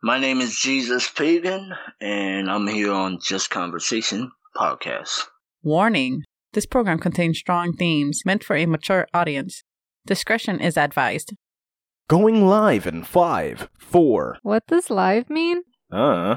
My name is Jesus Pagan, and I'm here on Just Conversation podcast. Warning this program contains strong themes meant for a mature audience. Discretion is advised. Going live in five, four. What does live mean? Uh.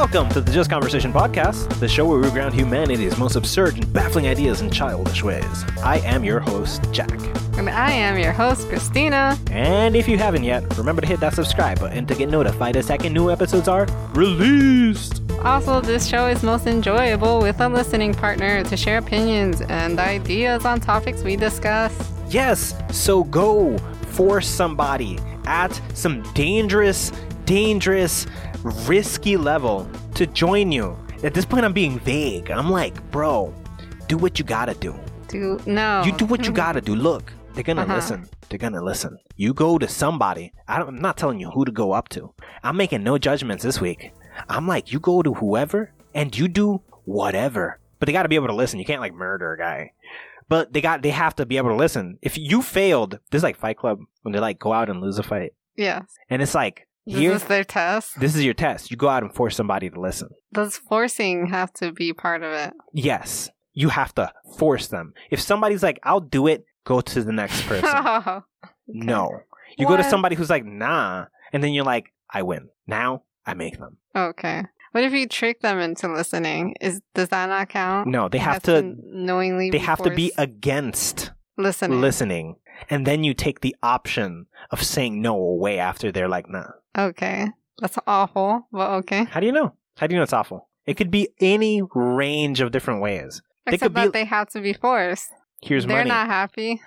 Welcome to the Just Conversation podcast, the show where we ground humanity's most absurd and baffling ideas in childish ways. I am your host, Jack. And I am your host, Christina. And if you haven't yet, remember to hit that subscribe button to get notified the second new episodes are released. Also, this show is most enjoyable with a listening partner to share opinions and ideas on topics we discuss. Yes, so go force somebody at some dangerous, dangerous, risky level to join you. At this point, I'm being vague. I'm like, bro, do what you gotta do. Do no. You do what you gotta do. Look, they're gonna Uh-huh. listen. They're gonna listen. You go to somebody. I don't, I'm not telling you who to go up to. I'm making no judgments this week. I'm like, you go to whoever and you do whatever. But they gotta be able to listen. You can't like murder a guy. But they got they have to be able to listen. If you failed, this is like Fight Club when they like go out and lose a fight. Yeah. And it's like This here is their test. this is your test. You go out and force somebody to listen. Does forcing have to be part of it? Yes. You have to force them. If somebody's like, I'll do it, go to the next person. Oh, No. You go to somebody who's like, nah, and then you're like, I win. Now I make them. okay. What if you trick them into listening? Is does that not count? No, they have has to knowingly. they have to be against listening. listening. And then you take the option of saying no away after they're like, nah. Okay, that's awful, but okay. How do you know? How do you know it's awful? It could be any range of different ways. They Except could be- they have to be forced. Here's money. They're not happy.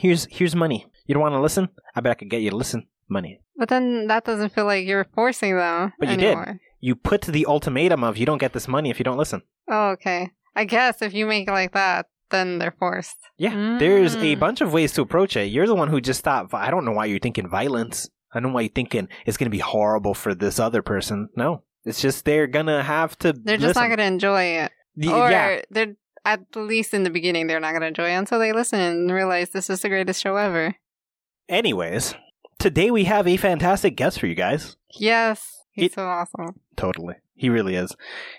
Here's here's money. You don't want to listen? I bet I could get you to listen. Money. But then that doesn't feel like you're forcing them But you did. You put the ultimatum of you don't get this money if you don't listen. Oh, okay. I guess if you make it like that, then they're forced. Yeah, there's a Mm. bunch of ways to approach it. You're the one who just thought, I don't know why you're thinking violence. I don't know why you're thinking it's going to be horrible for this other person. No, it's just they're going to have to. They're just not going to enjoy it. to. or yeah, they're at least in the beginning they're not going to enjoy it until they listen and realize this is the greatest show ever. anyways, today we have a fantastic guest for you guys. Yes, he's It- so awesome. Totally. He really is.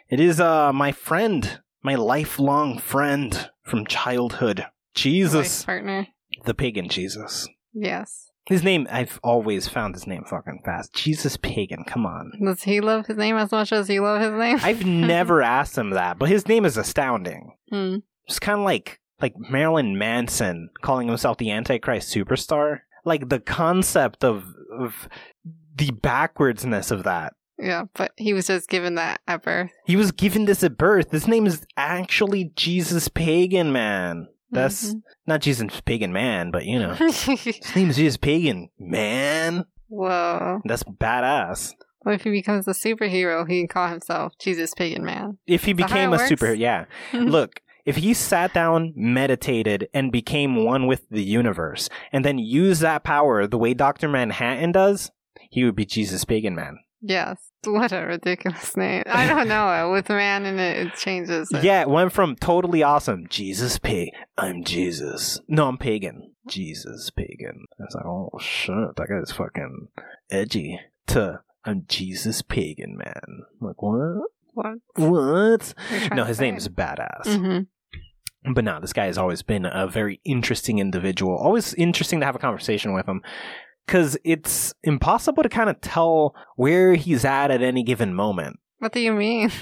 It is uh my friend, my lifelong friend from childhood. Life Jesus, partner. the pagan Jesus. Yes. His name, I've always found his name fucking fast. Jesus Pagan, come on. Does he love his name as much as you love his name? I've never asked him that, but his name is astounding. Hmm. It's kind of like like Marilyn Manson calling himself the Antichrist superstar. Like the concept of of the backwardsness of that. Yeah, but he was just given that at birth. He was given this at birth. His name is actually Jesus Pagan Man. That's Mhm. not Jesus Pagan Man, but you know, his name is Jesus Pagan Man. Whoa. That's badass. What if he becomes a superhero? He can call himself Jesus Pagan Man. If he became a works? super, yeah. Look, if he sat down, meditated, and became one with the universe, and then used that power the way Dr. Manhattan does, he would be Jesus Pagan Man. Yes. What a ridiculous name. I don't know. With man in it, it changes. it. Yeah, it went from totally awesome, Jesus Pig, I'm Jesus. No, I'm pagan. Jesus Pagan. It's like, oh shit, that guy's fucking edgy. To, I'm Jesus Pagan Man. I'm like, what? What? What? No, his name's badass. hmm But no, this guy has always been a very interesting individual. Always interesting to have a conversation with him. Because it's impossible to kind of tell where he's at at any given moment. What do you mean?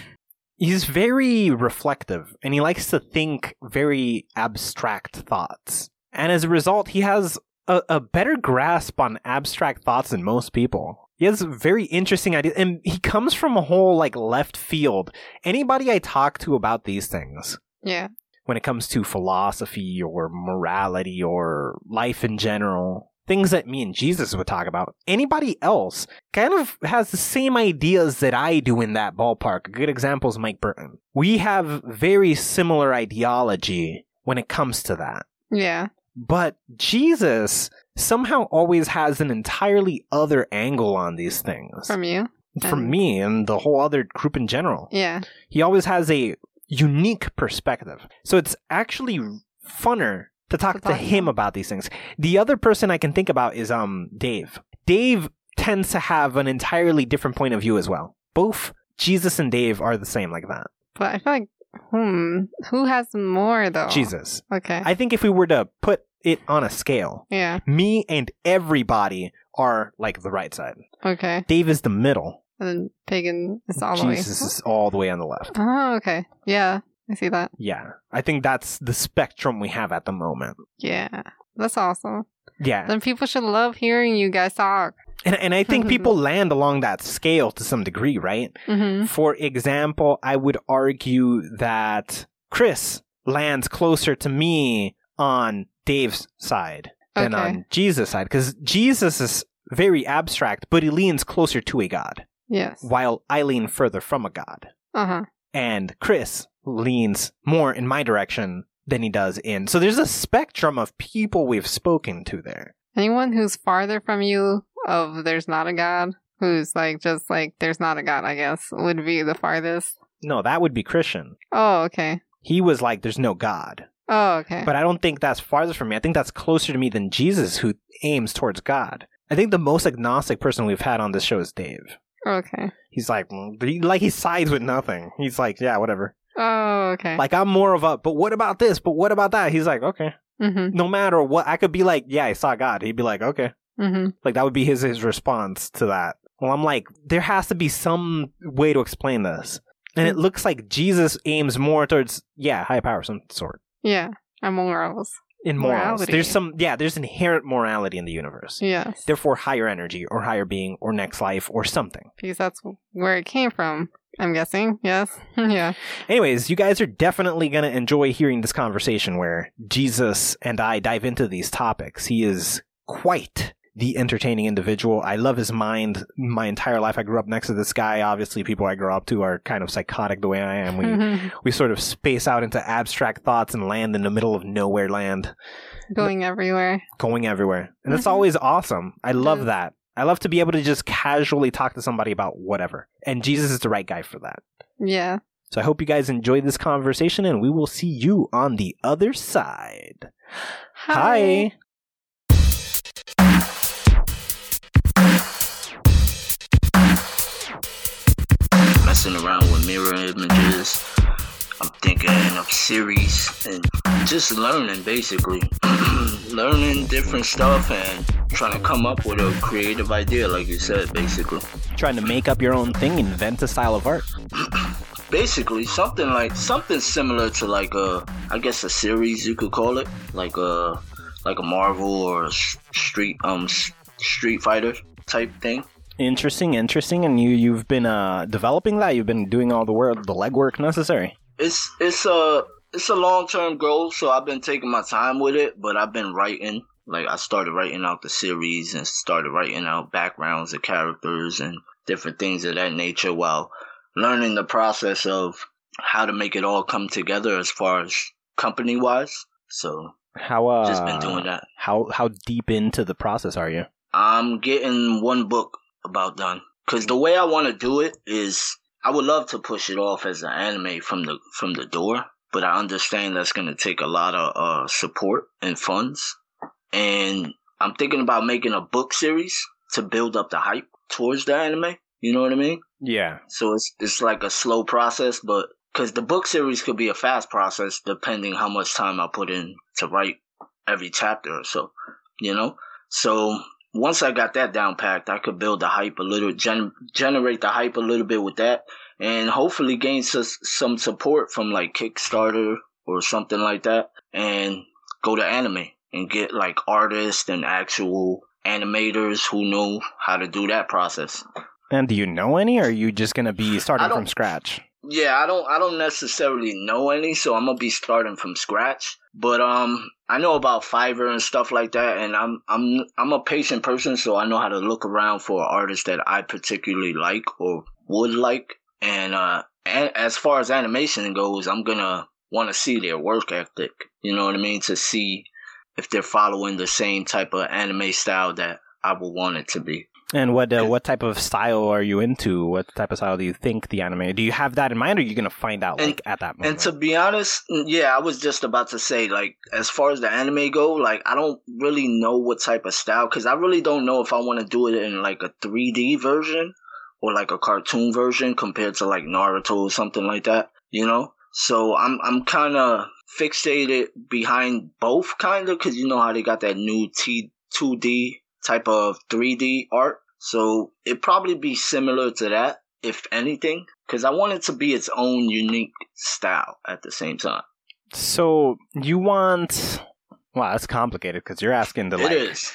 He's very reflective and he likes to think very abstract thoughts. And as a result, he has a, a better grasp on abstract thoughts than most people. He has very interesting ideas and he comes from a whole like left field. Anybody I talk to about these things, Yeah. when it comes to philosophy or morality or life in general. Things that me and Jesus would talk about. Anybody else kind of has the same ideas that I do in that ballpark. A good example is Mike Burton. We have very similar ideology when it comes to that. Yeah. But Jesus somehow always has an entirely other angle on these things. From you? From and- me and the whole other group in general Yeah. he always has a unique perspective. So it's actually funner to talk To to talk to him about these things. The other person I can think about is um Dave. Dave tends to have an entirely different point of view as well. Both Jesus and Dave are the same like that. But I feel like, hmm, who has more though? Jesus. Okay. I think if we were to put it on a scale, yeah. me and everybody are like the right side. Okay. Dave is the middle. And then pagan is all the way. Jesus is all the way on the left. Oh, okay. Yeah, I see that. Yeah. I think that's the spectrum we have at the moment. Yeah, that's awesome. Yeah. Then people should love hearing you guys talk. And, and I think people land along that scale to some degree, right? Mm-hmm. For example, I would argue that Chris lands closer to me on Dave's side than Okay. on Jesus' side because Jesus is very abstract, but he leans closer to a god, Yes. while I lean further from a god. Uh huh. And Chris leans more in my direction than he does in. So there's a spectrum of people we've spoken to there. Anyone who's farther from you of there's not a god, who's like just like there's not a god, I guess, would be the farthest. No, that would be Christian. Oh, okay. He was like, there's no God. Oh, okay. But I don't think that's farther from me. I think that's closer to me than Jesus, who aims towards God. I think the most agnostic person we've had on this show is Dave. okay. He's like, mm, he- like he sides with nothing. He's like, yeah, whatever. Oh, okay. Like I'm more of a, but what about this? But what about that? He's like, okay. mm-hmm. No matter what, I could be like, yeah, I saw God. He'd be like, okay. Mm-hmm. Like that would be his his response to that. Well, I'm like, there has to be some way to explain this, and it looks like Jesus aims more towards, yeah, high power, some sort. Yeah. And morals. in morals. Morality. There's some, yeah, there's inherent morality in the universe. Yes. Therefore, higher energy or higher being or next life or something. because that's where it came from. I'm guessing. Yes. yeah. Anyways, you guys are definitely going to enjoy hearing this conversation where Jesus and I dive into these topics. He is quite the entertaining individual. I love his mind. My entire life, I grew up next to this guy. Obviously, people I grew up to are kind of psychotic the way I am. We we sort of space out into abstract thoughts and land in the middle of nowhere land. Going everywhere. going everywhere. And that's Mhm. always awesome. I love that. I love to be able to just casually talk to somebody about whatever. And Jesus is the right guy for that. Yeah. So I hope you guys enjoyed this conversation and we will see you on the other side. Hi. messing around with mirror images. I'm thinking of series and just learning basically. learning different stuff and trying to come up with a creative idea, like you said, basically. Trying to make up your own thing, invent a style of art. Basically, something like something similar to like a, I guess a series you could call it, like a, like a Marvel or a Street um Street Fighter type thing. Interesting, interesting. And you you've been uh developing that. You've been doing all the work, the legwork necessary. It's it's a it's a long term goal, so I've been taking my time with it. But I've been writing, like I started writing out the series and started writing out backgrounds of characters and different things of that nature, while learning the process of how to make it all come together as far as company wise. So How uh just been doing that. How how deep into the process are you? I'm getting one book about done. Cause the way I want to do it is, I would love to push it off as an anime from the from the door, but I understand that's gonna take a lot of uh, support and funds. And I'm thinking about making a book series to build up the hype towards the anime. You know what I mean? Yeah. So it's it's like a slow process, but because the book series could be a fast process depending how much time I put in to write every chapter or so, you know. So once I got that down packed, I could build the hype a little, gen- generate the hype a little bit with that, and hopefully gain s- some support from like Kickstarter or something like that, and go to anime and get like artists and actual animators who know how to do that process. And do you know any, or are you just gonna be starting from scratch? Yeah, I don't I don't necessarily know any, so I'm gonna be starting from scratch. But um I know about Fiverr and stuff like that and I'm I'm I'm a patient person so I know how to look around for artists that I particularly like or would like. And uh as far as animation goes, I'm gonna wanna see their work ethic. You know what I mean? To see if they're following the same type of anime style that I would want it to be. And what uh, what type of style are you into? What type of style do you think the anime? Do you have that in mind, or are you gonna find out And- like at that moment? And to be honest, yeah, I was just about to say, like, as far as the anime go, like, I don't really know what type of style, because I really don't know if I want to do it in like a 3D version or like a cartoon version compared to like Naruto or something like that, you know. So I'm I'm kind of fixated behind both, kind of, because you know how they got that new T 2D type of 3D art. So it probably be similar to that, if anything, because I want it to be its own unique style at the same time. so you want? Wow, that's complicated because you're asking to It like is,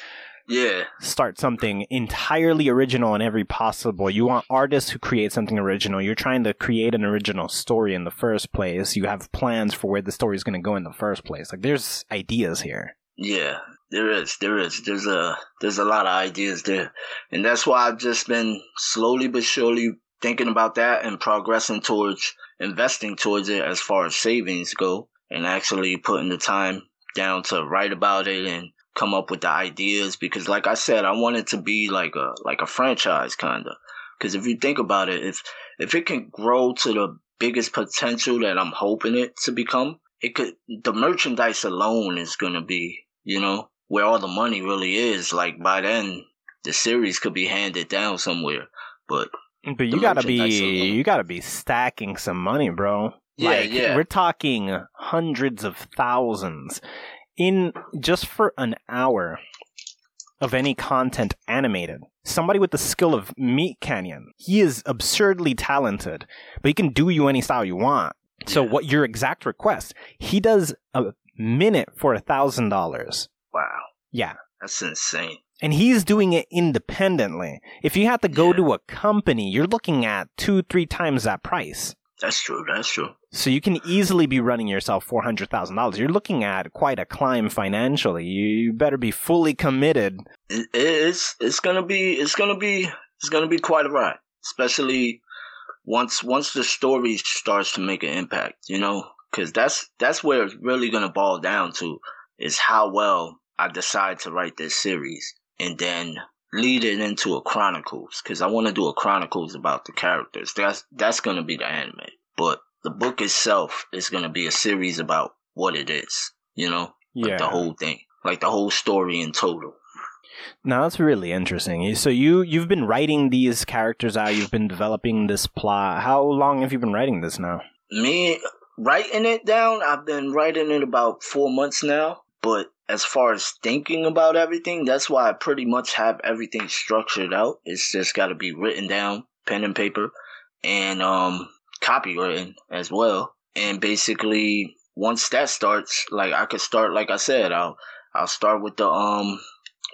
yeah, start something entirely original in every possible. You want artists who create something original. You're trying to create an original story in the first place. You have plans for where the story is going to go in the first place. Like there's ideas here. yeah. There is, there is, there's a there's a lot of ideas there, and that's why I've just been slowly but surely thinking about that and progressing towards investing towards it as far as savings go, and actually putting the time down to write about it and come up with the ideas because like I said I want it to be like a like a franchise kind of because if you think about it if if it can grow to the biggest potential that I'm hoping it to become it could the merchandise alone is going to be you know where all the money really is like by then the series could be handed down somewhere but But you gotta be you gotta be stacking some money, bro. Yeah, like, yeah. We're talking hundreds of thousands in just for an hour of any content animated. Somebody with the skill of Meat Canyon, he is absurdly talented, but he can do you any style you want. So, Yeah. what your exact request? He does a minute for a thousand dollars. Wow Yeah. that's insane And he's doing it independently. If you had to go Yeah. to a company, you're looking at two, three times that price. that's true that's true So you can easily be running yourself four hundred thousand dollars. You're looking at quite a climb financially. You better be fully committed. it's it's gonna be it's gonna be it's gonna be quite a ride, especially once once the story starts to make an impact. You know, because that's that's where it's really gonna ball down to is how well I decide to write this series, and then lead it into a chronicles because I want to do a chronicles about the characters. That's that's gonna be the anime, but the book itself is gonna be a series about what it is. You know, like the whole thing, like the whole story in total. Now that's really interesting. So you you've been writing these characters out. You've been developing this plot. How long have you been writing this now? Me writing it down, I've been writing it about four months now. But as far as thinking about everything, that's why I pretty much have everything structured out. It's just got to be written down, pen and paper, and um, copywritten as well. And basically, once that starts, like I could start, like I said, I'll I'll start with the um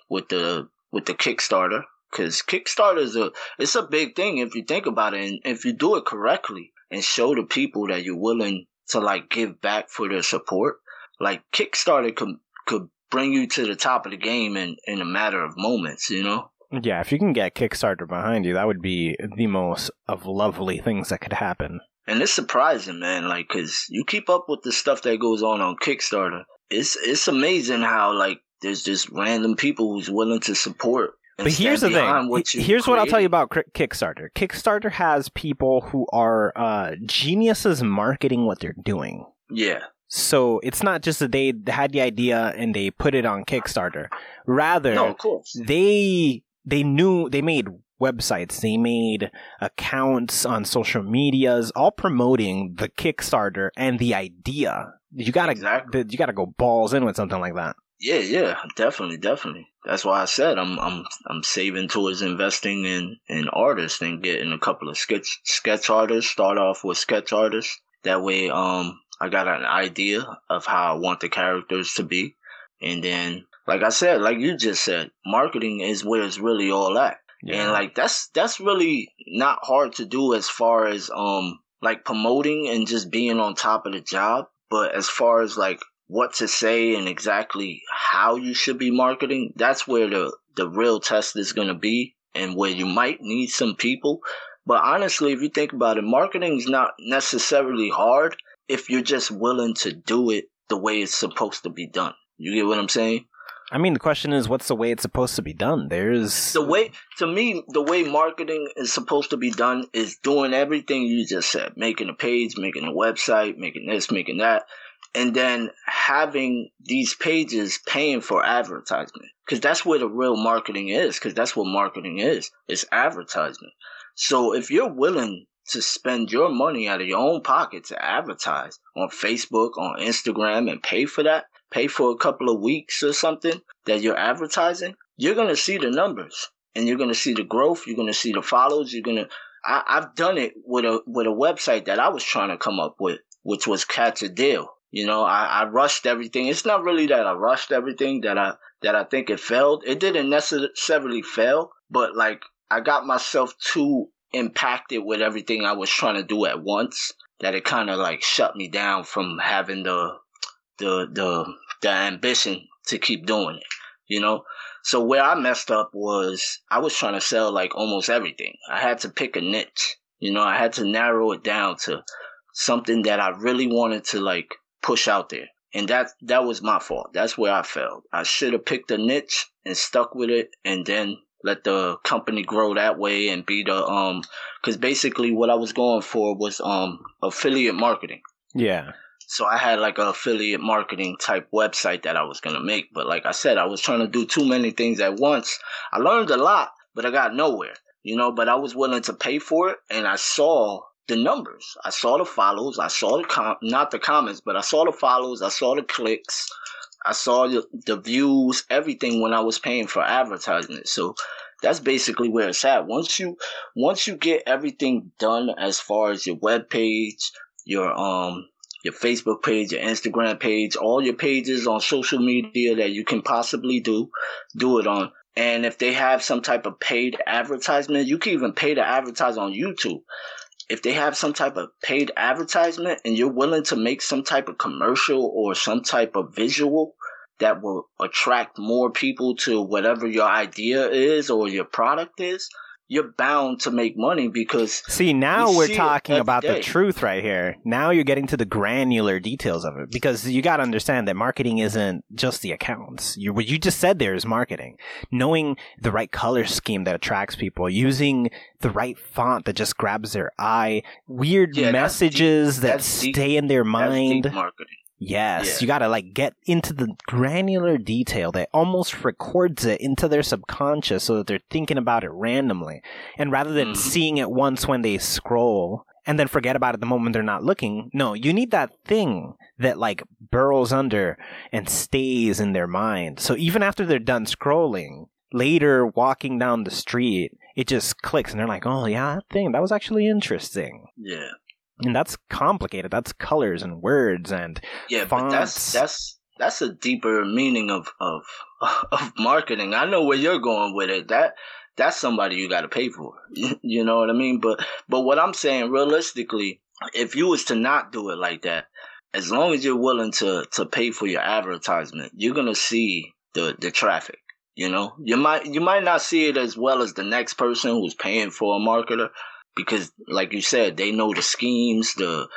with the with the Kickstarter because Kickstarter is a it's a big thing if you think about it, and if you do it correctly and show the people that you're willing to like give back for their support, like Kickstarter could could bring you to the top of the game in in a matter of moments, you know. Yeah, if you can get Kickstarter behind you, that would be the most of lovely things that could happen. And it's surprising, man, like cuz you keep up with the stuff that goes on on Kickstarter. It's it's amazing how like there's just random people who's willing to support. But here's the thing. what Here's what I'll tell you about Kickstarter. Kickstarter has people who are uh, geniuses marketing what they're doing. Yeah, So it's not just that they had the idea and they put it on Kickstarter. Rather, no, of course. they they knew they made websites, they made accounts on social medias, all promoting the Kickstarter and the idea. You gotta Exactly. you gotta go balls in with something like that. Yeah, yeah, definitely, definitely. That's why I said I'm I'm I'm saving towards investing in in artists and getting a couple of sketch sketch artists. Start off with sketch artists. That way, um, I got an idea of how I want the characters to be, and then, like I said, like you just said, marketing is where it's really all at. And like that's that's really not hard to do as far as um like promoting and just being on top of the job. But as far as like what to say and exactly how you should be marketing, that's where the the real test is gonna be and where you might need some people. But honestly, if you think about it, marketing is not necessarily hard if you're just willing to do it the way it's supposed to be done. You get what I'm saying? I mean, the question is, what's the way it's supposed to be done? There's the way to me the way marketing is supposed to be done is doing everything you just said making a page making a website making this making that and then having these pages paying for advertisement because that's where the real marketing is because that's what marketing is it's advertisement so if you're willing to spend your money out of your own pocket to advertise on facebook on instagram and pay for that pay for a couple of weeks or something that you're advertising you're going to see the numbers and you're going to see the growth you're going to see the follows you're going to i've done it with a with a website that i was trying to come up with which was catch a deal you know, I, I rushed everything. It's not really that I rushed everything that I that I think it failed. It didn't necessarily fail, but like I got myself too impacted with everything I was trying to do at once that it kind of like shut me down from having the the the the ambition to keep doing it. You know, so where I messed up was I was trying to sell like almost everything. I had to pick a niche. You know, I had to narrow it down to something that I really wanted to like push out there. And that that was my fault. That's where I failed. I should have picked a niche and stuck with it and then let the company grow that way and be the um cuz basically what I was going for was um affiliate marketing. Yeah. So I had like an affiliate marketing type website that I was going to make, but like I said I was trying to do too many things at once. I learned a lot, but I got nowhere. You know, but I was willing to pay for it and I saw the numbers. I saw the follows. I saw the com- not the comments, but I saw the follows. I saw the clicks. I saw the, the views, everything when I was paying for advertisement. So that's basically where it's at. Once you once you get everything done as far as your web page, your um your Facebook page, your Instagram page, all your pages on social media that you can possibly do, do it on. And if they have some type of paid advertisement, you can even pay to advertise on YouTube if they have some type of paid advertisement and you're willing to make some type of commercial or some type of visual that will attract more people to whatever your idea is or your product is, you're bound to make money because see now we are talking about day. the truth right here. Now you're getting to the granular details of it because you got to understand that marketing isn't just the accounts. You what you just said there is marketing. Knowing the right color scheme that attracts people using the right font that just grabs their eye weird yeah, messages that stay deep. in their mind. marketing Yes, yeah. you gotta like get into the granular detail that almost records it into their subconscious so that they're thinking about it randomly. And rather than mm. seeing it once when they scroll and then forget about it the moment they're not looking, no, you need that thing that like burrows under and stays in their mind. So even after they're done scrolling, later walking down the street, it just clicks and they're like, oh yeah, that thing, that was actually interesting. Yeah and that's complicated. That's colors and words and yeah, fonts. but that's that's that's a deeper meaning of of of marketing. I know where you're going with it. That that's somebody you got to pay for. You know what I mean? But but what I'm saying realistically, if you was to not do it like that, as long as you're willing to to pay for your advertisement, you're gonna see the the traffic. You know, you might you might not see it as well as the next person who's paying for a marketer, because like you said, they know the schemes, the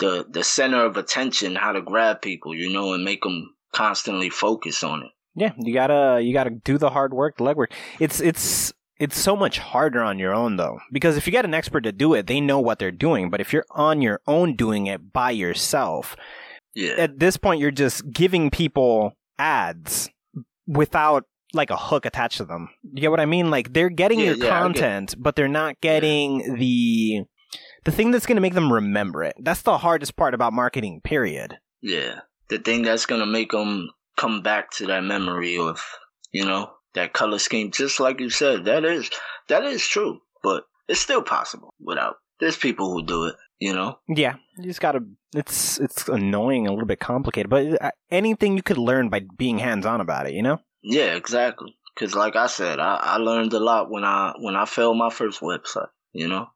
the the center of attention, how to grab people, you know, and make them constantly focus on it. Yeah, you gotta you gotta do the hard work, the legwork. It's it's it's so much harder on your own though, because if you get an expert to do it, they know what they're doing. But if you're on your own doing it by yourself, yeah. at this point you're just giving people ads without like a hook attached to them. You get what I mean? Like they're getting yeah, your yeah, content, but they're not getting the the thing that's going to make them remember it. That's the hardest part about marketing. Period. Yeah, the thing that's going to make them come back to that memory of you know that color scheme. Just like you said, that is that is true, but it's still possible without. There's people who do it. You know. Yeah, you just gotta. It's it's annoying, a little bit complicated, but uh, anything you could learn by being hands on about it. You know. Yeah, exactly. Because, like I said, I, I learned a lot when I when I failed my first website. You know,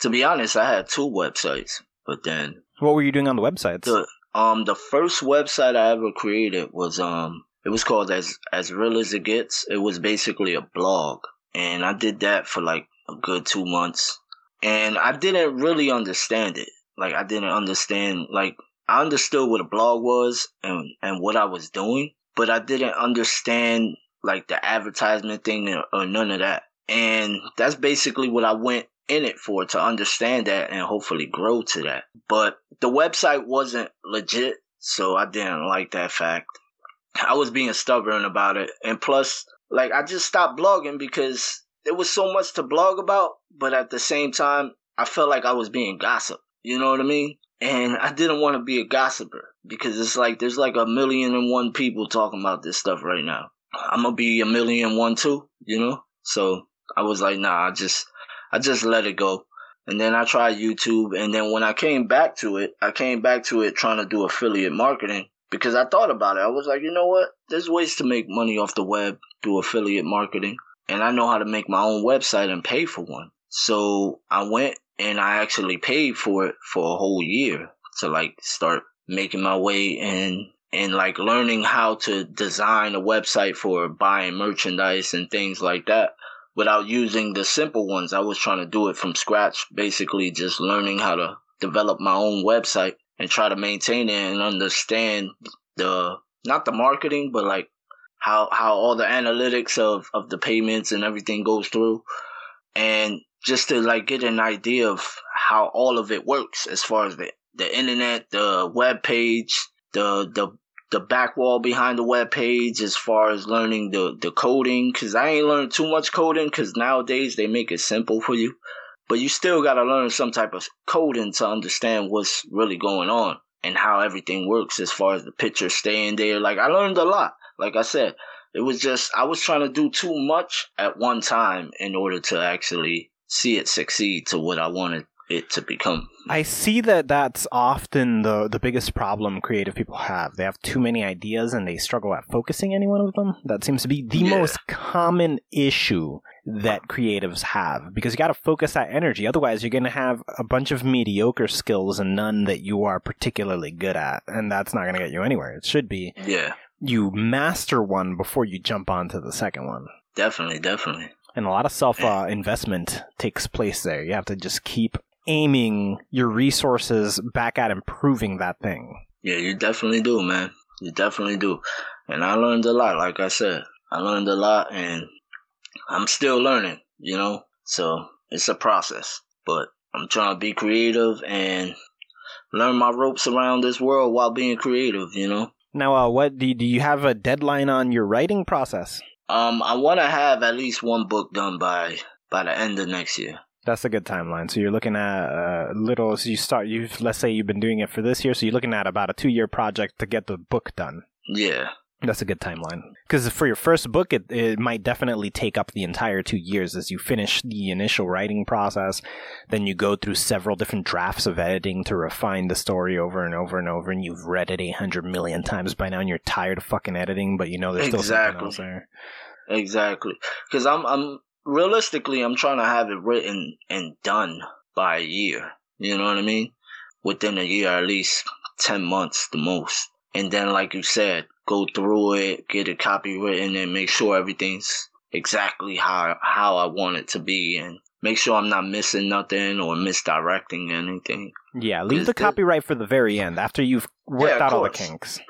to be honest, I had two websites, but then what were you doing on the websites? The um the first website I ever created was um it was called as as real as it gets. It was basically a blog, and I did that for like a good two months, and I didn't really understand it. Like I didn't understand like I understood what a blog was and and what I was doing, but I didn't understand like the advertisement thing or, none of that. And that's basically what I went in it for to understand that and hopefully grow to that. But the website wasn't legit, so I didn't like that fact. I was being stubborn about it. And plus, like, I just stopped blogging because there was so much to blog about, but at the same time, I felt like I was being gossip. You know what I mean? And I didn't want to be a gossiper because it's like there's like a million and one people talking about this stuff right now. I'm gonna be a million and one too, you know? So I was like, nah, I just, I just let it go. And then I tried YouTube. And then when I came back to it, I came back to it trying to do affiliate marketing because I thought about it. I was like, you know what? There's ways to make money off the web through affiliate marketing. And I know how to make my own website and pay for one. So I went and I actually paid for it for a whole year to like start making my way in and like learning how to design a website for buying merchandise and things like that without using the simple ones. I was trying to do it from scratch, basically just learning how to develop my own website and try to maintain it and understand the not the marketing, but like how how all the analytics of of the payments and everything goes through, and just to like get an idea of how all of it works as far as the the internet, the web page, the the the back wall behind the web page as far as learning the, the coding because I ain't learned too much coding because nowadays they make it simple for you. But you still got to learn some type of coding to understand what's really going on and how everything works as far as the picture staying there. Like I learned a lot. Like I said, it was just I was trying to do too much at one time in order to actually see it succeed to what I wanted it to become. I see that that's often the the biggest problem creative people have. They have too many ideas and they struggle at focusing any one of them. That seems to be the Yeah. most common issue that creatives have because you got to focus that energy. Otherwise, you're going to have a bunch of mediocre skills and none that you are particularly good at, and that's not going to get you anywhere. It should be Yeah, you master one before you jump onto the second one. definitely, definitely. And a lot of self uh, investment takes place there. You have to just keep aiming your resources back at improving that thing. Yeah, you definitely do, man. You definitely do. And I learned a lot, like I said. I learned a lot and I'm still learning, you know? So it's a process. But I'm trying to be creative and learn my ropes around this world while being creative, you know? Now, uh, what do you, do you have a deadline on your writing process? Um, I want to have at least one book done by by the end of next year. That's a good timeline. So you're looking at uh, little. So you start. You let's say you've been doing it for this year. So you're looking at about a two year project to get the book done. Yeah, That's a good timeline. Because for your first book, it, it might definitely take up the entire two years as you finish the initial writing process. Then you go through several different drafts of editing to refine the story over and over and over. And you've read it 800 million times by now and you're tired of fucking editing, but you know there's still something Exactly. else there. exactly. Because I'm I'm realistically I'm trying to have it written and done by a year. You know what I mean? Within a year, at least ten months, the most. And then, like you said, go through it, get it copywritten, and make sure everything's exactly how how I want it to be, and make sure I'm not missing nothing or misdirecting anything. Yeah, leave the copyright for the very end after you've worked Yeah, out all the kinks.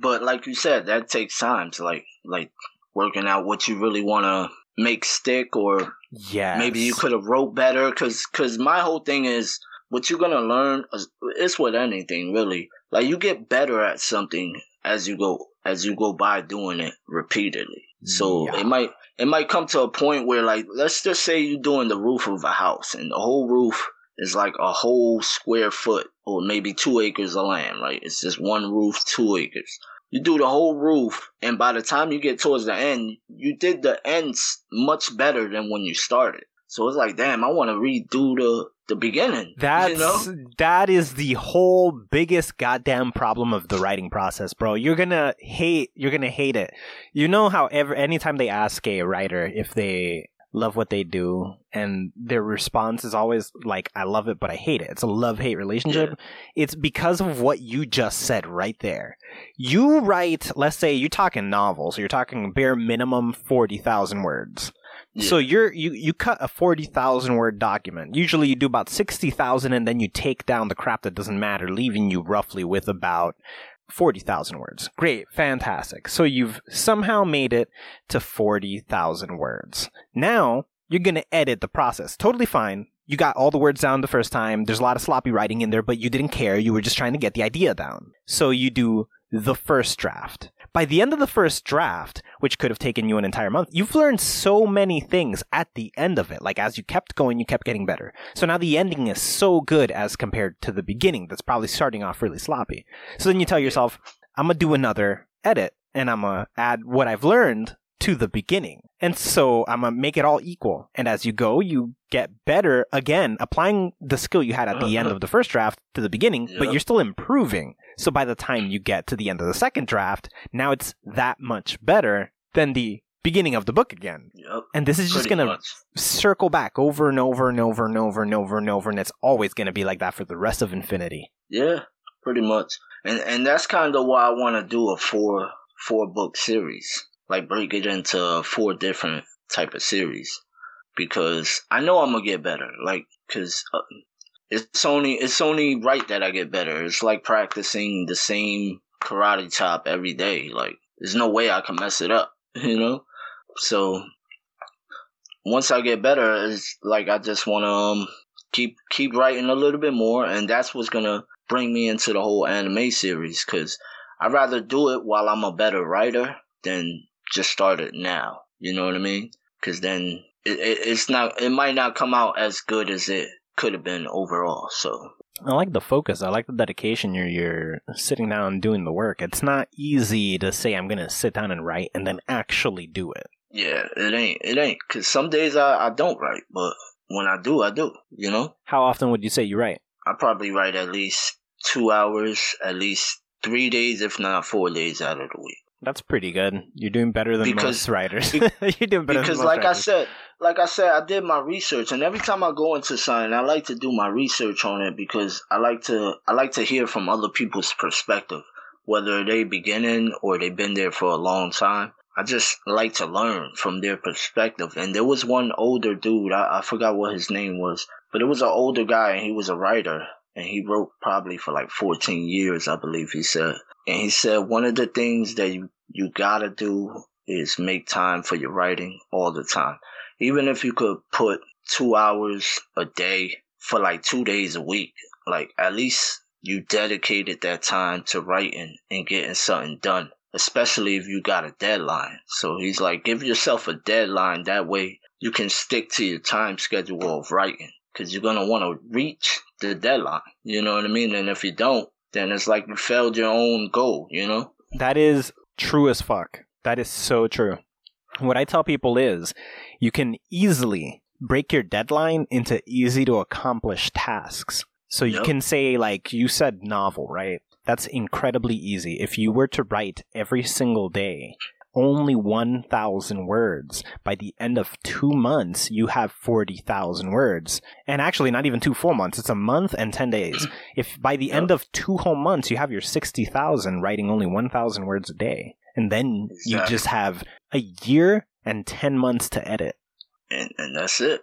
But like you said, that takes time to like like working out what you really want to make stick or Yeah. maybe you could have wrote better because cause my whole thing is what you're gonna learn is it's with anything really like you get better at something as you go as you go by doing it repeatedly. So Yeah. it might it might come to a point where like let's just say you're doing the roof of a house and the whole roof is like a whole square foot or maybe two acres of land right? It's just one roof two acres. You do the whole roof and by the time you get towards the end you did the ends much better than when you started so it's like damn i want to redo the the beginning That's you know that is the whole biggest goddamn problem of the writing process, bro. You're gonna hate you're gonna hate it. You know how ever anytime they ask a writer if they love what they do and their response is always like I love it but I hate it. It's a love-hate relationship. It's because of what you just said right there. You write, let's say you're talking novels, so you're talking bare minimum 40,000 words. Yeah. So you're you you cut a forty thousand word document. Usually you do about sixty thousand, and then you take down the crap that doesn't matter, leaving you roughly with about 40,000 words. Great, fantastic. So you've somehow made it to 40,000 words. Now you're going to edit the process. Totally fine. You got all the words down the first time. There's a lot of sloppy writing in there, but you didn't care. You were just trying to get the idea down. So you do the first draft. By the end of the first draft, which could have taken you an entire month, you've learned so many things at the end of it. Like as you kept going, you kept getting better. So now the ending is so good as compared to the beginning that's probably starting off really sloppy. So then you tell yourself, I'm gonna do another edit and I'm gonna add what I've learned to the beginning. And so I'm gonna make it all equal. And as you go, you get better again, applying the skill you had at the end of the first draft to the beginning, but you're still improving. So by the time you get to the end of the second draft, now it's that much better than the beginning of the book again. Yep. And this is just gonna much. circle back over and over and over and over and over and over, and it's always gonna be like that for the rest of infinity. Yeah, pretty much. And and that's kind of why I want to do a four four book series. Like break it into four different type of series because I know I'm gonna get better. Like cuz uh, it's only it's only right that I get better. It's like practicing the same karate chop every day. Like there's no way I can mess it up, you know? So once I get better, it's like I just want to um, keep keep writing a little bit more, and that's what's gonna bring me into the whole anime series. Cause I'd rather do it while I'm a better writer than just start it now. You know what I mean? Cause then it, it, it's not it might not come out as good as it could have been overall. So I like the focus. I like the dedication. You're you're sitting down and doing the work. It's not easy to say I'm gonna sit down and write and then actually do it. yeah, it ain't it ain't. Cause some days I I don't write, but when I do, I do. You know. How often would you say you write? I probably write at least two hours, at least three days, if not four days out of the week. That's pretty good. You're doing better than Because- most writers. You're doing better because than most like I said, like I said, I did my research, and every time I go into something, I like to do my research on it because I like to I like to hear from other people's perspective, whether they beginning or they've been there for a long time. I just like to learn from their perspective. And there was one older dude, I, I forgot what his name was, but it was an older guy, and he was a writer, and he wrote probably for like 14 years, I believe he said. And he said one of the things that you, you gotta do is make time for your writing all the time. Even if you could put two hours a day for like two days a week, like at least you dedicated that time to writing and getting something done, especially if you got a deadline. So he's like, give yourself a deadline. That way you can stick to your time schedule of writing because you're going to want to reach the deadline. You know what I mean? And if you don't, then it's like you failed your own goal, you know? That is true as fuck. That is so true. What I tell people is you can easily break your deadline into easy to accomplish tasks. So you Yep. can say, like you said, novel, right? That's incredibly easy. If you were to write every single day, only 1,000 words. By the end of two months, you have 40,000 words. And actually, not even two full months. It's a month and 10 days. If by the end of two whole months, you have your 60,000 writing only 1,000 words a day. And then you just have a year and 10 months to edit. And, and that's it.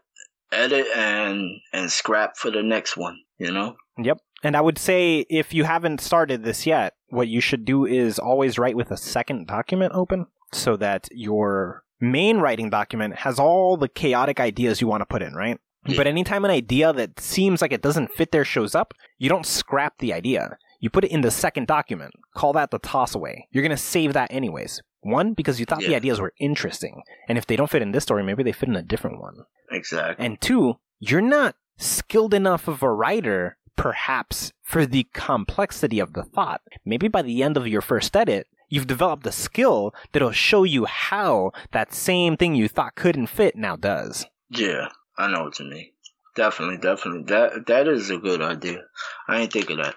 Edit and, and scrap for the next one, you know? Yep. And I would say if you haven't started this yet, what you should do is always write with a second document open so that your main writing document has all the chaotic ideas you want to put in, right? Yeah. But anytime an idea that seems like it doesn't fit there shows up, you don't scrap the idea. You put it in the second document. Call that the toss away. You're going to save that anyways. One, because you thought the ideas were interesting. And if they don't fit in this story, maybe they fit in a different one. Exactly. And two, you're not skilled enough of a writer, perhaps, for the complexity of the thought. Maybe by the end of your first edit, you've developed a skill that'll show you how that same thing you thought couldn't fit now does. Yeah, I know what you mean. Definitely, definitely. That that is a good idea. I ain't think of that.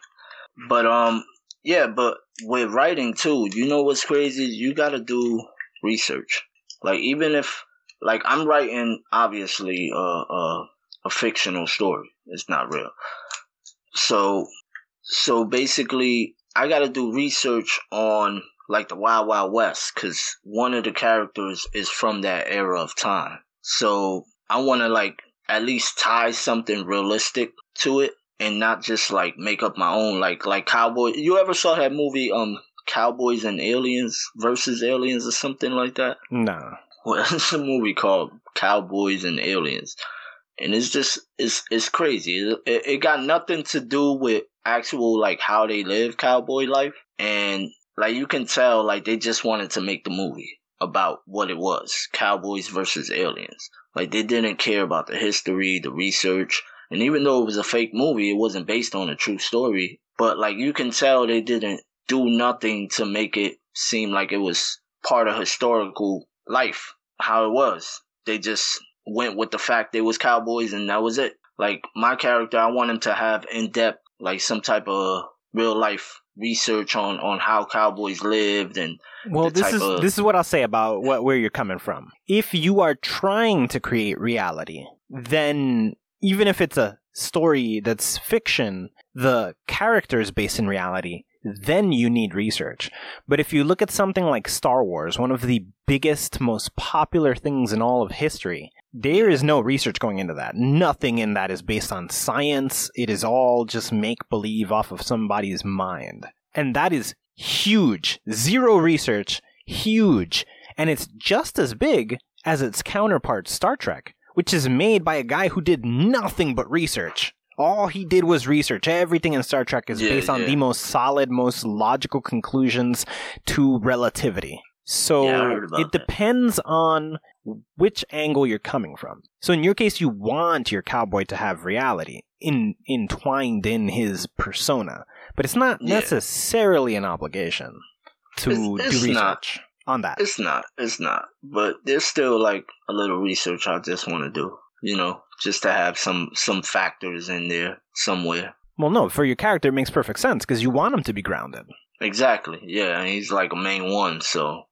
But um, yeah, but with writing too, you know what's crazy? You gotta do research. Like even if, like I'm writing obviously a a, a fictional story. It's not real. So, so basically, I gotta do research on like the Wild Wild West because one of the characters is from that era of time. So I want to like at least tie something realistic to it and not just like make up my own like like cowboy. You ever saw that movie um Cowboys and Aliens versus Aliens or something like that? Nah. Well, it's a movie called Cowboys and Aliens, and it's just it's it's crazy. It, it, it got nothing to do with actual like how they live cowboy life, and like you can tell like they just wanted to make the movie about what it was cowboys versus aliens. Like they didn't care about the history the research and even though it was a fake movie it wasn't based on a true story but like you can tell they didn't do nothing to make it seem like it was part of historical life how it was. They just went with the fact they was cowboys and that was it. Like my character i want him to have in-depth like some type of real life research on on how cowboys lived and Well, this is of- this is what I'll say about what where you're coming from. If you are trying to create reality, then even if it's a story that's fiction, the character is based in reality, then you need research. But if you look at something like Star Wars, one of the biggest, most popular things in all of history, there is no research going into that. Nothing in that is based on science. It is all just make believe off of somebody's mind. And that is huge. Zero research, huge. And it's just as big as its counterpart, Star Trek, which is made by a guy who did nothing but research. All he did was research. Everything in Star Trek is Yeah, based on yeah. the most solid, most logical conclusions to relativity. So Yeah, I heard about it that. depends on which angle you're coming from. So in your case, you want your cowboy to have reality in entwined in his persona, but it's not Yeah. necessarily an obligation to It's- it's do not. research on that. It's not. It's not. But there's still like a little research I just want to do. You know, just to have some some factors in there somewhere. Well, no, for your character, it makes perfect sense because you want him to be grounded. Exactly. Yeah, and he's like a main one, so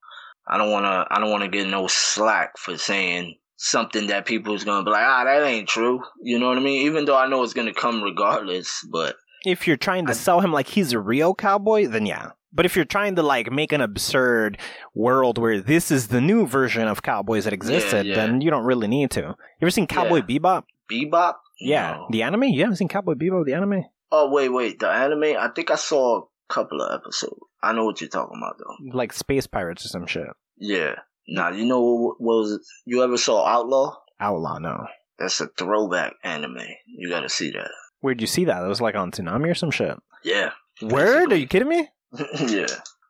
I don't want to. I don't want to get no slack for saying something that people is gonna be like, ah, that ain't true. You know what I mean? Even though I know it's gonna come regardless, but If you're trying to I- sell him like he's a real cowboy, then yeah. But if you're trying to like make an absurd world where this is the new version of cowboys that existed, yeah. then you don't really need to. You ever seen Cowboy Yeah. Bebop? Bebop. Yeah, No. the anime. You haven't seen Cowboy Bebop, the anime? Oh wait, wait. The anime. I think I saw a couple of episodes. I know what you're talking about though. Like space pirates or some shit. Yeah. Now you know what was it? You ever saw Outlaw? Outlaw, no. That's a throwback anime. You gotta see that. Where'd you see that? It was like on Toonami or some shit. Yeah. Word? Are you kidding me? yeah.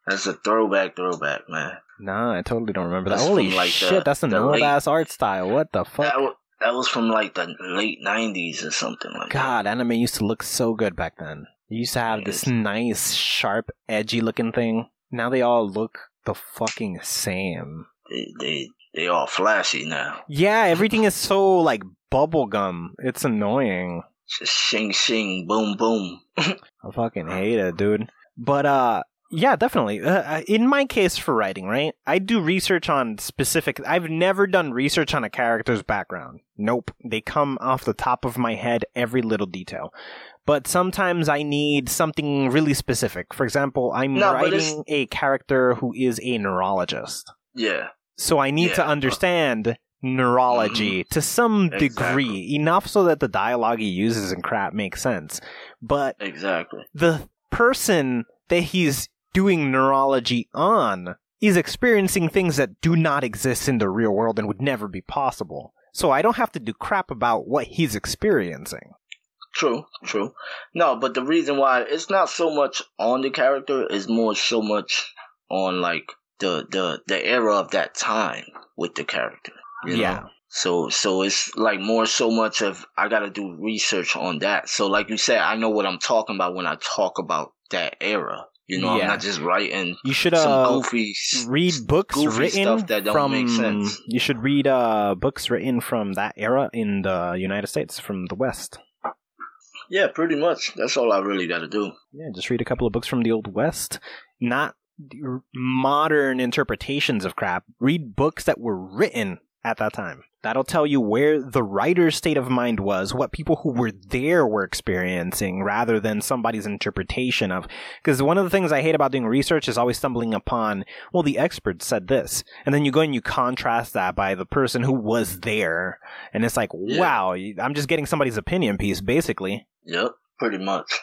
That's a throwback, throwback, man. Nah, I totally don't remember that. That's Holy like, shit, the- that's an old ass art style. What the fuck? That, that was from like the late '90s or something like that. God, anime used to look so good back then. You used to have this nice, sharp, edgy looking thing. Now they all look the fucking same. They, they, they all flashy now. Yeah, everything is so like bubblegum. It's annoying. Just shing, shing, boom, boom. I fucking hate it, dude. But uh yeah, definitely. Uh, uh, in my case for writing, right? I do research on specific I've never done research on a character's background. Nope. They come off the top of my head every little detail. But sometimes I need something really specific. For example, I'm No, writing a character who is a neurologist. Yeah. So I need to Yeah. Mm-hmm. understand neurology to some Exactly. degree, enough so that the dialogue he uses and crap makes sense. But Exactly. the person that he's doing neurology on is experiencing things that do not exist in the real world and would never be possible. So I don't have to do crap about what he's experiencing. True, true. No, but the reason why it's not so much on the character is more so much on like the the the era of that time with the character. You Yeah. Know? So so it's like more so much of I gotta do research on that. So like you said, I know what I'm talking about when I talk about that era. You know, Yeah. I'm not just writing You should some uh, goofy read books goofy written stuff that don't from. make sense. You should read uh, books written from that era in the United States, from the West. Yeah, pretty much. That's all I really gotta do. Yeah, just read a couple of books from the Old West, not modern interpretations of crap. Read books that were written at that time. That'll tell you where the writer's state of mind was, what people who were there were experiencing, rather than somebody's interpretation of. Because one of the things I hate about doing research is always stumbling upon, well, the expert said this. And then you go and you contrast that by the person who was there. And it's like, Yeah. wow, I'm just getting somebody's opinion piece, basically. Yep. Pretty much.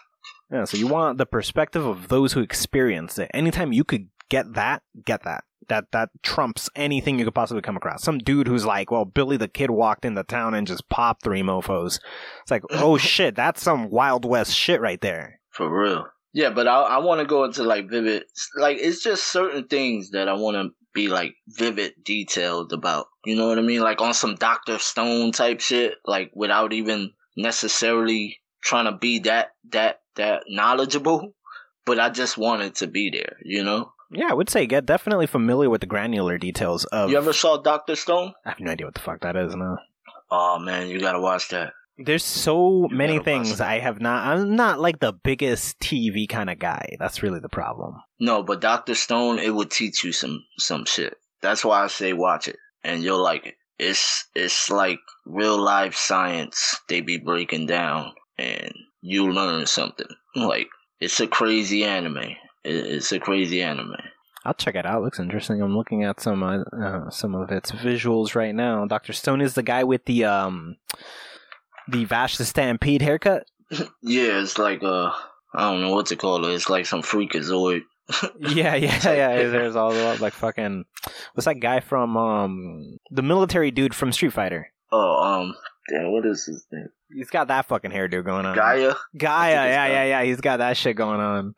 Yeah, so you want the perspective of those who experienced it. Anytime you could get that, get that. That that trumps anything you could possibly come across. Some dude who's like, well, Billy the Kid walked into town and just popped three mofos. It's like, oh shit, that's some Wild West shit right there. For real. Yeah, but I I want to go into like vivid, like it's just certain things that I want to be like vivid, detailed about. You know what I mean? Like on some Doctor Stone type shit, like without even necessarily trying to be that that that knowledgeable. But I just wanted to be there. You know. Yeah, I would say get definitely familiar with the granular details of. You ever saw Doctor Stone? I have no idea what the fuck that is. No. Oh man, you gotta watch that. There's so You many things. I have not. I'm not like the biggest TV kind of guy. That's really the problem. No, but Doctor Stone, it would teach you some some shit. That's why I say watch it, and you'll like it. It's it's like real life science. They be breaking down, and you learn something. Like it's a crazy anime. It- It's a crazy anime. I'll check it out. It looks interesting. I'm looking at some uh, uh, some of its visuals right now. Doctor Stone is the guy with the um the Vash the Stampede haircut. Yeah, it's like uh, I don't know what to call it. It's like some freakazoid. yeah, yeah, yeah. There's all the like fucking what's that guy from um the military dude from Street Fighter? Oh, um, damn, what is his name? He's got that fucking hairdo going on. Guile. Guile, yeah, yeah, yeah. He's got that shit going on.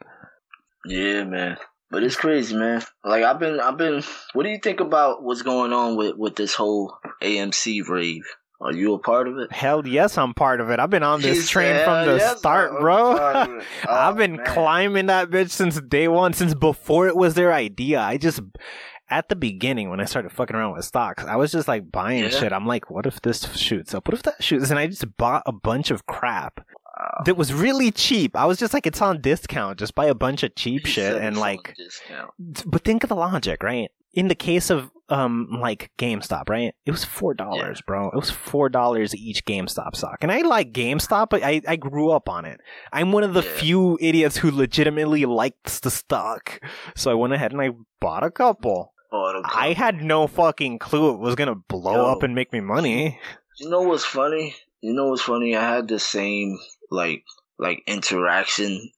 Yeah, man. But it's crazy, man. Like I've been, I've been. What do you think about what's going on with with this whole AMC rave? Are you a part of it? Hell yes, I'm part of it. I've been on this He train from the "Yes, start, bro. part of it." Oh, I've been man. climbing that bitch since day one, since before it was their idea. I just, at the beginning, when I started fucking around with stocks, I was just like buying Yeah. shit. I'm like, what if this shoots up? What if that shoots? And I just bought a bunch of crap. That was really cheap. I was just like, it's on discount. Just buy a bunch of cheap He shit and like, discount. but think of the logic, right? In the case of um like GameStop, right? It was four dollars, bro. It was four dollars each GameStop stock, and I like GameStop, but I I grew up on it. I'm one of the Yeah. few idiots who legitimately likes the stock, so I went ahead and I bought a couple. Oh, I had no fucking clue it was gonna blow Yo. up and make me money. You know what's funny? You know what's funny? I had the same like like interaction,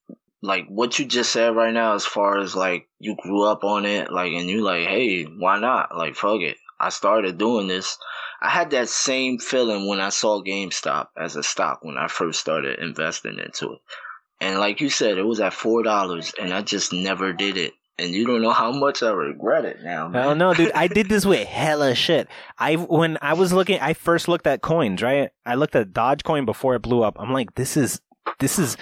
like what you just said right now. As far as like you grew up on it, like and you like, hey, why not? Like fuck it. I started doing this. I had that same feeling when I saw GameStop as a stock when I first started investing into it. And like you said, it was at four dollars, and I just never did it. And you don't know how much I regret it now, Man. I don't know, dude. I did this with hella shit. I when I was looking, I first looked at coins, right? I looked at Dogecoin before it blew up. I'm like, this is this is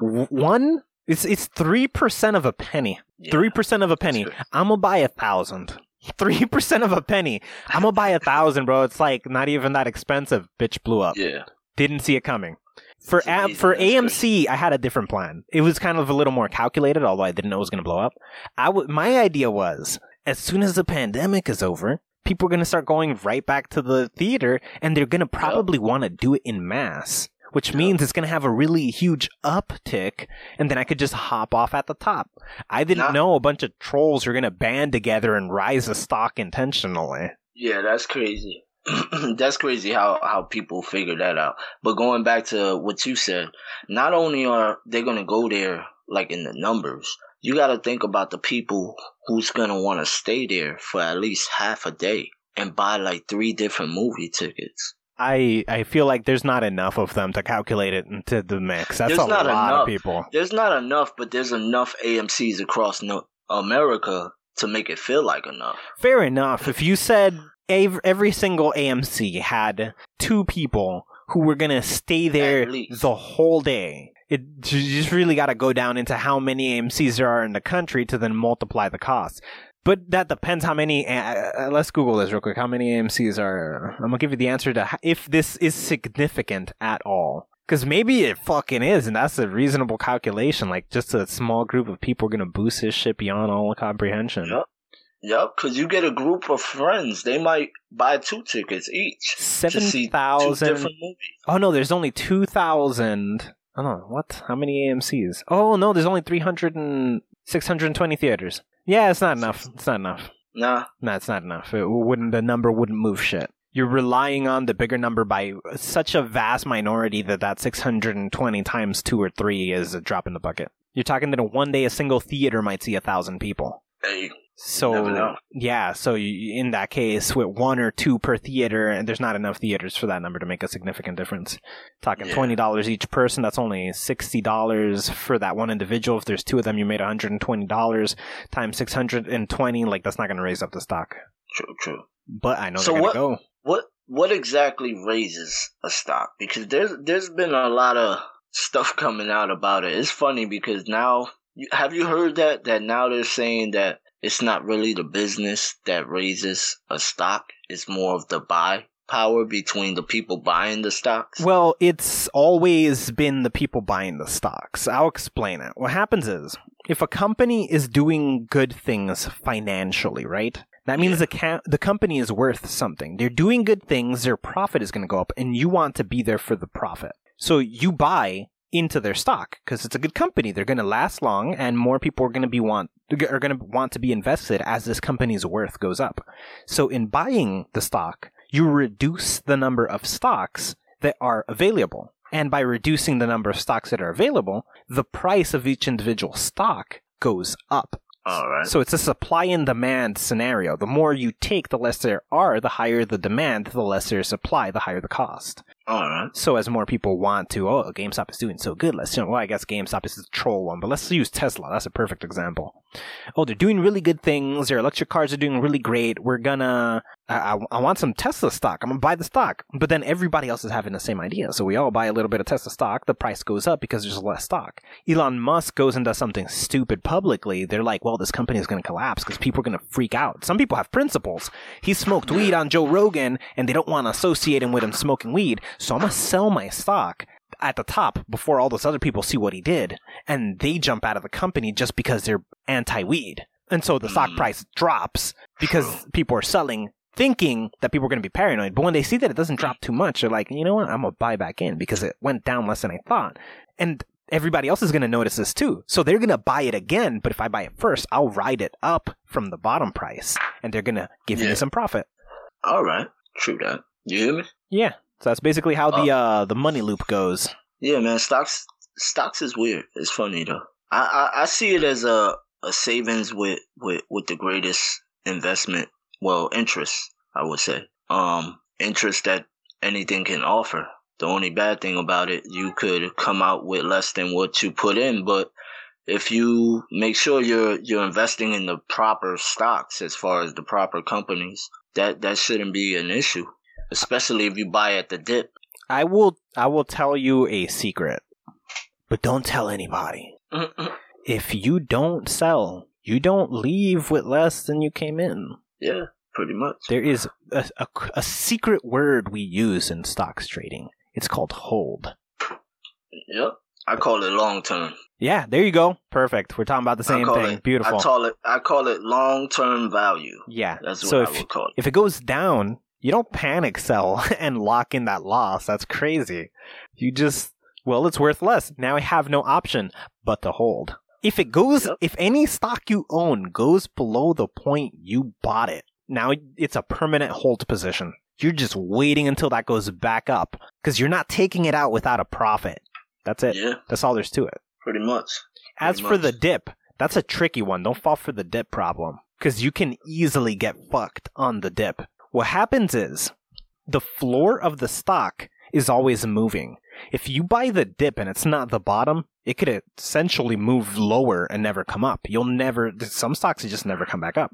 one. It's it's three percent of a penny. Yeah, Three percent of a penny. I'm gonna buy a thousand. Three percent of a penny. I'm gonna buy a thousand, bro. It's like not even that expensive. Bitch blew up. Yeah. Didn't see it coming. For a- for. AMC, I had a different plan. It was kind of a little more calculated, although I didn't know it was going to blow up. I w- my idea was as soon as the pandemic is over, people are going to start going right back to the theater, and they're going to probably want to do it in mass. Which Yep. means it's going to have a really huge uptick, and then I could just hop off at the top. I didn't Nah. know a bunch of trolls are going to band together and rise a stock intentionally. Yeah, that's crazy. that's crazy how how people figure that out. But going back to what you said, not only are they going to go there like in the numbers, you got to think about the people who's going to want to stay there for at least half a day and buy like three different movie tickets. I I feel like there's not enough of them to calculate it into the mix. That's There's a not lot enough. of people. There's not enough, but there's enough AMC's across no- America to make it feel like enough. Fair enough. If you said every single AMC had two people who were gonna stay there the whole day, it you just really got to go down into how many AMC's there are in the country to then multiply the cost. But that depends how many. Uh, uh, let's Google this real quick. How many AMC's are? I'm gonna give you the answer to if this is significant at all. Because maybe it fucking is, and that's a reasonable calculation. Like just a small group of people are gonna boost this shit beyond all comprehension. Yep. Yep, because you get a group of friends. They might buy two tickets each Seven thousand. different movies. Oh no, there's only two thousand. Oh no, what? How many AMC's? Oh no, there's only 300 and 620 theaters. Yeah, it's not enough. It's not enough. Nah, No, it's not enough. It wouldn't. The number wouldn't move shit. you're relying on the bigger number by such a vast minority that that 620 times two or three is a drop in the bucket. You're talking that in one day a single theater might see a thousand people. Hey, So yeah, so you, in that case, with one or two per theater, and there's not enough theaters for that number to make a significant difference. Talking Yeah. twenty dollars each person, that's only sixty dollars for that one individual. If there's two of them, you made one hundred and twenty dollars times six hundred and twenty. Like that's not going to raise up the stock. true, true. But I know So what- go. What what exactly raises a stock? Because there's there's been a lot of stuff coming out about it. It's funny because now have you heard that that now they're saying that it's not really the business that raises a stock. It's more of the buy power between the people buying the stocks. Well, it's always been the people buying the stocks. I'll explain it. What happens is, if a company is doing good things financially, right? That means the ca- the company is worth something. They're doing good things, their profit is going to go up, and you want to be there for the profit. So you buy into their stock because it's a good company. They're going to last long, and more people are going to be want are going to want to be invested as this company's worth goes up. So in buying the stock, you reduce the number of stocks that are available. And by reducing the number of stocks that are available, the price of each individual stock goes up. All right. So it's a supply and demand scenario. The more you take, the less there are. The higher the demand, the less there is supply, the higher the cost. All right. So as more people want to, oh, GameStop is doing so good. Let's, well, I guess GameStop is the troll one, but let's use Tesla. That's a perfect example. Oh, they're doing really good things. Their electric cars are doing really great. We're gonna, I, I, want some Tesla stock. I'm gonna buy the stock. But then everybody else is having the same idea. So we all buy a little bit of Tesla stock. The price goes up because there's less stock. Elon Musk goes and does something stupid publicly. They're like, well, this company is gonna collapse because people are gonna freak out. Some people have principles. He smoked weed on Joe Rogan and they don't want to associate him with him smoking weed. So I'm gonna sell my stock at the top before all those other people see what he did, and they jump out of the company just because they're anti-weed, and so the stock Mm. price drops because people are selling thinking that people are going to be paranoid. But when they see that it doesn't drop too much, they're like, you know what, I'm gonna buy back in because it went down less than I thought, and everybody else is going to notice this too. So they're going to buy it again, but if I buy it first, I'll ride it up from the bottom price, and they're going to give Yeah. me some profit. All right. True that. You hear me? Yeah. So that's basically how the uh the money loop goes. Yeah, man. Stocks stocks is weird. It's funny though. I I, I see it as a a savings with with with the greatest investment. Well, interest I would say. Um, interest that anything can offer. The only bad thing about it, you could come out with less than what you put in, but if you make sure you're you're investing in the proper stocks as far as the proper companies, that that shouldn't be an issue. Especially if you buy at the dip. I will I will tell you a secret. But don't tell anybody. If you don't sell, you don't leave with less than you came in. Yeah, pretty much. There is a, a, a secret word we use in stocks trading. It's called hold. Yep. I call it long term. Yeah, there you go. Perfect. We're talking about the same thing. It, Beautiful. I call it I call it long term value. yeah. That's what so I if would call it. if it goes down, you don't panic sell and lock in that loss. That's crazy. You just, well, it's worth less. Now I have no option but to hold. If it goes, Yep. if any stock you own goes below the point you bought it, now it's a permanent hold position. You're just waiting until that goes back up because you're not taking it out without a profit. That's it. Yeah, That's all there's to it. pretty much. As Pretty for much. the dip, that's a tricky one. Don't fall for the dip problem because you can easily get fucked on the dip. What happens is the floor of the stock is always moving. If you buy the dip and it's not the bottom, it could essentially move lower and never come up. You'll never, some stocks just never come back up.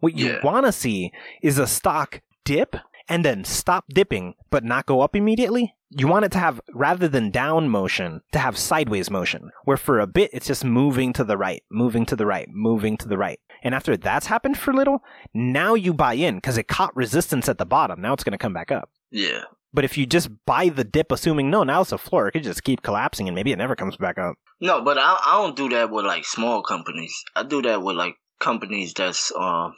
What you Yeah. want to see is a stock dip and then stop dipping but not go up immediately. You want it to have, rather than down motion, to have sideways motion, where for a bit it's just moving to the right, moving to the right, moving to the right. And after that's happened for a little, now you buy in because it caught resistance at the bottom. Now it's going to come back up. Yeah, But if you just buy the dip assuming, no, now it's a floor, it could just keep collapsing and maybe it never comes back up. no, but I I don't do that with like small companies. I do that with like companies that's um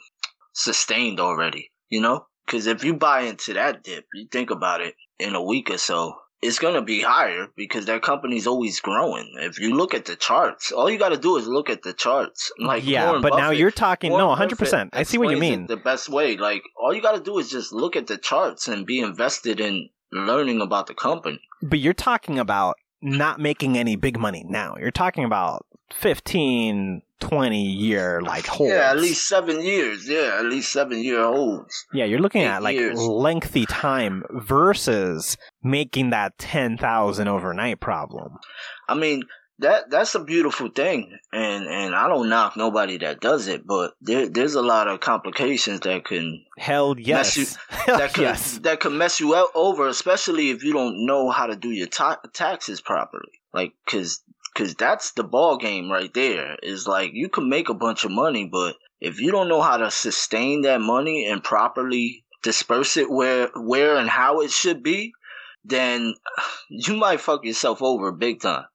sustained already. You know, because if you buy into that dip, you think about it in a week or so, it's gonna be higher because that company's always growing. If you look at the charts, all you got to do is look at the charts. Like yeah, Warren but now you're talking Warren no, hundred percent. I see what you mean. The best way, like all you got to do is just look at the charts and be invested in learning about the company. But you're talking about not making any big money now. You're talking about 15, 20 year like holds. Yeah, at least seven years. Yeah, at least seven year holds. Yeah, you're looking eight at like years. lengthy time versus making that 10,000 overnight problem. I mean, that that's a beautiful thing, and and I don't knock nobody that does it, but there there's a lot of complications that can Hell Mess yes. Hell that could yes. that could mess you out over, especially if you don't know how to do your ta- taxes properly. Like, cause cause that's the ball game right there. Is like you can make a bunch of money, but if you don't know how to sustain that money and properly disperse it where where and how it should be, then you might fuck yourself over big time.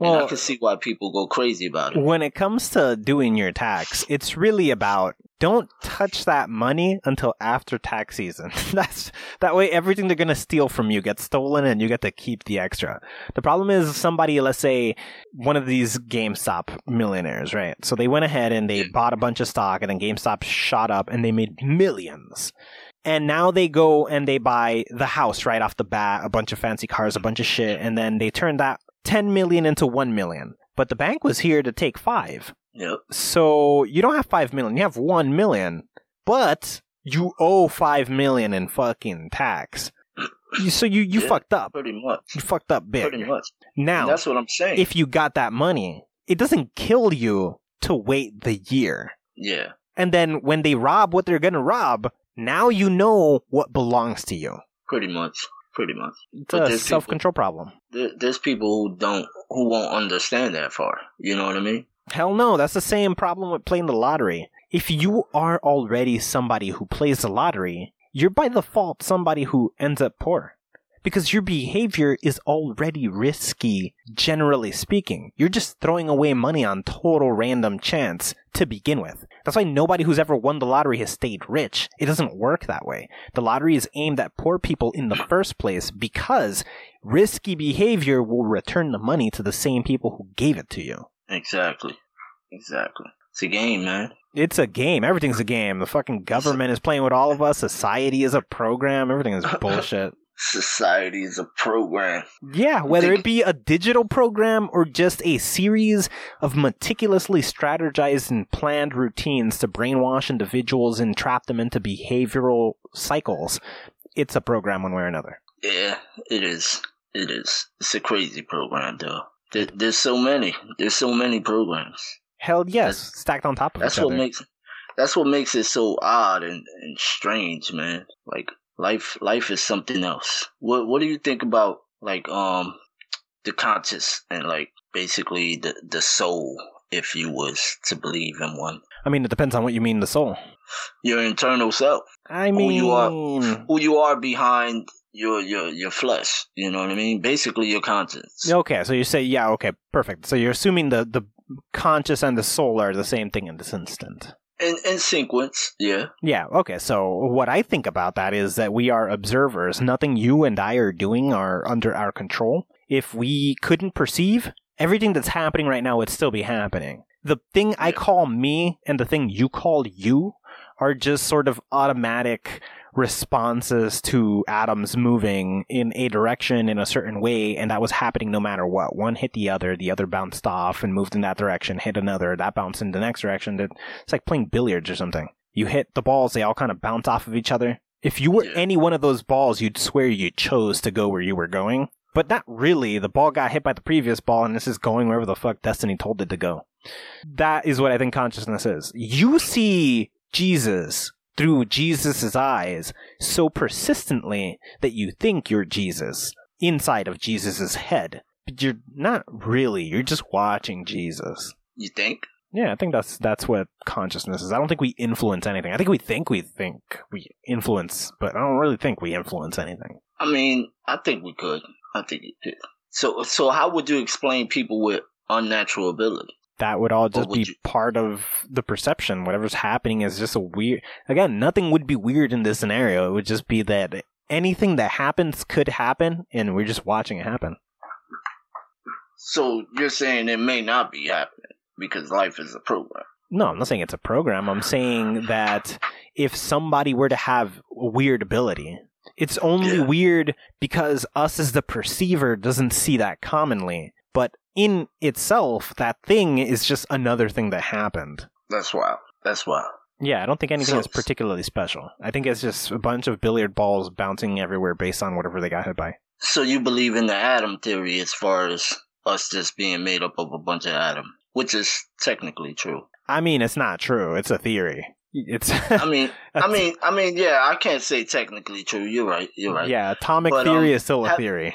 and I can see why people go crazy about it. when it comes to doing your tax, it's really about don't touch that money until after tax season. That's that way everything they're going to steal from you gets stolen and you get to keep the extra. The problem is somebody, let's say one of these GameStop millionaires, right? So they went ahead and they bought a bunch of stock and then GameStop shot up and they made millions. And now they go and they buy the house right off the bat, a bunch of fancy cars, a bunch of shit, and then they turn that 10 million into 1 million. But the bank was here to take 5. Yep. So you don't have 5 million, you have 1 million, but you owe 5 million in fucking tax. You, so you, you Yeah. fucked up. Pretty much. You fucked up big. Pretty much. Now, That's what I'm saying. if you got that money, it doesn't kill you to wait the year. yeah. And then when they rob what they're gonna rob, now you know what belongs to you. Pretty much. Pretty much. It's But a self control problem. There, there's people who don't, who won't understand that far. You know what I mean? Hell no, that's the same problem with playing the lottery. If you are already somebody who plays the lottery, you're by default somebody who ends up poor. Because your behavior is already risky, generally speaking. You're just throwing away money on total random chance to begin with. That's why nobody who's ever won the lottery has stayed rich. It doesn't work that way. The lottery is aimed at poor people in the first place because risky behavior will return the money to the same people who gave it to you. Exactly. Exactly. It's a game, man. It's a game. Everything's a game. The fucking government is playing with all of us. Society is a program. Everything is bullshit. Society is a program. Yeah, whether it be a digital program or just a series of meticulously strategized and planned routines to brainwash individuals and trap them into behavioral cycles, it's a program one way or another. Yeah, it is. It is. It's a crazy program, though. There, there's so many. There's so many programs. Hell yes, stacked on top of That's each what makes. That's what makes it so odd and, and strange, man. Like life, life is something else. What What do you think about like um the conscious and like basically the the soul, if you was to believe in one, I mean, it depends on what you mean the soul. your internal self, I mean, Who you are. who you are behind your your your flesh. You know what I mean? Basically, your conscience. Okay, so you say, yeah, okay, perfect. So you're assuming the, the conscious and the soul are the same thing in this instant. In in sequence, yeah. Yeah, okay, so what I think about that is that we are observers. Nothing you and I are doing are under our control. If we couldn't perceive, everything that's happening right now would still be happening. The thing I call me and the thing you call you are just sort of automatic responses to atoms moving in a direction in a certain way, and that was happening no matter what. One hit the other, the other bounced off and moved in that direction, hit another, that bounced in the next direction. It's like playing billiards or something. You hit the balls, they all kind of bounce off of each other. If you were any one of those balls, you'd swear you chose to go where you were going. But not really. The ball got hit by the previous ball, and this is going wherever the fuck Destiny told it to go. That is what I think consciousness is. You see Jesus through Jesus' eyes so persistently that you think you're Jesus inside of Jesus' head. But you're not really. You're just watching Jesus. You think? Yeah, I think that's that's what consciousness is. I don't think we influence anything. I think we think we think we influence, but I don't really think we influence anything. I mean, I think we could. I think you could. So, so how would you explain people with unnatural ability? That would all just would be you- part of the perception. Whatever's happening is just a weird. Again, nothing would be weird in this scenario. It would just be that anything that happens could happen, and we're just watching it happen. So you're saying it may not be happening because life is a program. No, I'm not saying it's a program. I'm saying that if somebody were to have a weird ability, it's only Yeah. weird because us as the perceiver doesn't see that commonly. But in itself, that thing is just another thing that happened. That's wild. That's wild. Yeah, I don't think anything So- is particularly special. I think it's just a bunch of billiard balls bouncing everywhere based on whatever they got hit by. So you believe in the atom theory as far as us just being made up of a bunch of atoms, which is technically true. I mean, it's not true. It's a theory. It's I mean, I mean, I mean, yeah, I can't say technically true. You're right. You're right. yeah, atomic But, theory um, is still a have- theory.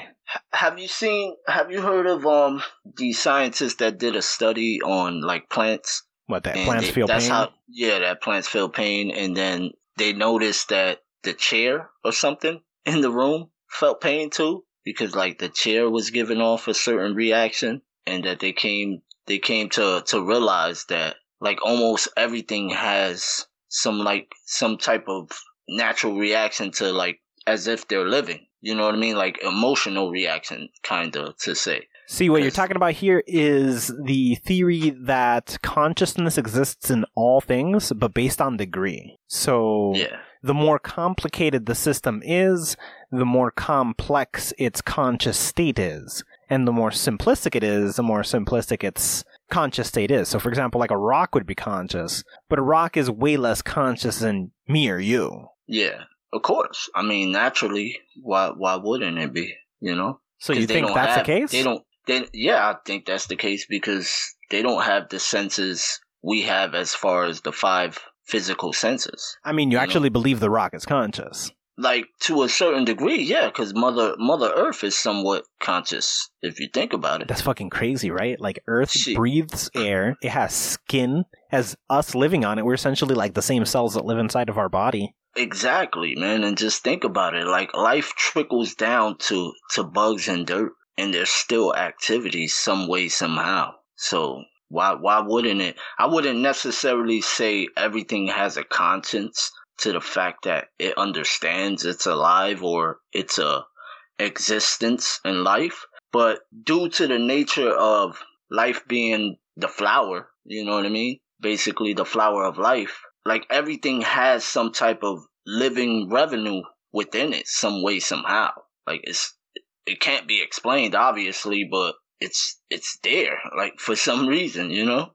Have you seen? Have you heard of um the scientists that did a study on like plants? What that And plants they- feel that's pain? How, yeah, that plants feel pain, and then they noticed that the chair or something in the room felt pain too, because like the chair was giving off a certain reaction, and that they came they came to to realize that like almost everything has some like some type of natural reaction to like as if they're living. You know what I mean? Like emotional reaction, kind of to say. See, what you're talking about here is the theory that consciousness exists in all things, but based on degree. So, Yeah. the more complicated the system is, the more complex its conscious state is. And the more simplistic it is, the more simplistic its conscious state is. So, for example, like a rock would be conscious, but a rock is way less conscious than me or you. Yeah, of course. I mean, naturally, why why wouldn't it be? You know. So you think that's have- the case? They don't. They yeah, I think that's the case because they don't have the senses we have as far as the five physical senses. I mean, you you know. actually believe the rock is conscious. Like to a certain degree, yeah, because Mother Mother Earth is somewhat conscious if you think about it. That's fucking crazy, right? Like Earth Shit. breathes air, it has skin. As us living on it, we're essentially like the same cells that live inside of our body. Exactly, man, and just think about it. Like life trickles down to to bugs and dirt, and there's still activity some way somehow. So why why wouldn't it? I wouldn't necessarily say everything has a conscience to the fact that it understands it's alive or it's a existence in life, but due to the nature of life being the flower, you know what I mean? Basically the flower of life like everything has some type of living revenue within it some way somehow like it's it can't be explained obviously but it's it's there like for some reason you know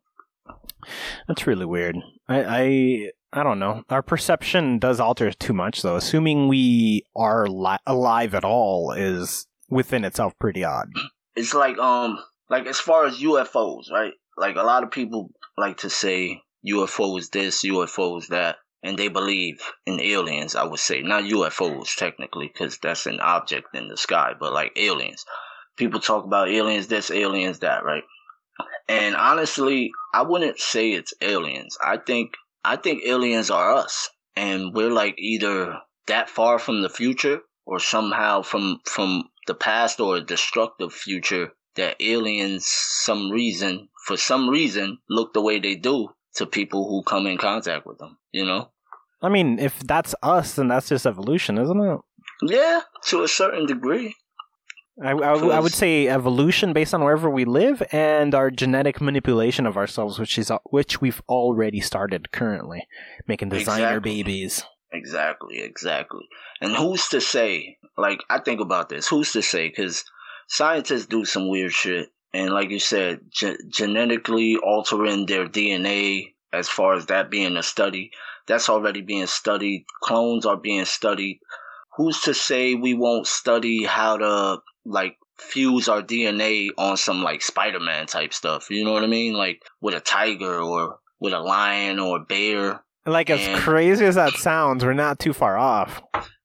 That's really weird. I, I I don't know. Our perception does alter too much, though. Assuming we are li- alive at all is within itself pretty odd. it's like um like as far as UFOs right like a lot of people like to say UFOs this UFOs that and they believe in aliens I would say. Not UFOs technically because that's an object in the sky but like aliens. People talk about aliens this aliens that right? And honestly I wouldn't say it's aliens. I think I think aliens are us and we're like either that far from the future or somehow from from the past or a destructive future that aliens some reason for some reason look the way they do to people who come in contact with them you know I mean, if that's us, then that's just evolution, isn't it? yeah to a certain degree I, I, I would say evolution based on wherever we live and our genetic manipulation of ourselves, which is uh, which we've already started currently, making designer Exactly. babies. exactly exactly and who's to say like i think about this who's to say because scientists do some weird shit and like you said ge- genetically altering their dna as far as that being a study that's already being studied clones are being studied who's to say we won't study how to like fuse our dna on some like spider-man type stuff you know what i mean like with a tiger or with a lion or a bear Like as And- crazy as that sounds, we're not too far off.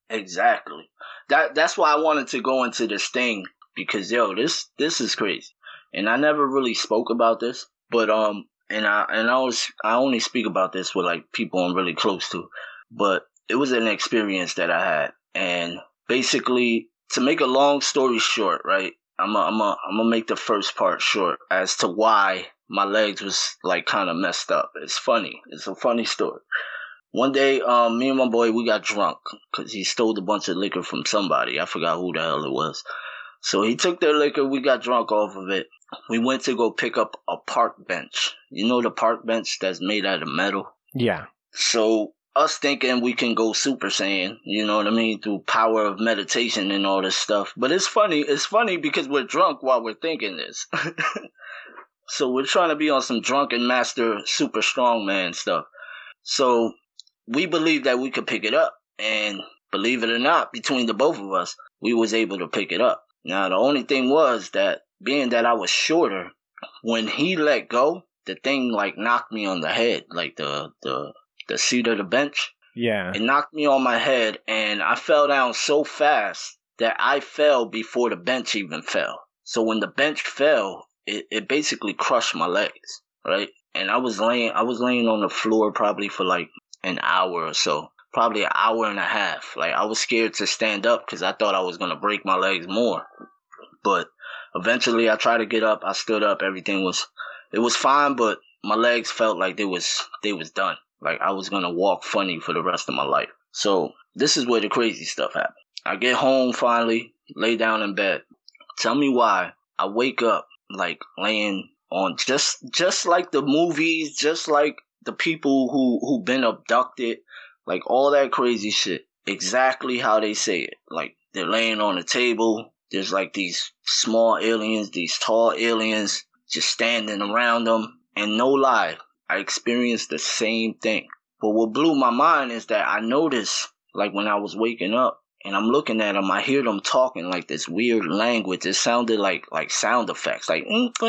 Exactly. That that's why I wanted to go into this thing because yo, this this is crazy. And I never really spoke about this, but um and I and I was I only speak about this with like people I'm really close to. But it was an experience that I had and basically to make a long story short, right? I'm a, I'm a, I'm gonna make the first part short as to why my legs was like kind of messed up. It's funny. It's a funny story. one day, um, me and my boy, we got drunk because he stole a bunch of liquor from somebody. I forgot who the hell it was. So he took their liquor. We got drunk off of it. We went to go pick up a park bench. You know the park bench that's made out of metal? Yeah. So us thinking we can go Super Saiyan, you know what I mean, through power of meditation and all this stuff. But it's funny. It's funny because we're drunk while we're thinking this. so we're trying to be on some drunken master super strong man stuff. So we believed that we could pick it up and believe it or not, between the both of us, we was able to pick it up. Now the only thing was that being that I was shorter, when he let go, the thing like knocked me on the head, like the the the seat of the bench. Yeah. It knocked me on my head and I fell down so fast that I fell before the bench even fell. So when the bench fell, it, it basically crushed my legs, right? And I was laying I was laying on the floor probably for like an hour or so. Probably an hour and a half. Like I was scared to stand up because I thought I was gonna break my legs more. But eventually I tried to get up, I stood up, everything was it was fine, but my legs felt like they was they was done. Like I was gonna walk funny for the rest of my life. So this is where the crazy stuff happened. I get home finally, lay down in bed. Tell me why I wake up like laying on just just like the movies, just like the people who who been abducted, like all that crazy shit. Exactly how they say it. Like they're laying on a table. There's like these small aliens, these tall aliens just standing around them. And no lie, I experienced the same thing. But what blew my mind is that I noticed, like when I was waking up and I'm looking at them, I hear them talking like this weird language. It sounded like like sound effects, like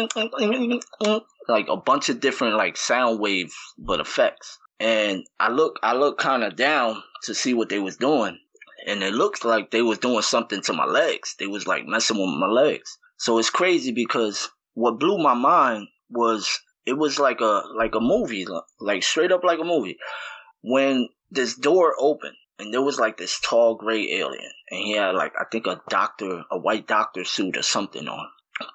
like a bunch of different like sound waves, but effects. And I look, I look kind of down to see what they was doing, and it looked like they was doing something to my legs. They was like messing with my legs. So it's crazy because what blew my mind was it was like a like a movie, like straight up like a movie. When this door opened and there was like this tall gray alien and he had like I think a doctor, a white doctor suit or something on.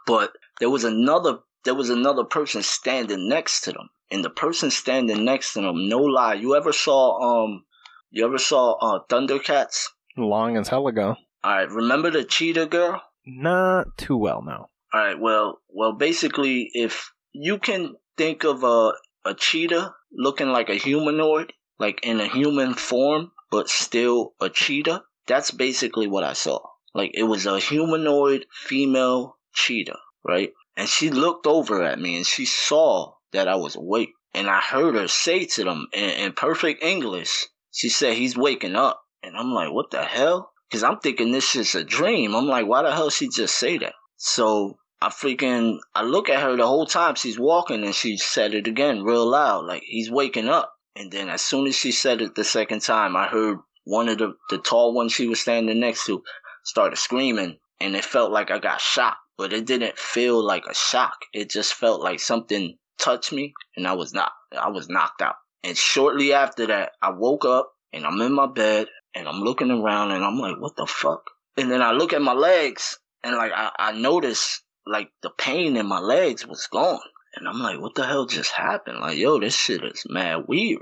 But there was another there was another person standing next to them. And the person standing next to them, no lie, you ever saw um you ever saw uh Thundercats? Long as hell ago. Alright, remember the cheetah girl? Not too well, no. Alright, well well basically if you can think of a a cheetah looking like a humanoid, like in a human form, but still a cheetah. That's basically what I saw. Like it was a humanoid female cheetah, right? And she looked over at me and she saw that I was awake. And I heard her say to them in, in perfect English, she said, he's waking up. And I'm like, what the hell? Cause I'm thinking this is a dream. I'm like, why the hell she just say that? So I freaking, I look at her the whole time she's walking and she said it again real loud, like he's waking up. And then as soon as she said it the second time, I heard one of the, the tall ones she was standing next to started screaming and it felt like I got shot, but it didn't feel like a shock. It just felt like something touched me and I was not, I was knocked out. And shortly after that, I woke up and I'm in my bed and I'm looking around and I'm like, what the fuck? And then I look at my legs and like I, I notice like the pain in my legs was gone. And I'm like, what the hell just happened? Like, yo, this shit is mad weird.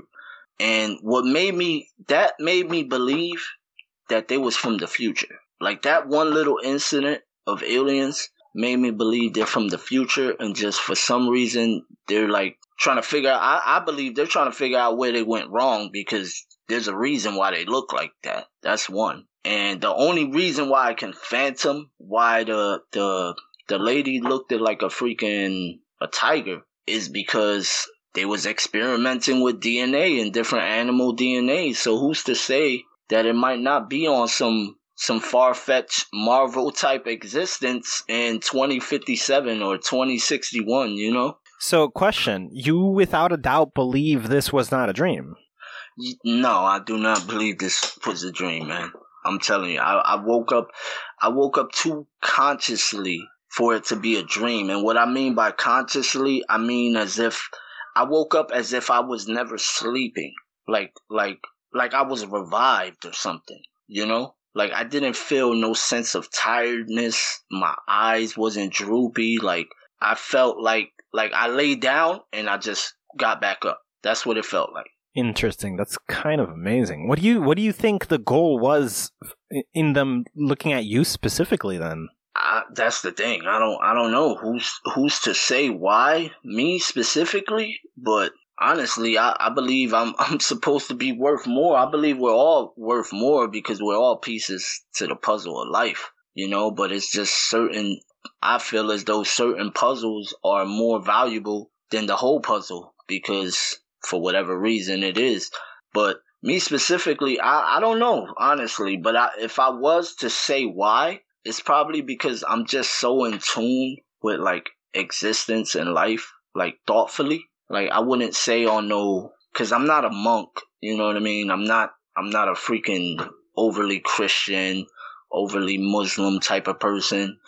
And what made me, that made me believe that they was from the future. Like that one little incident of aliens made me believe they're from the future and just for some reason they're like trying to figure out, I, I believe they're trying to figure out where they went wrong because there's a reason why they look like that. That's one. And the only reason why I can phantom why the, the, the lady looked at like a freaking a tiger is because they was experimenting with DNA and different animal DNA. So who's to say that it might not be on some some far fetched Marvel type existence in 2057 or 2061, you know? So, question: You, without a doubt, believe this was not a dream? No, I do not believe this was a dream, man. I'm telling you, I, I woke up, I woke up too consciously for it to be a dream. And what I mean by consciously, I mean as if I woke up as if I was never sleeping. Like, like, like I was revived or something, you know? Like I didn't feel no sense of tiredness. My eyes wasn't droopy. Like I felt like, like I laid down and I just got back up. That's what it felt like. Interesting. That's kind of amazing. What do you what do you think the goal was in them looking at you specifically then? I, that's the thing. I don't I don't know who's who's to say why me specifically, but honestly, I, I believe I'm I'm supposed to be worth more. I believe we're all worth more because we're all pieces to the puzzle of life, you know, but it's just certain I feel as though certain puzzles are more valuable than the whole puzzle because for whatever reason it is. But me specifically, I, I don't know, honestly. But I, if I was to say why, it's probably because I'm just so in tune with like existence and life, like thoughtfully. Like I wouldn't say on no, cause I'm not a monk. You know what I mean? I'm not, I'm not a freaking overly Christian, overly Muslim type of person.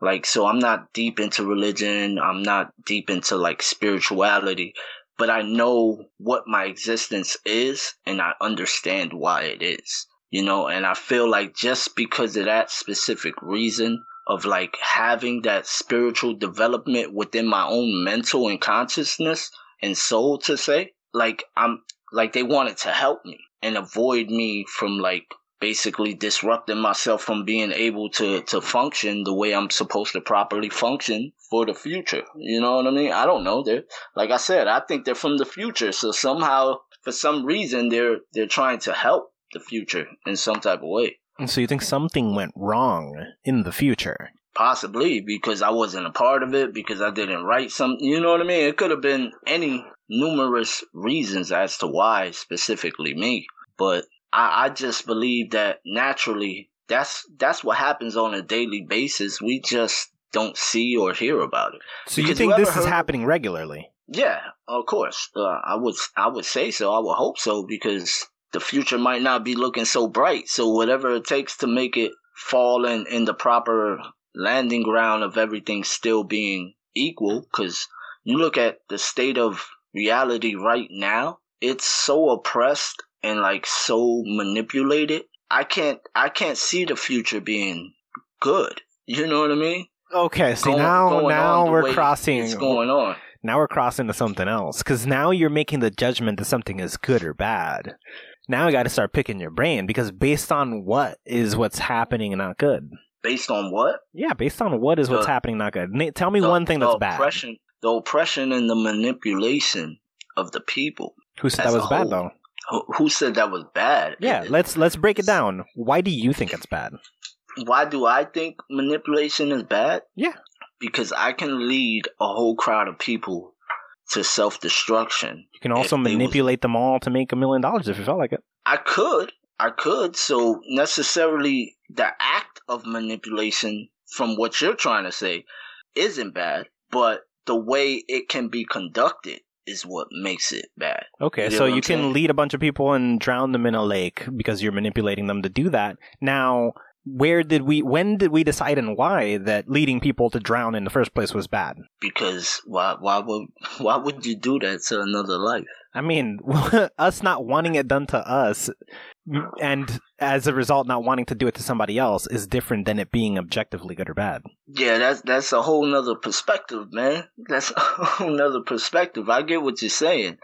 Like, so I'm not deep into religion. I'm not deep into like spirituality but I know what my existence is and I understand why it is, you know, and I feel like just because of that specific reason of like having that spiritual development within my own mental and consciousness and soul to say, like I'm like they wanted to help me and avoid me from like basically disrupting myself from being able to to function the way I'm supposed to properly function for the future. You know what I mean? I don't know. They're like I said, I think they're from the future. So somehow, for some reason, they're they're trying to help the future in some type of way. So you think something went wrong in the future? Possibly because I wasn't a part of it, because I didn't write something. You know what I mean? It could have been any numerous reasons as to why specifically me. But I, I just believe that naturally that's that's what happens on a daily basis. We just don't see or hear about it. So you think this is happening regularly? Yeah, of course. Uh, I would I would say so. I would hope so because the future might not be looking so bright. So whatever it takes to make it fall in in the proper landing ground of everything still being equal, because you look at the state of reality right now, it's so oppressed and like so manipulated. I can't I can't see the future being good. You know what I mean? Okay, see going, now going now we're crossing it's going on. Now we're crossing to something else cuz now you're making the judgment that something is good or bad. Now I got to start picking your brain because based on what is what's happening and not good? Based on what? Yeah, based on what is the, what's happening not good. Tell me the, one thing that's bad. Oppression, the oppression and the manipulation of the people. Who said that was bad though? Who said that was bad? Yeah, let's let's break it down. Why do you think it's bad? Why do I think manipulation is bad? Yeah. Because I can lead a whole crowd of people to self destruction. You can also manipulate was... them all to make a million dollars if you felt like it. I could. I could. So necessarily the act of manipulation from what you're trying to say isn't bad, but the way it can be conducted is what makes it bad. Okay, you so you can lead a bunch of people and drown them in a lake because you're manipulating them to do that. Now, where did we when did we decide and why that leading people to drown in the first place was bad? Because why why would why would you do that to another life? I mean, us not wanting it done to us and as a result not wanting to do it to somebody else is different than it being objectively good or bad. Yeah that's that's a whole nother perspective man. That's a whole nother perspective. I get what you're saying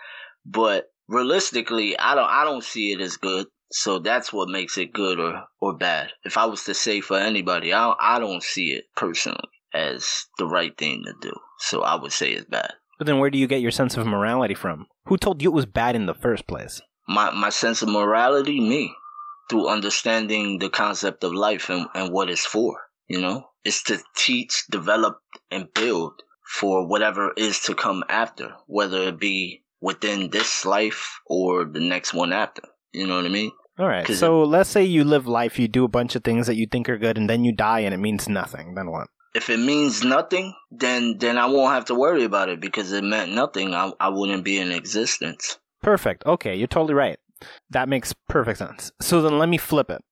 but realistically i don't i don't see it as good so that's what makes it good or or bad. If i was to say for anybody i i don't see it personally as the right thing to do so i would say it's bad but then where do you get your sense of morality from who told you it was bad in the first place my my sense of morality, me, through understanding the concept of life and, and what it's for. You know, it's to teach, develop, and build for whatever is to come after, whether it be within this life or the next one after. You know what I mean? All right. So it, let's say you live life, you do a bunch of things that you think are good, and then you die, and it means nothing. Then what? If it means nothing, then then I won't have to worry about it because it meant nothing. I I wouldn't be in existence. Perfect. Okay, you're totally right. That makes perfect sense. So then let me flip it.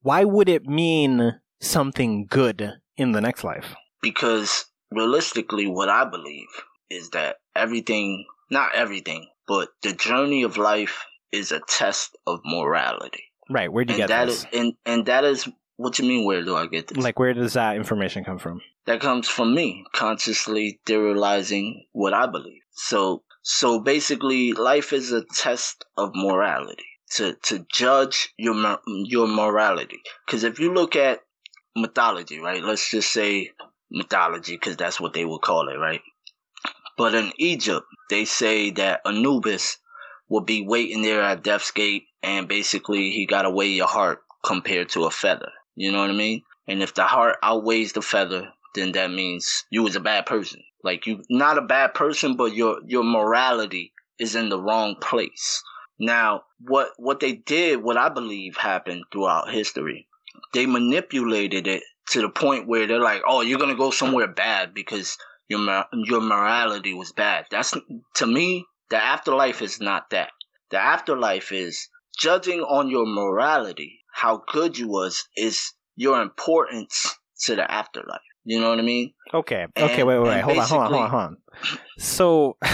Why would it mean something good in the next life? Because realistically, what I believe is that everything, not everything, but the journey of life is a test of morality. Right. Where do you and get that this? Is, and, and that is what you mean, where do I get this? Like, where does that information come from? That comes from me consciously theorizing what I believe. So So basically, life is a test of morality to to judge your your morality. Because if you look at mythology, right? Let's just say mythology, because that's what they would call it, right? But in Egypt, they say that Anubis will be waiting there at Death's Gate, and basically he got to weigh your heart compared to a feather. You know what I mean? And if the heart outweighs the feather, then that means you was a bad person. Like you, not a bad person, but your your morality is in the wrong place. Now, what what they did, what I believe happened throughout history, they manipulated it to the point where they're like, "Oh, you're gonna go somewhere bad because your your morality was bad." That's to me, the afterlife is not that. The afterlife is judging on your morality, how good you was, is your importance to the afterlife. You know what I mean? Okay. Okay. Wait. Wait. Wait. Hold on. Hold on. Hold on. Hold on. So.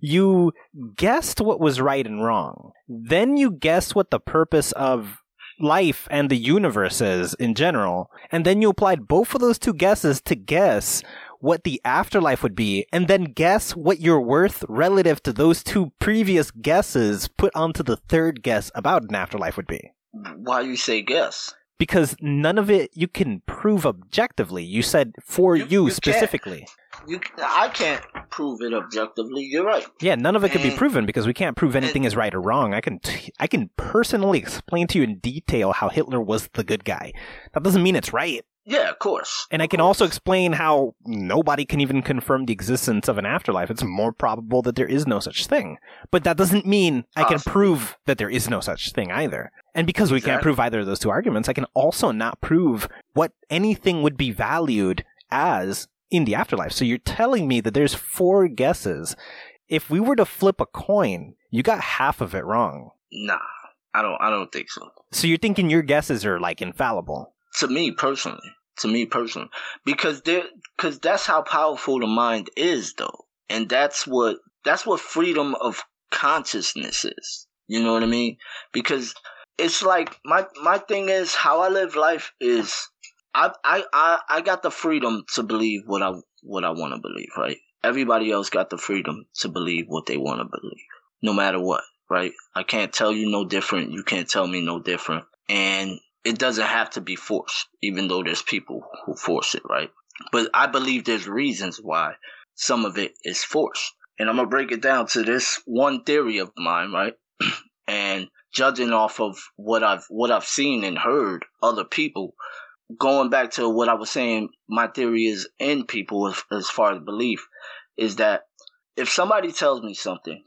you guessed what was right and wrong. Then you guessed what the purpose of life and the universe is in general. And then you applied both of those two guesses to guess what the afterlife would be, and then guess what your worth relative to those two previous guesses put onto the third guess about an afterlife would be. Why you say guess? Because none of it you can prove objectively. You said for you, you, you specifically. You, I can't prove it objectively. You're right. Yeah, none of it and, can be proven because we can't prove anything and, is right or wrong. I can t- I can personally explain to you in detail how Hitler was the good guy. That doesn't mean it's right. Yeah, of course. And I can course. also explain how nobody can even confirm the existence of an afterlife. It's more probable that there is no such thing. But that doesn't mean I can prove that there is no such thing either. And because we exactly. can't prove either of those two arguments, I can also not prove what anything would be valued as in the afterlife. So you're telling me that there's four guesses. If we were to flip a coin, you got half of it wrong. Nah, I don't. I don't think so. So you're thinking your guesses are like infallible? To me personally, to me personally, because there, because that's how powerful the mind is, though, and that's what that's what freedom of consciousness is. You know what I mean? Because it's like my my thing is how I live life is I I I, I got the freedom to believe what I what I want to believe, right? Everybody else got the freedom to believe what they want to believe, no matter what, right? I can't tell you no different. You can't tell me no different, and it doesn't have to be forced, even though there's people who force it, right? But I believe there's reasons why some of it is forced, and I'm gonna break it down to this one theory of mine, right? and judging off of what I've what I've seen and heard other people going back to what I was saying, my theory is in people as, as far as belief is that if somebody tells me something,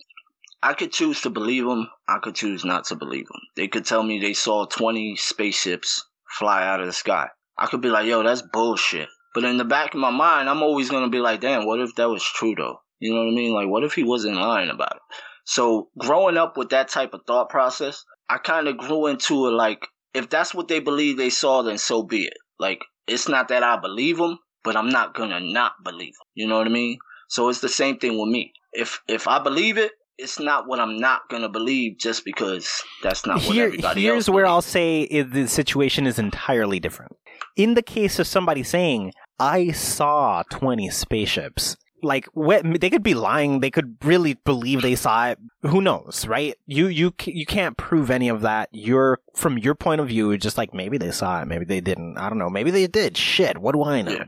I could choose to believe them. I could choose not to believe them. They could tell me they saw 20 spaceships fly out of the sky. I could be like, yo, that's bullshit. But in the back of my mind, I'm always going to be like, damn, what if that was true though? You know what I mean? Like, what if he wasn't lying about it? So growing up with that type of thought process, I kind of grew into it like, if that's what they believe they saw, then so be it. Like, it's not that I believe them, but I'm not gonna not believe them. You know what I mean? So it's the same thing with me. If if I believe it, it's not what I'm not gonna believe just because that's not what Here, everybody here's else. Here's where I'll say the situation is entirely different. In the case of somebody saying, "I saw 20 spaceships," like what, they could be lying they could really believe they saw it who knows right you you you can't prove any of that you're from your point of view just like maybe they saw it maybe they didn't i don't know maybe they did shit what do i know yeah.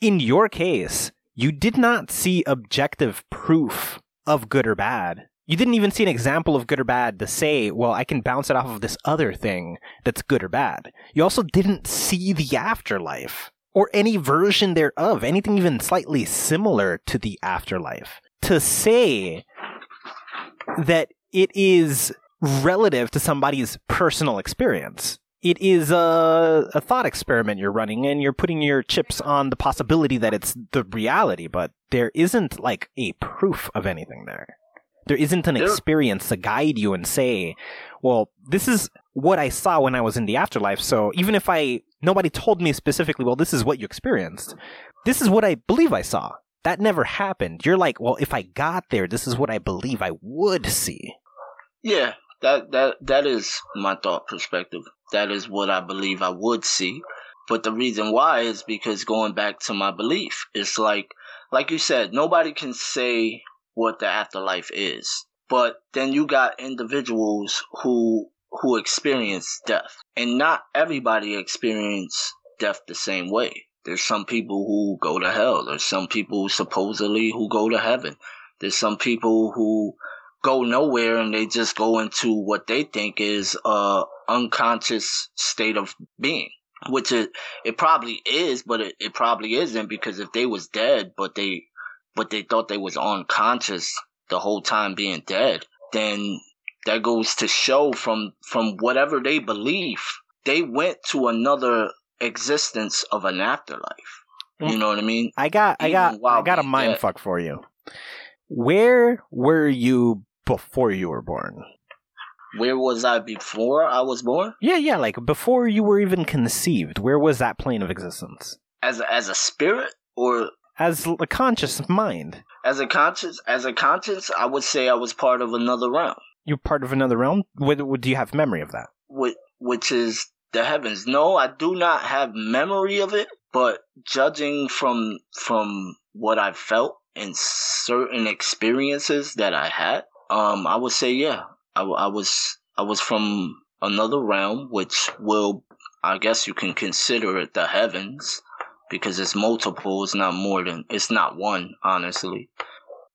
in your case you did not see objective proof of good or bad you didn't even see an example of good or bad to say, well, I can bounce it off of this other thing that's good or bad. You also didn't see the afterlife or any version thereof, anything even slightly similar to the afterlife. To say that it is relative to somebody's personal experience. It is a, a thought experiment you're running, and you're putting your chips on the possibility that it's the reality, but there isn't like a proof of anything there. There isn't an experience to guide you and say, well, this is what I saw when I was in the afterlife. So even if I, nobody told me specifically, well, this is what you experienced. This is what I believe I saw. That never happened. You're like, well, if I got there, this is what I believe I would see. Yeah, that, that, that is my thought perspective. That is what I believe I would see. But the reason why is because going back to my belief, it's like, like you said, nobody can say what the afterlife is. But then you got individuals who who experience death, and not everybody experience death the same way. There's some people who go to hell. There's some people supposedly who go to heaven. There's some people who go nowhere and they just go into what they think is a unconscious state of being which it it probably is but it, it probably isn't because if they was dead but they but they thought they was unconscious the whole time being dead then that goes to show from from whatever they believe they went to another existence of an afterlife you know what i mean I got, I got, I got a mind dead. fuck for you. Where were you before you were born? where was i before i was born Yeah, yeah, like before you were even conceived. Where was that plane of existence? as a, as a spirit or As a conscious mind, as a conscious as a conscience i would say i was part of another realm you're part of another realm. What, what, do you have memory of that? which, which is the heavens. No, I do not have memory of it, but judging from from what I felt and certain experiences that I had, um, I would say yeah, I was I was from another realm, which will I guess you can consider it the heavens because it's multiple. It's not more than it's not one, honestly.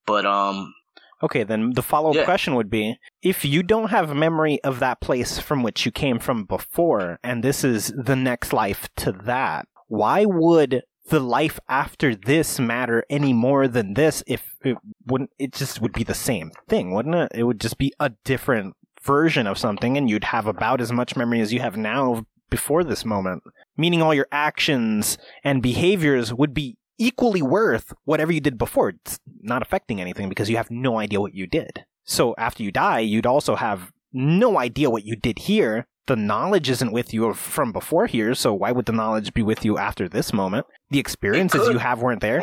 But um, Okay, then the follow up Yeah. question would be if you don't have memory of that place from which you came from before, and this is the next life to that, why would the life after this matter any more than this if it wouldn't it just would be the same thing, wouldn't it? It would just be a different version of something and you'd have about as much memory as you have now before this moment. Meaning all your actions and behaviors would be equally worth whatever you did before. It's not affecting anything because you have no idea what you did. So after you die, you'd also have no idea what you did here. The knowledge isn't with you from before here, so why would the knowledge be with you after this moment? The experiences could. you have weren't there.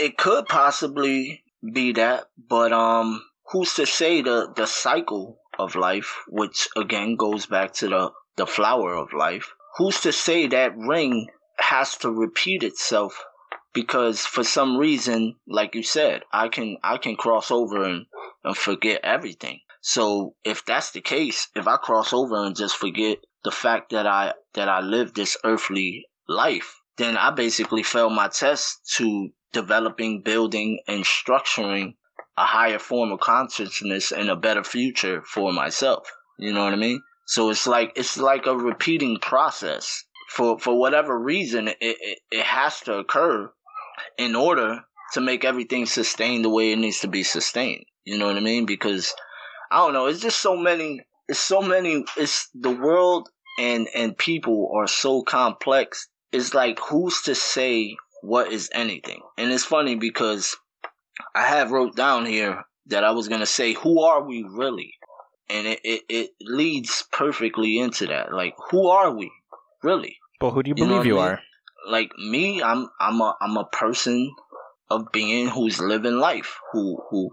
it could possibly be that, but um, who's to say the the cycle of life, which again goes back to the the flower of life. Who's to say that ring has to repeat itself? Because for some reason, like you said, I can I can cross over and, and forget everything. So if that's the case, if I cross over and just forget the fact that I that I lived this earthly life, then I basically failed my test to developing, building, and structuring a higher form of consciousness and a better future for myself. You know what I mean? So it's like it's like a repeating process. For for whatever reason, it it, it has to occur in order to make everything sustain the way it needs to be sustained. You know what I mean? Because I don't know, it's just so many it's so many it's the world and and people are so complex. It's like who's to say what is anything? And it's funny because I have wrote down here that I was gonna say who are we really? And it, it, it leads perfectly into that. Like who are we really? But who do you believe you I mean? are? like me, I'm I'm a I'm a person of being who's living life, who who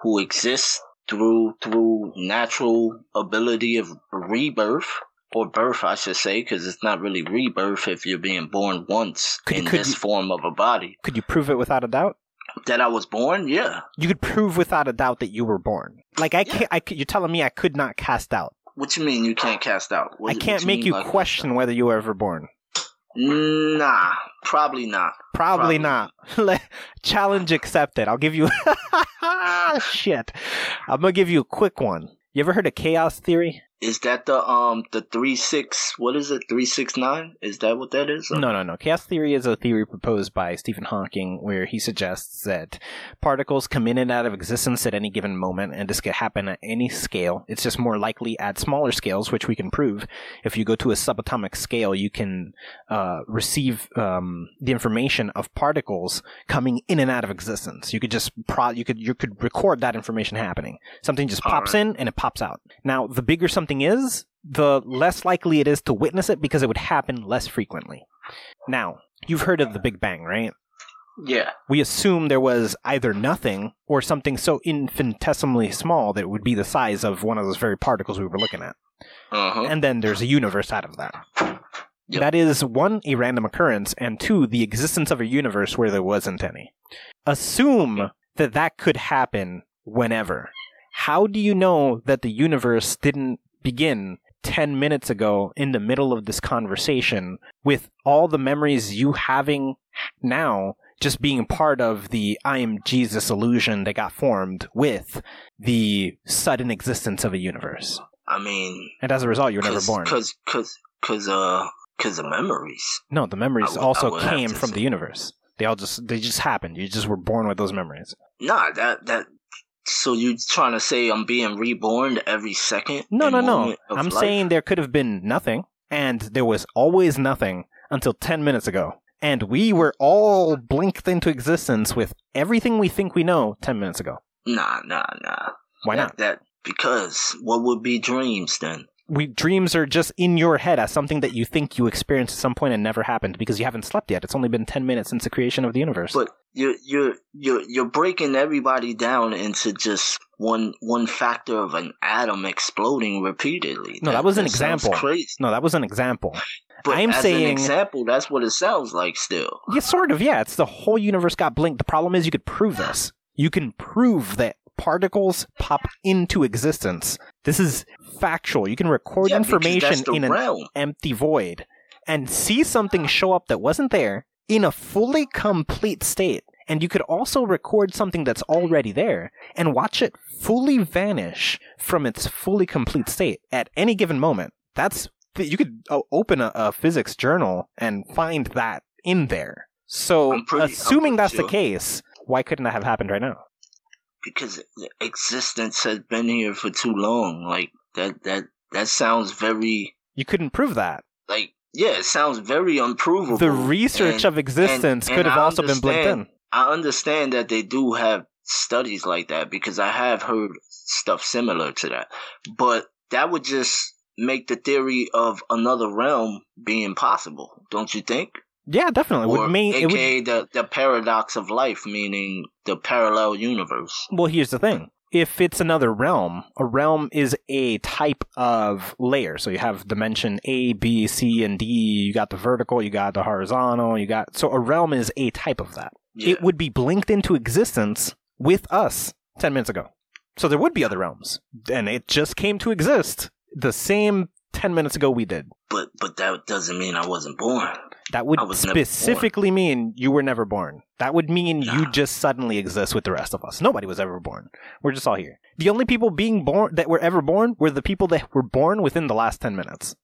who exists through through natural ability of rebirth or birth, I should say, because it's not really rebirth if you're being born once Could- in could this you- form of a body. Could you prove it without a doubt? That I was born, yeah. You could prove without a doubt that you were born. Like I can't. I you're telling me I could not cast out. What you mean you can't cast out? What, I can't make mean you question whether you were ever born. Nah, probably not. Probably, Probably. not. Challenge accepted. I'll give you. Shit. I'm gonna give you a quick one. You ever heard of chaos theory? Is that the um the three six? What is it? Three six nine? Is that what that is? No, no, no. Chaos theory is a theory proposed by Stephen Hawking where he suggests that particles come in and out of existence at any given moment, and this could happen at any scale. It's just more likely at smaller scales, which we can prove. If you go to a subatomic scale, you can uh, receive um, the information of particles coming in and out of existence. You could just pro- you could you could record that information happening. Something just pops Alright. in and it pops out. Now, the bigger something is, the less likely it is to witness it because it would happen less frequently. Now, you've heard of the Big Bang, right? Yeah. We assume there was either nothing or something so infinitesimally small that it would be the size of one of those very particles we were looking at. Uh huh. And then there's a universe out of that. Yep. That is one, a random occurrence, and two, the existence of a universe where there wasn't any. Assume that that could happen whenever. How do you know that the universe didn't begin 10 minutes ago in the middle of this conversation with all the memories you having now just being part of the I am Jesus illusion that got formed with the sudden existence of a universe? I mean, And as a result, you were never born. Cause, cause, cause, uh, cause the memories. No, the memories would- also came from the universe. They all just they just happened. You just were born with those memories. Nah, that that. So you trying to say I'm being reborn every second? No, no, no. I'm life? saying there could have been nothing, and there was always nothing until 10 minutes ago. And we were all blinked into existence with everything we think we know 10 minutes ago. Nah, nah, nah. Why that, not? That because what would be dreams then? We dreams are just in your head as something that you think you experienced at some point and never happened because you haven't slept yet. It's only been 10 minutes since the creation of the universe. But you're you're you're you're breaking everybody down into just one one factor of an atom exploding repeatedly. No, that was an sounds example. Crazy. no, that was an example. But I'm saying- an example, that's what it sounds like. Still, Yeah, sort of. Yeah, it's the whole universe got blinked. The problem is you could prove this. You can prove that particles pop into existence. This is factual. You can record Yeah, information in an empty void and see something show up that wasn't there in a fully complete state. And you could also record something that's already there and watch it fully vanish from its fully complete state at any given moment. That's you could uh, open a, a physics journal and find that in there. So, pretty- assuming that's the case, why couldn't that have happened right now? Because existence has been here for too long. Like that that that sounds very You couldn't prove that. like yeah, it sounds very unprovable. The research And of existence and could have I also been blinked in. I understand that they do have studies like that because I have heard stuff similar to that. But that would just make the theory of another realm being possible, don't you think? Yeah, definitely. It Or would mean, it would, aka the, the paradox of life, meaning the parallel universe. Well, here's the thing. If it's another realm, a realm is a type of layer. So you have dimension A, B, C, and D. You got the vertical, you got the horizontal, you got. So a realm is a type of that. Yeah. It would be blinked into existence with us 10 minutes ago. So there would be other realms. And it just came to exist the same 10 minutes ago we did. but but that doesn't mean I wasn't born. That would I was never born. specifically mean you were never born. That would mean you just suddenly exist with the rest of us. Nobody was ever born. We're just all here. The only people being born that were ever born were the people that were born within the last 10 minutes.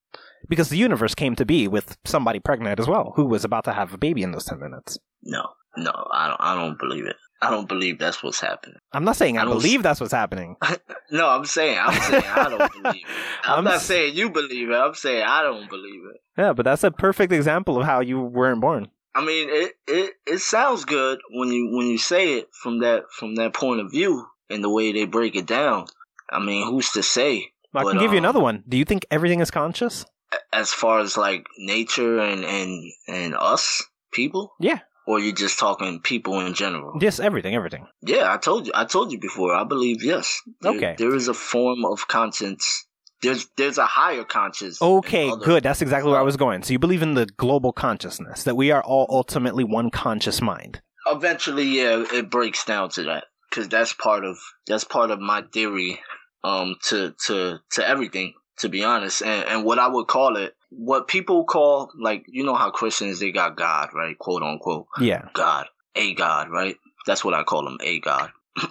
Because the universe came to be with somebody pregnant as well, who was about to have a baby in those 10 minutes. No, no, I don't. I don't believe it. I don't believe that's what's happening. I'm not saying I, I believe that's what's happening. No, I'm saying. I'm saying I don't believe it. I'm, I'm not s- saying you believe it. I'm saying I don't believe it. Yeah, but that's a perfect example of how you weren't born. I mean, it, it it sounds good when you when you say it from that from that point of view and the way they break it down. I mean, who's to say? I But, can give you um, another one. Do you think everything is conscious? As far as like nature and and and us people, Yeah. Or you just talking people in general? Yes, everything, everything. Yeah, I told you. I told you before. I believe yes. There- Okay. There is a form of conscience. There's there's a higher conscience. Okay, good. That's exactly where I was going. So you believe in the global consciousness, that we are all ultimately one conscious mind. Eventually, yeah, it breaks down to that because that's part of that's part of my theory. Um, to to to everything. To be honest, and and what I would call it, what people call like you know how Christians they got God right, quote unquote. Yeah. God, a God, right? That's what I call him, a God.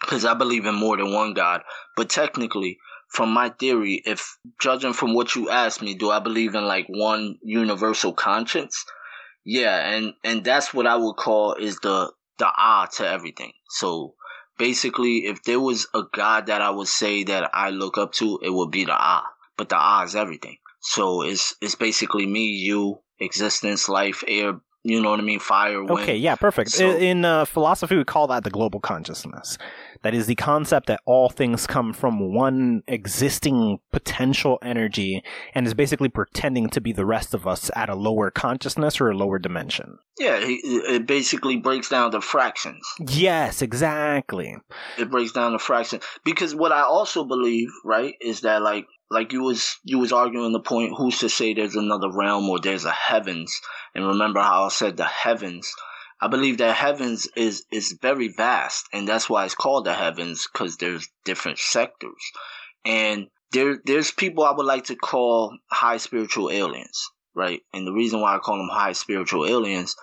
Because I believe in more than one God. But technically, from my theory, if judging from what you asked me, do I believe in like one universal conscience? Yeah, and and that's what I would call is the the ah to everything. So basically, if there was a God that I would say that I look up to, it would be the ah. But the ah is everything. So it's it's basically me, you, existence, life, air. You know what I mean? Fire, wind. Okay, yeah, perfect. So- in uh, philosophy, we call that the global consciousness. That is the concept that all things come from one existing potential energy and is basically pretending to be the rest of us at a lower consciousness or a lower dimension. Yeah, it basically breaks down to fractions. Yes, exactly. It breaks down to fractions because what I also believe, right, is that like like you was you was arguing the point who's to say there's another realm or there's a heavens? And remember how I said the heavens. I believe that heavens is is very vast, and that's why it's called the heavens because there's different sectors, and there there's people I would like to call high spiritual aliens, right? And the reason why I call them high spiritual aliens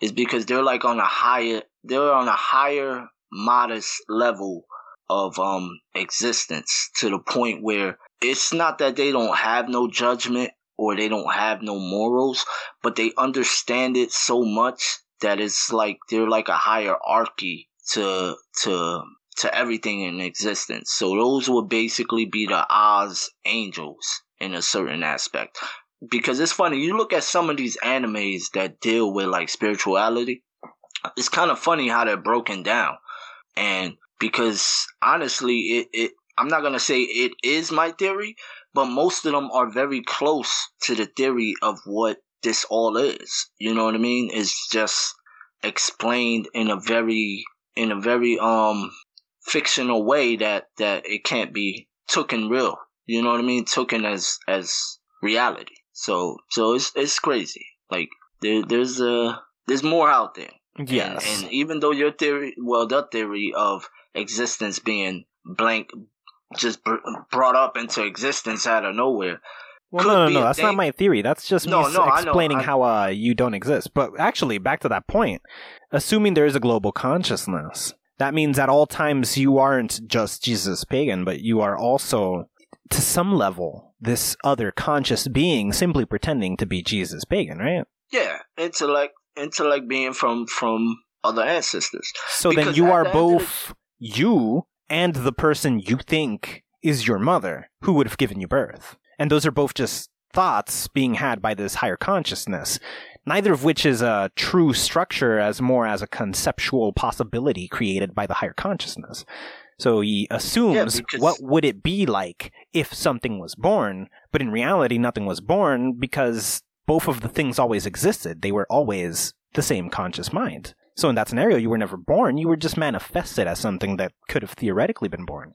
is because they're like on a higher they're on a higher modest level of um existence to the point where it's not that they don't have no judgment or they don't have no morals, but they understand it so much that it's like they're like a hierarchy to to to everything in existence. So those would basically be the Oz angels in a certain aspect. Because it's funny, you look at some of these animes that deal with like spirituality, it's kind of funny how they're broken down. And because honestly, it, it I'm not gonna say it is my theory, but most of them are very close to the theory of what this all is. You know what I mean? It's just explained in a very in a very um fictional way that that it can't be taken real. You know what I mean? Taken as as reality. So so it's it's crazy. Like there there's uh there's more out there. Yes. And, and even though your theory, well, the theory of existence being blank, just br- brought up into existence out of nowhere. Well, no, no, no. That's not my theory. That's just No, me no, I explaining I- how uh, you don't exist. But actually, back to that point, assuming there is a global consciousness, that means at all times you aren't just Jesus Pagan, but you are also, to some level, this other conscious being simply pretending to be Jesus Pagan, right? Yeah, intellect, intellect being from from other ancestors. So then you are end the- both you and the person you think is your mother who would have given you birth. And those are both just thoughts being had by this higher consciousness, neither of which is a true structure as more as a conceptual possibility created by the higher consciousness. So he assumes because- what would it be like if something was born, but in reality nothing was born because both of the things always existed. They were always the same conscious mind. So in that scenario, you were never born. You were just manifested as something that could have theoretically been born.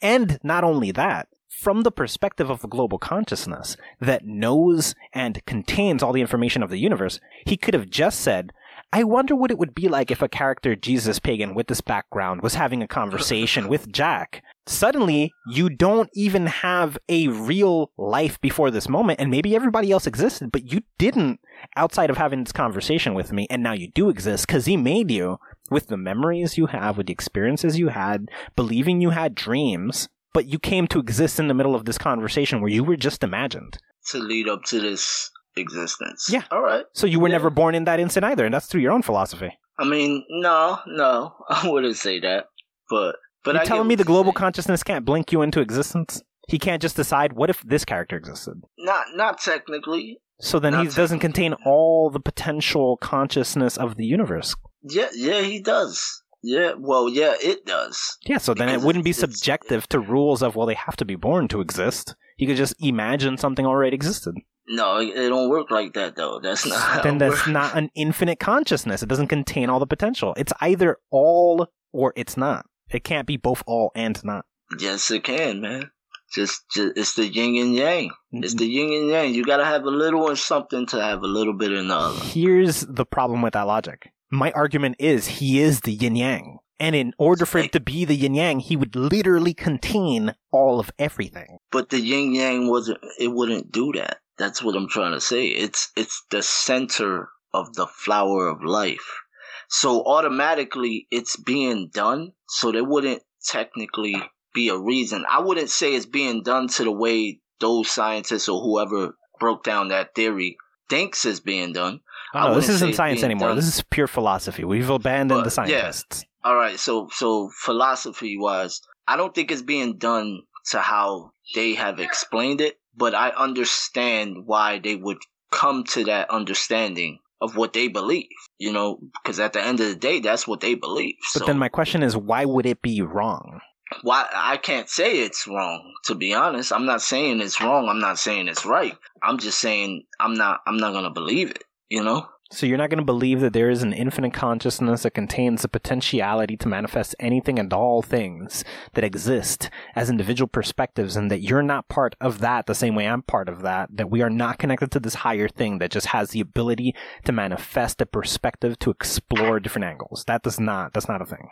And not only that, from the perspective of the global consciousness that knows and contains all the information of the universe, he could have just said, I wonder what it would be like if a character Jesus Pagan with this background was having a conversation with Jack. Suddenly, you don't even have a real life before this moment, and maybe everybody else existed, but you didn't outside of having this conversation with me, and now you do exist because he made you with the memories you have, with the experiences you had, believing you had dreams, but you came to exist in the middle of this conversation where you were just imagined. to lead up to this existence. Yeah. All right. So you were Yeah. never born in that instant either, and that's through your own philosophy. I mean, no, no, I wouldn't say that. But but You're I telling me the global saying. consciousness can't blink you into existence? He can't just decide what if this character existed. not not technically. So then Not he doesn't contain all the potential consciousness of the universe. Yeah, yeah, he does. Yeah, well, yeah, it does. Yeah, so then Because it wouldn't be subjective to rules of well they have to be born to exist. You could just imagine something already existed. No, it, don't work like that though. That's not. How then that's works. not an infinite consciousness. It doesn't contain all the potential. It's either all or it's not. It can't be both all and not. Yes, it can, man. Just, just it's the yin and yang. It's Mm-hmm. the yin and yang. You gotta have a little in something to have a little bit in the other. Here's the problem with that logic. My argument is he is the yin yang. And in order for it to be the yin yang, he would literally contain all of everything. But the yin yang wasn't. It wouldn't do that. That's what I'm trying to say. It's it's the center of the flower of life. So automatically it's being done. So there wouldn't technically be a reason. I wouldn't say it's being done to the way those scientists or whoever broke down that theory thinks it's being done. Oh, no, this isn't science anymore. done. This is pure philosophy. We've abandoned But, the yeah. scientists. All right, so so philosophy wise, I don't think it's being done to how they have explained it, but I understand why they would come to that understanding of what they believe. You know, because at the end of the day, that's what they believe. But so then my question is, why would it be wrong? why I can't say it's wrong. To be honest, I'm not saying it's wrong. I'm not saying it's right. I'm just saying I'm not. I'm not gonna believe it. You know. So you're not going to believe that there is an infinite consciousness that contains the potentiality to manifest anything and all things that exist as individual perspectives and that you're not part of that the same way I'm part of that, that we are not connected to this higher thing that just has the ability to manifest a perspective to explore different angles. That does not, that's not a thing.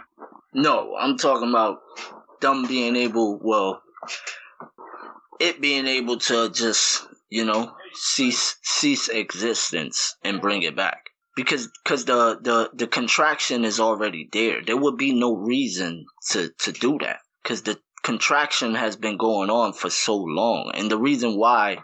No, I'm talking about them being able, well, it being able to just, you know, cease cease existence and bring it back. Because because the, the, the contraction is already there. There would be no reason to, to do that. Because the contraction has been going on for so long. And the reason why,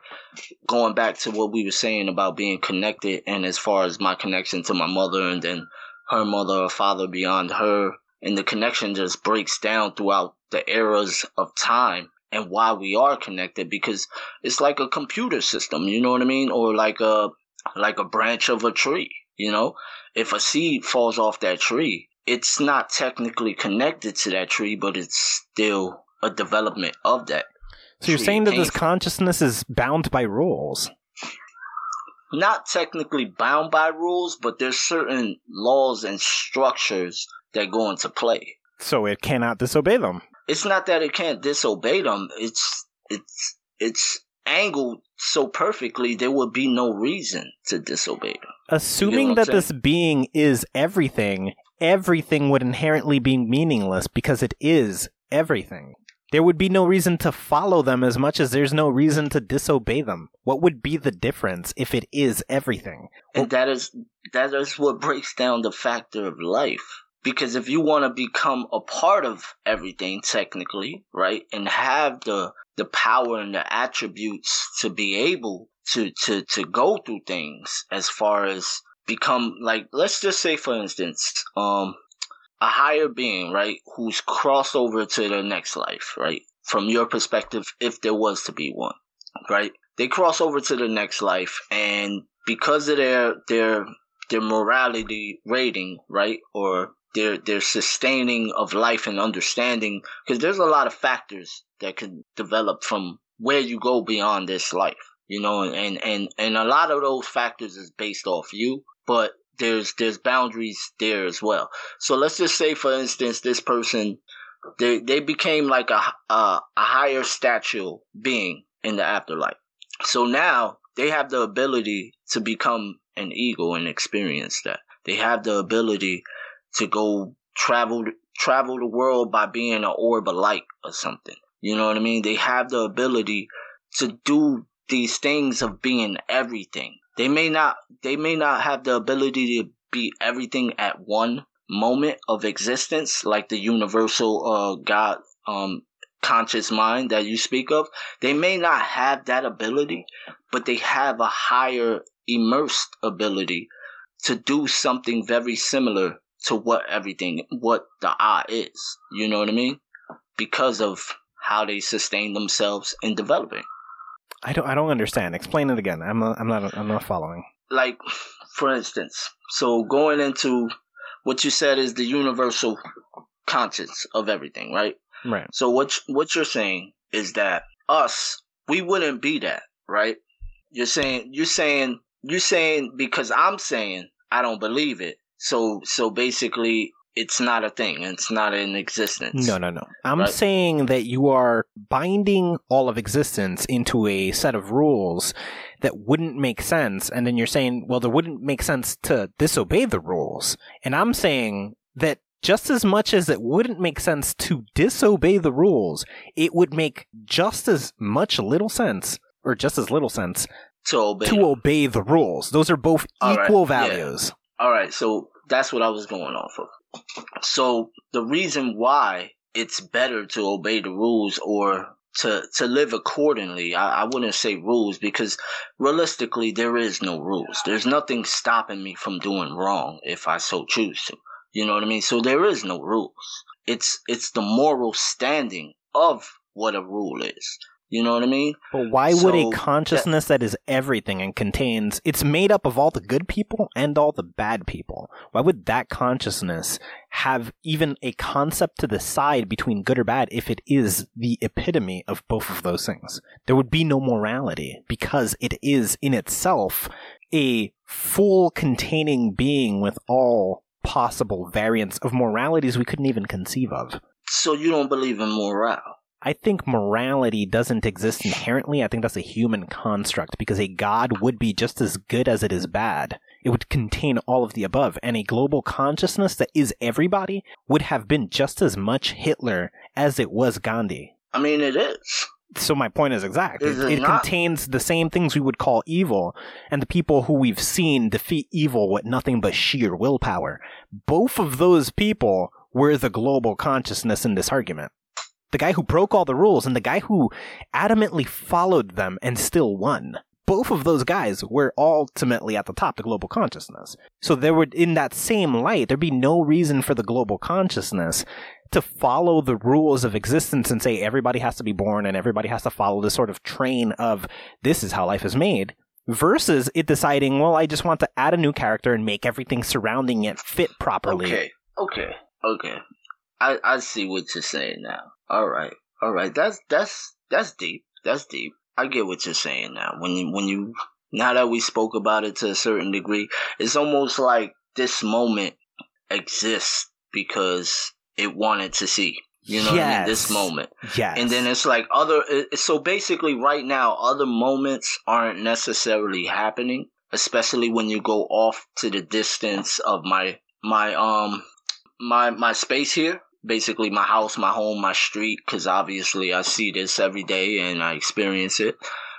going back to what we were saying about being connected and as far as my connection to my mother and then her mother or father beyond her, and the connection just breaks down throughout the eras of time and why we are connected because it's like a computer system, you know what I mean? Or like a like a branch of a tree, you know? If a seed falls off that tree, it's not technically connected to that tree, but it's still a development of that. So you're saying that this from. consciousness is bound by rules. not technically bound by rules, but there's certain laws and structures that go into play. So it cannot disobey them. It's not that it can't disobey them. It's it's it's angled so perfectly there would be no reason to disobey them. Assuming that I'm this being is everything, everything would inherently be meaningless because it is everything. There would be no reason to follow them as much as there's no reason to disobey them. What would be the difference if it is everything? And that is that is what breaks down the factor of life. Because if you want to become a part of everything technically, right, and have the the power and the attributes to be able to to to go through things as far as become like let's just say for instance, um a higher being, right, who's crossed over to the next life, right? From your perspective, if there was to be one, right? They cross over to the next life and because of their their their morality rating, right? Or their their sustaining of life and understanding because there's a lot of factors that could develop from where you go beyond this life you know and and and a lot of those factors is based off you but there's there's boundaries there as well. So let's just say for instance this person they they became like a a, a higher stature being in the afterlife. So now they have the ability to become an eagle and experience that. They have the ability to go travel travel the world by being an orb of light or something. You know what I mean? They have the ability to do these things of being everything. They may not they may not have the ability to be everything at one moment of existence like the universal uh God um conscious mind that you speak of. They may not have that ability, but they have a higher immersed ability to do something very similar to what everything, what the I is. You know what I mean? Because of how they sustain themselves in developing. I don't. I don't understand. Explain it again. I'm. Not, I'm not. I'm not following. Like, for instance, so going into what you said is the universal conscience of everything, right? Right. So what what you're saying is that us, we wouldn't be that, right? You're saying you're saying you're saying because I'm saying I don't believe it. So so basically it's not a thing. It's not in existence. No, no, no. I'm Right. saying that you are binding all of existence into a set of rules that wouldn't make sense. And then you're saying, well, there wouldn't make sense to disobey the rules. And I'm saying that just as much as it wouldn't make sense to disobey the rules, it would make just as much little sense, or just as little sense, To obey. to obey the rules. Those are both All right, equal yeah. values. All right, so that's what I was going off of. So the reason why it's better to obey the rules or to to live accordingly, I, I wouldn't say rules because realistically there is no rules. There's nothing stopping me from doing wrong if I so choose to. You know what I mean? So there is no rules. It's it's the moral standing of what a rule is. You know what I mean? But why would a So, consciousness that is everything and contains it's made up of all the good people and all the bad people? Why would that consciousness have even a concept to decide between good or bad if it is the epitome of both of those things? There would be no morality because it is in itself a full containing being with all possible variants of moralities we couldn't even conceive of. So you don't believe in morale? I think morality doesn't exist inherently. I think that's a human construct because a god would be just as good as it is bad. It would contain all of the above, and a global consciousness that is everybody would have been just as much Hitler as it was Gandhi. I mean, it is. So my point is exact. Is it it it contains the same things we would call evil, and the people who we've seen defeat evil with nothing but sheer willpower. Both of those people were the global consciousness in this argument. The guy who broke all the rules and the guy who adamantly followed them and still won. Both of those guys were ultimately at the top, the global consciousness. So there would, in that same light, there'd be no reason for the global consciousness to follow the rules of existence and say everybody has to be born and everybody has to follow this sort of train of this is how life is made versus it deciding, well, I just want to add a new character and make everything surrounding it fit properly. Okay, okay, okay. I I see what you're saying now. All right, all right. That's that's that's deep. That's deep. I get what you're saying now. When you when you now that we spoke about it to a certain degree, it's almost like this moment exists because it wanted to see. You know what I mean? This moment. Yes. And then it's like other. So basically, right now, other moments aren't necessarily happening, especially when you go off to the distance of my my um my my space here. Basically, my house, my home, my street. Because obviously, I see this every day and I experience it.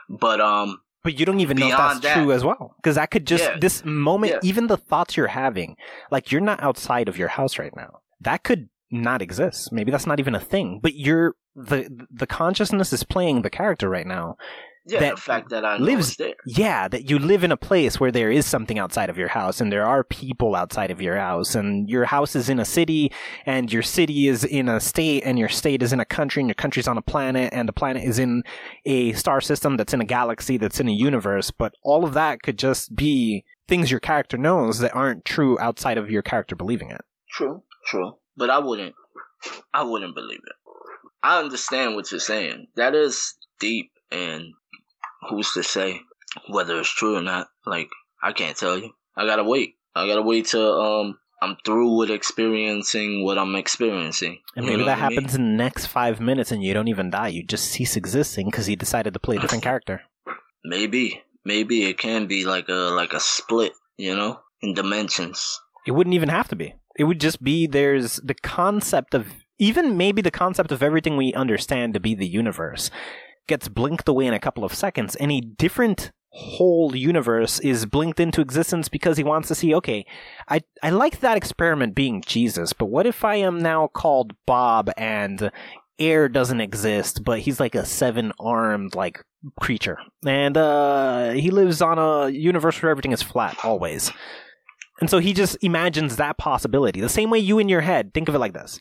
But um, But you don't even know if that's that- true as well. Because that could just, Yeah. this moment, Yeah. even the thoughts you're having, like you're not outside of your house right now. That could not exist. Maybe that's not even a thing. But you're, the, the consciousness is playing the character right now. Yeah, That the fact that I lives- there. Yeah, that you live in a place where there is something outside of your house and there are people outside of your house and your house is in a city and your city is in a state and your state is in a country and your country's on a planet and the planet is in a star system that's in a galaxy that's in a universe. But all of that could just be things your character knows that aren't true outside of your character believing it. True, true. But I wouldn't. I wouldn't believe it. I understand what you're saying. That is deep, and who's to say whether it's true or not? Like I can't tell you. I gotta wait. I gotta wait till um I'm through with experiencing what I'm experiencing. And You maybe know that what I mean? happens in the next five minutes and you don't even die. You just cease existing because he decided to play a different character. Maybe, maybe it can be like a like a split, you know, in dimensions. It wouldn't even have to be. It would just be there's the concept of even maybe the concept of everything we understand to be the universe gets blinked away in a couple of seconds and a different whole universe is blinked into existence because he wants to see okay I I like that experiment being Jesus but what if I am now called Bob and air doesn't exist but he's like a seven armed like creature and uh he lives on a universe where everything is flat always and so he just imagines that possibility. The same way you in your head, think of it like this.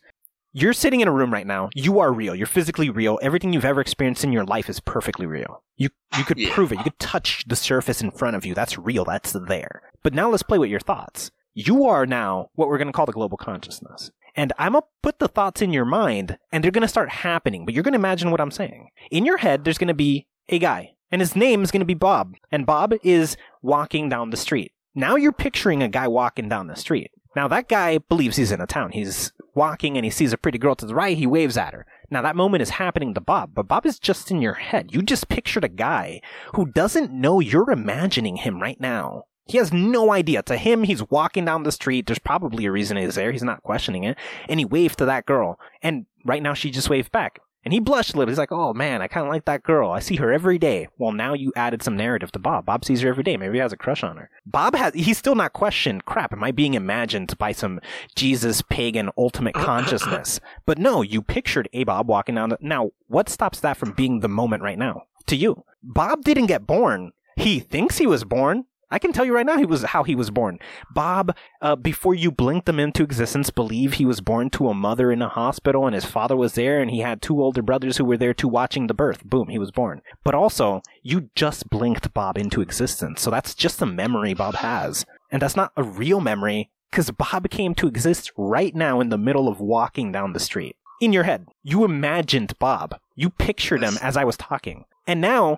You're sitting in a room right now. You are real. You're physically real. Everything you've ever experienced in your life is perfectly real. You you could Yeah. prove it. You could touch the surface in front of you. That's real. That's there. But now let's play with your thoughts. You are now what we're going to call the global consciousness. And I'm going to put the thoughts in your mind and they're going to start happening, but you're going to imagine what I'm saying. In your head, there's going to be a guy and his name is going to be Bob. And Bob is walking down the street. Now you're picturing a guy walking down the street. Now that guy believes he's in a town. He's walking and he sees a pretty girl to the right. He waves at her. Now that moment is happening to Bob, but Bob is just in your head. You just pictured a guy who doesn't know you're imagining him right now. He has no idea. To him, he's walking down the street. There's probably a reason he's there. He's not questioning it. And he waved to that girl. And right now she just waved back. And he blushed a little. He's like, oh man, I kind of like that girl. I see her every day. Well, now you added some narrative to Bob. Bob sees her every day. Maybe he has a crush on her. Bob has, he's still not questioned, crap, am I being imagined by some Jesus pagan ultimate consciousness? But no, you pictured a Bob walking down the, now, what stops that from being the moment right now? To you. Bob didn't get born. He thinks he was born. I can tell you right now he was how he was born. Bob, uh, before you blinked him into existence, believe he was born to a mother in a hospital and his father was there and he had two older brothers who were there too watching the birth. Boom, he was born. But also, you just blinked Bob into existence. So that's just a memory Bob has. And that's not a real memory because Bob came to exist right now in the middle of walking down the street. In your head, you imagined Bob. You pictured him as I was talking. And now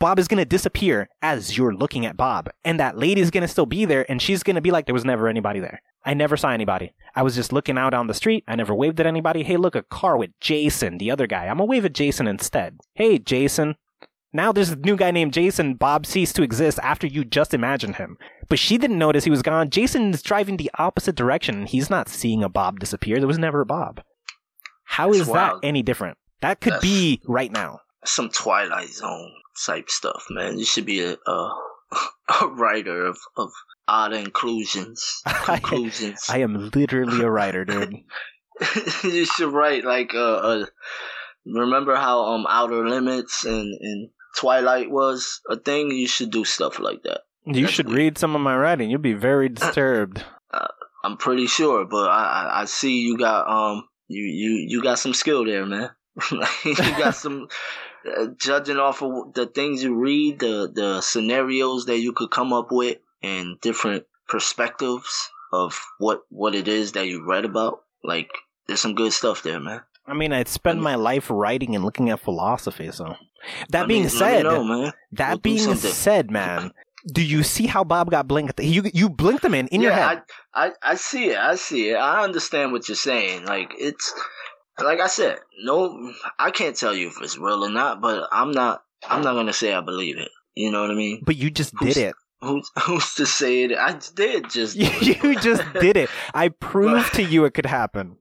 Bob is gonna disappear as you're looking at Bob, and that lady's gonna still be there, and she's gonna be like, there was never anybody there. I never saw anybody. I was just looking out on the street. I never waved at anybody. Hey, look, a car with Jason, the other guy. I'm gonna wave at Jason instead. Hey, Jason. Now there's a new guy named Jason. Bob ceased to exist after you just imagined him. But she didn't notice he was gone. Jason's driving the opposite direction, and he's not seeing a Bob disappear. There was never a Bob. How That's is wild. that any different? That could That's- be right now. Some Twilight Zone type stuff, man. You should be a a, a writer of, of odd inclusions, conclusions. I am literally a writer, dude. you should write like uh, uh remember how um Outer Limits and and Twilight was a thing. You should do stuff like that. You That's should read some of my writing. You'll be very disturbed. I'm pretty sure, but I I, I see you got um you you you got some skill there, man. you got some uh, judging off of the things you read, the the scenarios that you could come up with, and different perspectives of what what it is that you read about. Like there's some good stuff there, man. I mean, I'd spend my life writing and looking at philosophy. So, that Let being me- said, know, man. that We'll being said, man, do you see how Bob got blinked? You you blinked him in in your head. I, I I see it. I see it. I understand what you're saying. Like it's like I said, no, I can't tell you if it's real or not, but I'm not. I'm not gonna say I believe it. You know what I mean? but you just Who's- did it. Who's who's to say it? I did just, You, just did it. I proved to you it could happen.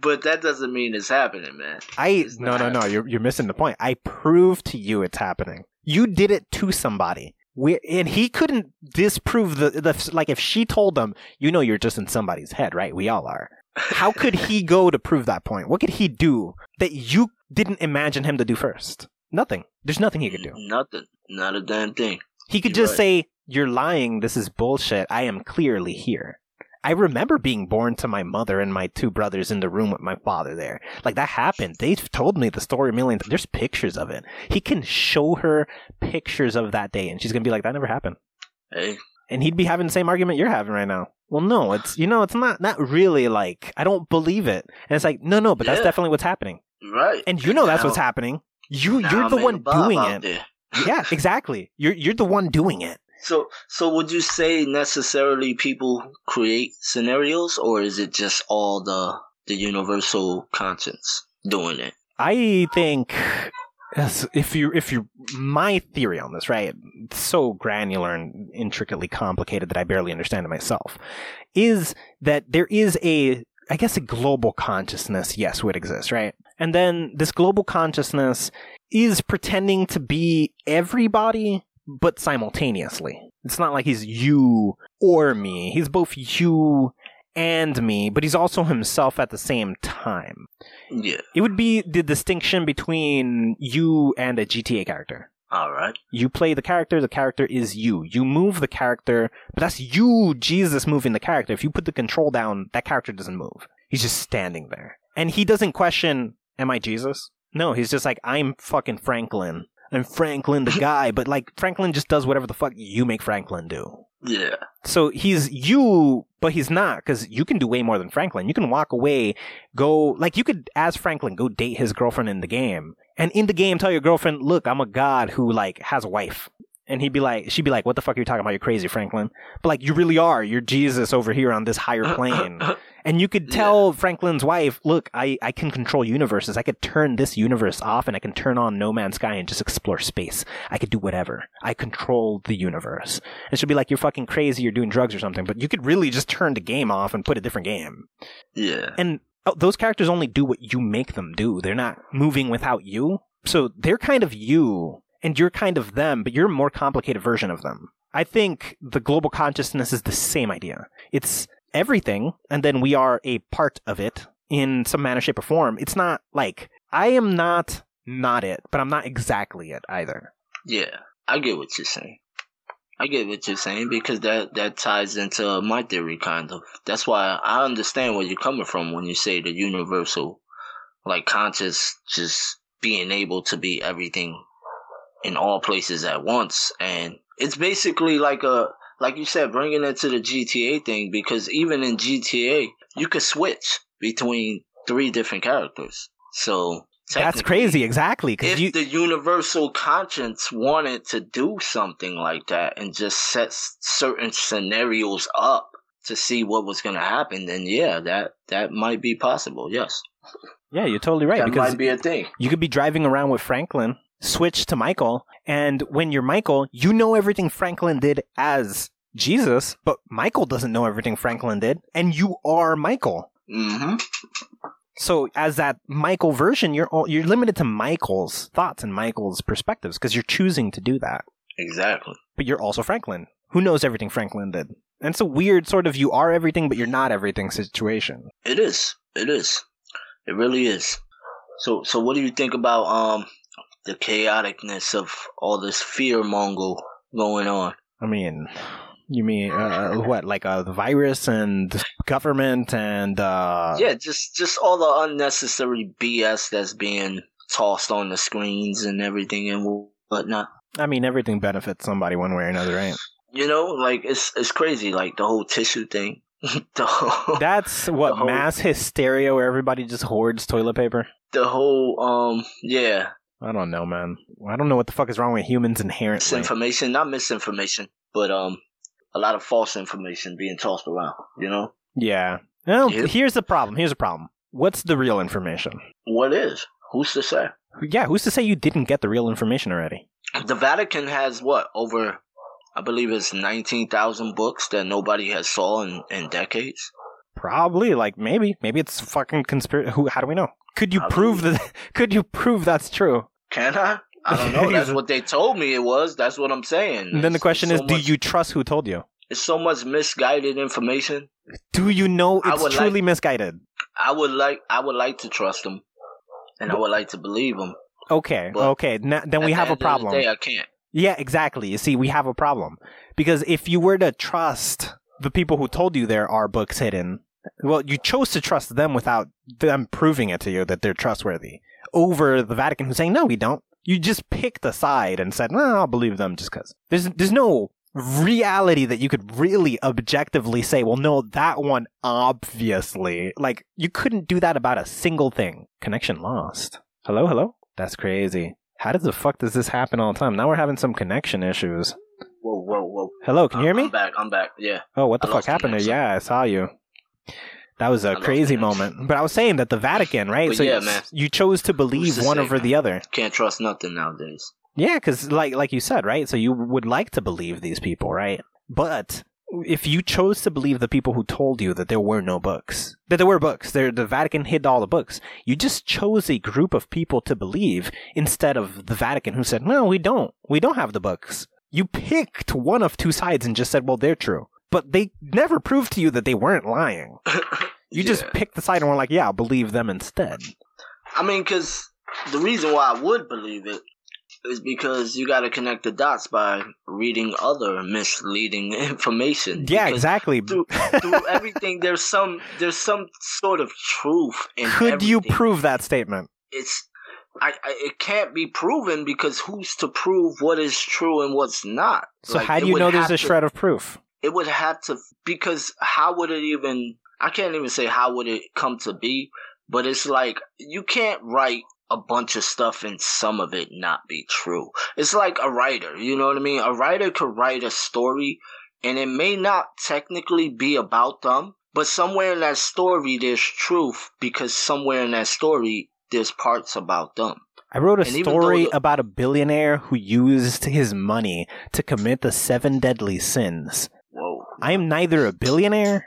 but that doesn't mean it's happening, man. I It's no not no no. You're you're missing the point. I proved to you it's happening. You did it to somebody. We, and he couldn't disprove the, the like if she told him, you know, you're just in somebody's head, right? We all are. How could he go to prove that point? What could he do that you didn't imagine him to do first? Nothing. There's nothing he could do. Nothing. Not a damn thing. He could You're just right. say, You're lying. This is bullshit. I am clearly here. I remember being born to my mother and my two brothers in the room with my father there. Like that happened. They've told me the story a million times. There's pictures of it. He can show her pictures of that day and she's going to be like, That never happened. Hey, And he'd be having the same argument you're having right now. Well, no, it's, you know, it's not, not really like, I don't believe it. And it's like, no, no, but that's definitely what's happening. right. And you know that's Now- what's happening. You, you're the one doing it. Yeah, exactly. You're, you're the one doing it. So, so would you say necessarily people create scenarios, or is it just all the the universal conscience doing it? I think if you if you my theory on this, right? It's so granular and intricately complicated that I barely understand it myself. Is that there is a I guess a global consciousness, yes, would exist, right? And then this global consciousness is pretending to be everybody, but simultaneously. It's not like he's you or me. He's both you and me, but he's also himself at the same time. Yeah. It would be the distinction between you and a GTA character. All right. You play the character, the character is you. You move the character, but that's you, Jesus, moving the character. If you put the control down, that character doesn't move. He's just standing there. And he doesn't question, Am I Jesus? No, he's just like, I'm fucking Franklin. I'm Franklin the guy, but like, Franklin just does whatever the fuck you make Franklin do. Yeah. So he's you, but he's not, because you can do way more than Franklin. You can walk away, go, like, you could, as Franklin, go date his girlfriend in the game. And in the game, tell your girlfriend, look, I'm a god who, like, has a wife. And he'd be like, she'd be like, what the fuck are you talking about? You're crazy, Franklin. But, like, you really are. You're Jesus over here on this higher uh, uh, plane. Uh, And you could Yeah. tell Franklin's wife, look, I, I can control universes. I could turn this universe off and I can turn on No Man's Sky and just explore space. I could do whatever. I control the universe. And she'll be like, you're fucking crazy, you're doing drugs or something. But you could really just turn the game off and put a different game. yeah. And oh, those characters only do what you make them do. They're not moving without you. So they're kind of you and you're kind of them, but you're a more complicated version of them. I think the global consciousness is the same idea. It's everything, and then we are a part of it in some manner, shape, or form. It's not like I am not not it, but I'm not exactly it either. Yeah. I get what you're saying. I get what you're saying because that that ties into uh, my theory kind of. That's why I understand where you're coming from when you say the universal, like conscious, just being able to be everything in all places at once, and it's basically like a like you said, bringing it to the GTA thing because even in GTA you could switch between three different characters. So That's crazy, exactly. If you, the universal conscience wanted to do something like that and just set certain scenarios up to see what was going to happen, then yeah, that that might be possible. Yes, yeah, you're totally right. that because might be a thing. you could be driving around with Franklin, switch to Michael, and when you're Michael, you know everything Franklin did as Jesus, but Michael doesn't know everything Franklin did, and you are Michael. hmm So as that Michael version, you're all, you're limited to Michael's thoughts and Michael's perspectives because you're choosing to do that. Exactly. But you're also Franklin, who knows everything Franklin did. And it's a weird sort of you are everything but you're not everything situation. It is. It is. It really is. So so what do you think about um the chaoticness of all this fear mongo going on? I mean, you mean uh, what? Like a virus and government and uh, yeah, just just all the unnecessary BS that's being tossed on the screens and everything and whatnot. I mean, everything benefits somebody one way or another, right? You know, like it's it's crazy, like the whole tissue thing. the whole, That's what whole- mass hysteria where everybody just hoards toilet paper. the whole um yeah, I don't know, man. I don't know what the fuck is wrong with humans inherently. misinformation, not misinformation, but um a lot of false information being tossed around, you know? Yeah. Well, Yep. here's the problem. Here's the problem. What's the real information? What is? Who's to say? Yeah, who's to say you didn't get the real information already? The Vatican has what over, I believe it's nineteen thousand books that nobody has saw in, in decades. Probably, like maybe, maybe it's fucking conspiracy. Who? How do we know? Could you do prove we- that? Could you prove that's true? Can I? I don't know. That's what they told me it was. That's what I'm saying. And then the question it's is, so do much- you trust who told you? It's so much misguided information. Do you know I it's truly misguided? I would like. I would like to trust them, and I would like to believe them. Okay, But okay. Now, then we have a problem. Day, I can't. Yeah, exactly. You see, we have a problem because if you were to trust the people who told you there are books hidden, well, you chose to trust them without them proving it to you that they're trustworthy over the Vatican who's saying no, we don't. You just picked a side and said, "No, I'll believe them just because." There's there's no reality that you could really objectively say, "Well, no, that one obviously." Like you couldn't do that about a single thing. Connection lost. Hello, hello. That's crazy. How does the fuck does this happen all the time? Now we're having some connection issues. Whoa, whoa, whoa. Hello, can you hear me? I'm back. I'm back. Yeah. Oh, what the I fuck happened there? Yeah, I saw you. That was a crazy moment. But I was saying that the Vatican, right? But so yeah, you, man. you chose to believe to one say, over man? the other. Can't trust nothing nowadays. Yeah, because like like you said, right? So you would like to believe these people, right? But if you chose to believe the people who told you that there were no books, that there were books, there the Vatican hid all the books, you just chose a group of people to believe instead of the Vatican who said, "No, we don't. We don't have the books." You picked one of two sides and just said, "Well, they're true." But they never proved to you that they weren't lying. You just Yeah. picked the side and were like, "Yeah, I'll believe them instead." I mean, because the reason why I would believe it is because you got to connect the dots by reading other misleading information. Yeah, Because exactly. Through, through everything, there's some there's some sort of truth in. Could you prove that statement? It's I, I it can't be proven because who's to prove what is true and what's not? So Like, how do you know there's a to- shred of proof? It would have to because how would it even? I can't even say how would it come to be, but it's like you can't write a bunch of stuff and some of it not be true. It's like a writer, you know what I mean? A writer could write a story and it may not technically be about them, but somewhere in that story there's truth because somewhere in that story there's parts about them. I wrote a And story the- about a billionaire who used his money to commit the seven deadly sins. Whoa. I am neither a billionaire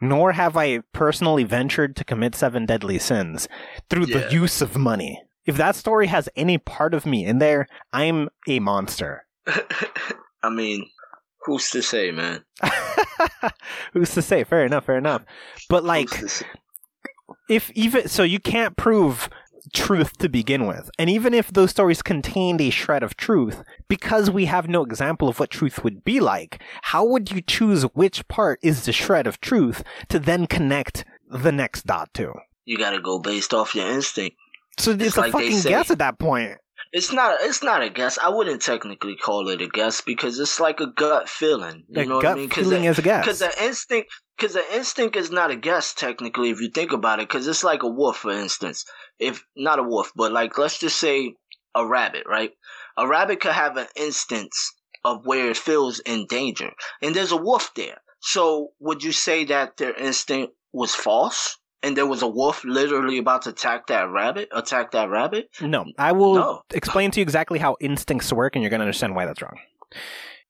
nor have I personally ventured to commit seven deadly sins through Yeah. the use of money. If that story has any part of me in there, I'm a monster. I mean, who's to say, man? Who's to say? Fair enough, fair enough. But like, Who's to say? if even so you can't prove truth to begin with and even if those stories contained a shred of truth because we have no example of what truth would be like how would you choose which part is the shred of truth to then connect the next dot to you gotta go based off your instinct. so it's, It's a like they fucking say. guess at that point It's not. It's not a guess. I wouldn't technically call it a guess because it's like a gut feeling. You A know gut what I mean? feeling is a guess. Because the instinct. Because the instinct is not a guess technically if you think about it. Because it's like a wolf, for instance. If not a wolf, but like let's just say a rabbit, right? A rabbit could have an instance of where it feels in danger, and there's a wolf there. So would you say that their instinct was false? And there was a wolf literally about to attack that rabbit, attack that rabbit. No, I will No. explain to you exactly how instincts work, and you're going to understand why that's wrong.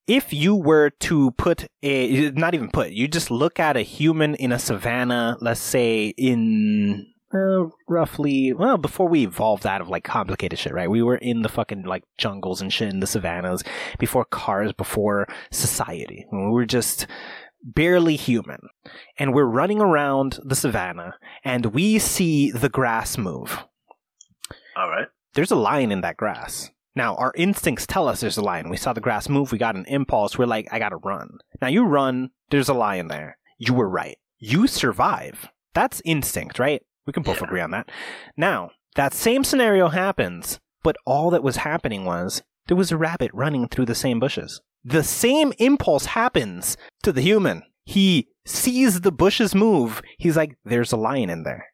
If you were to put a, not even put, you just look at a human in a savannah, let's say in uh, roughly, well, before we evolved out of like complicated shit, right? We were in the fucking like jungles and shit in the savannas before cars, before society. We were just barely human. And we're running around the savannah and we see the grass move All right. there's a lion in that grass. Now, our instincts tell us there's a lion. We saw the grass move, we got an impulse, we're like, I gotta run. Now, you run, there's a lion there. You were right. You survive. That's instinct, right? We can both Yeah. agree on that. Now, that same scenario happens, but all that was happening was there was a rabbit running through the same bushes. The same impulse happens to the human. He sees the bushes move. He's like, there's a lion in there.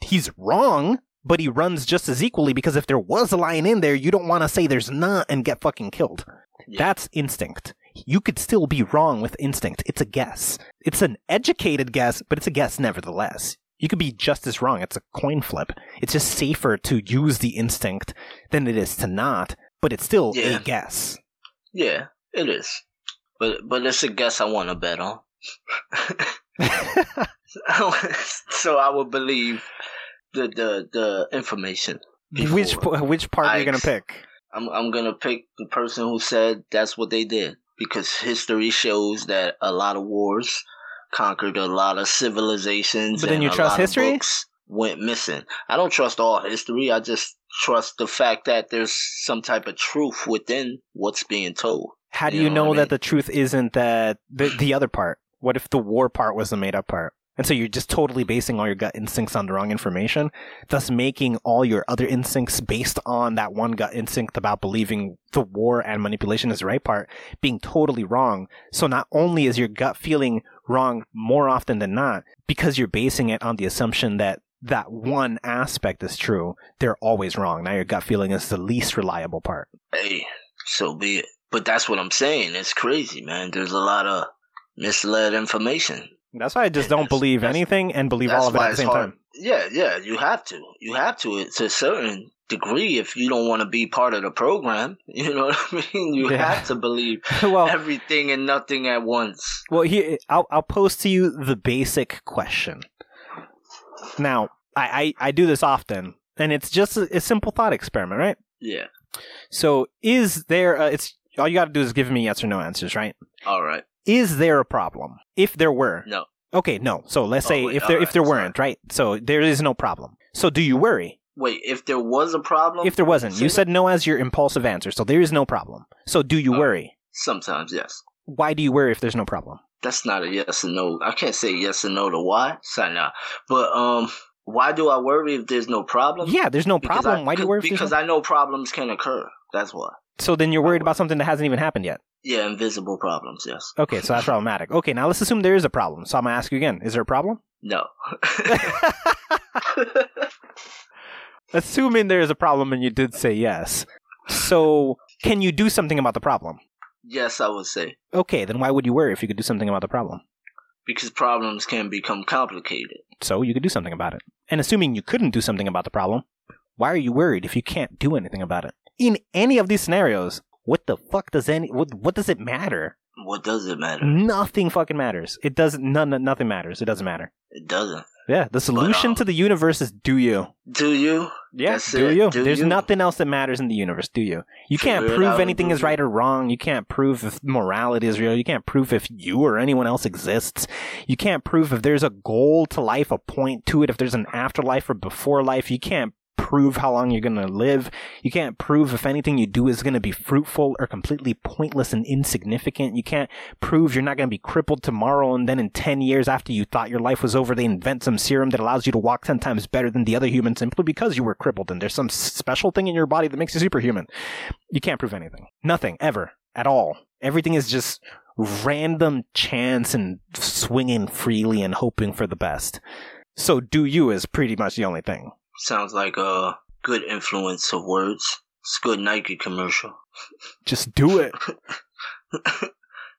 He's wrong, but he runs just as equally because if there was a lion in there, you don't want to say there's not and get fucking killed. Yeah. That's instinct. You could still be wrong with instinct. It's a guess. It's an educated guess, but it's a guess nevertheless. You could be just as wrong. It's a coin flip. It's just safer to use the instinct than it is to not, but it's still Yeah. a guess. Yeah, it is. But but it's a guess I want to bet on. so I would believe the the the information. which which part are you gonna pick? I'm I'm gonna pick the person who said that's what they did because history shows that a lot of wars conquered a lot of civilizations. But then you trust history? Went missing. I don't trust all history. I just trust the fact that there's some type of truth within what's being told. How do You you know know that mean? the truth isn't that the the other part? What if the war part was the made up part? And so you're just totally basing all your gut instincts on the wrong information, thus making all your other instincts based on that one gut instinct about believing the war and manipulation is the right part being totally wrong. So not only is your gut feeling wrong more often than not, because you're basing it on the assumption that that one aspect is true, they're always wrong. Now your gut feeling is the least reliable part. Hey, so be it. But that's what I'm saying. It's crazy, man. There's a lot of misled information. That's why I just don't believe anything and believe all of it at the same hard. time. Yeah, yeah, you have to. You have to to a certain degree if you don't want to be part of the program. You know what I mean? You Yeah. have to believe well, everything and nothing at once. well, here I'll I'll pose to you the basic question. Now, I I, I do this often, and it's just a, a simple thought experiment, right? Yeah. So, is there? A, it's all you got to do is give me yes or no answers, right? All right. Is there a problem? If there were, No. okay, no. So let's Oh, say wait, if there if there sorry. weren't, right? So there is no problem. So do you worry? Wait, if there was a problem? If there wasn't, you said no as your impulsive answer, so there is no problem. So do you Oh. worry? Sometimes, yes. Why do you worry if there's no problem? That's not a yes or no. I can't say yes or no to why. Sorry, nah. But um, why do I worry if there's no problem? Yeah, there's no Because problem. I, Why do you worry if there's Because no I know problems can occur. That's why. So then you're worried about something that hasn't even happened yet. Yeah, invisible problems. Yes. Okay, so that's problematic. Okay, now let's assume there is a problem. So I'm gonna ask you again: Is there a problem? No. Assuming there is a problem, and you did say yes. So can you do something about the problem? yes, I would say Okay, then why would you worry if you could do something about the problem? because problems can become complicated. So you could do something about it. And assuming you couldn't do something about the problem, why are you worried if you can't do anything about it? In any of these scenarios, what the fuck does any what what does it matter? What does it matter? Nothing fucking matters. It doesn't none nothing matters. It doesn't matter. It doesn't. Yeah, the solution um, to the universe is do you. Do you? Yeah, do it. you? Do There's you? nothing else that matters in the universe, do you? You can't prove anything is right or wrong. You can't prove if morality is real. You can't prove if you or anyone else exists. You can't prove if there's a goal to life, a point to it, if there's an afterlife or before life. You can't prove how long you're going to live. You can't prove if anything you do is going to be fruitful or completely pointless and insignificant. You can't prove you're not going to be crippled tomorrow and then in 10 years after you thought your life was over, they invent some serum that allows you to walk 10 times better than the other humans simply because you were crippled and there's some special thing in your body that makes you superhuman. You can't prove anything. Nothing, ever, at all. Everything is just random chance and swinging freely and hoping for the best. So do you is pretty much the only thing. Sounds like a good influence of words. It's a good Nike commercial. Just do it.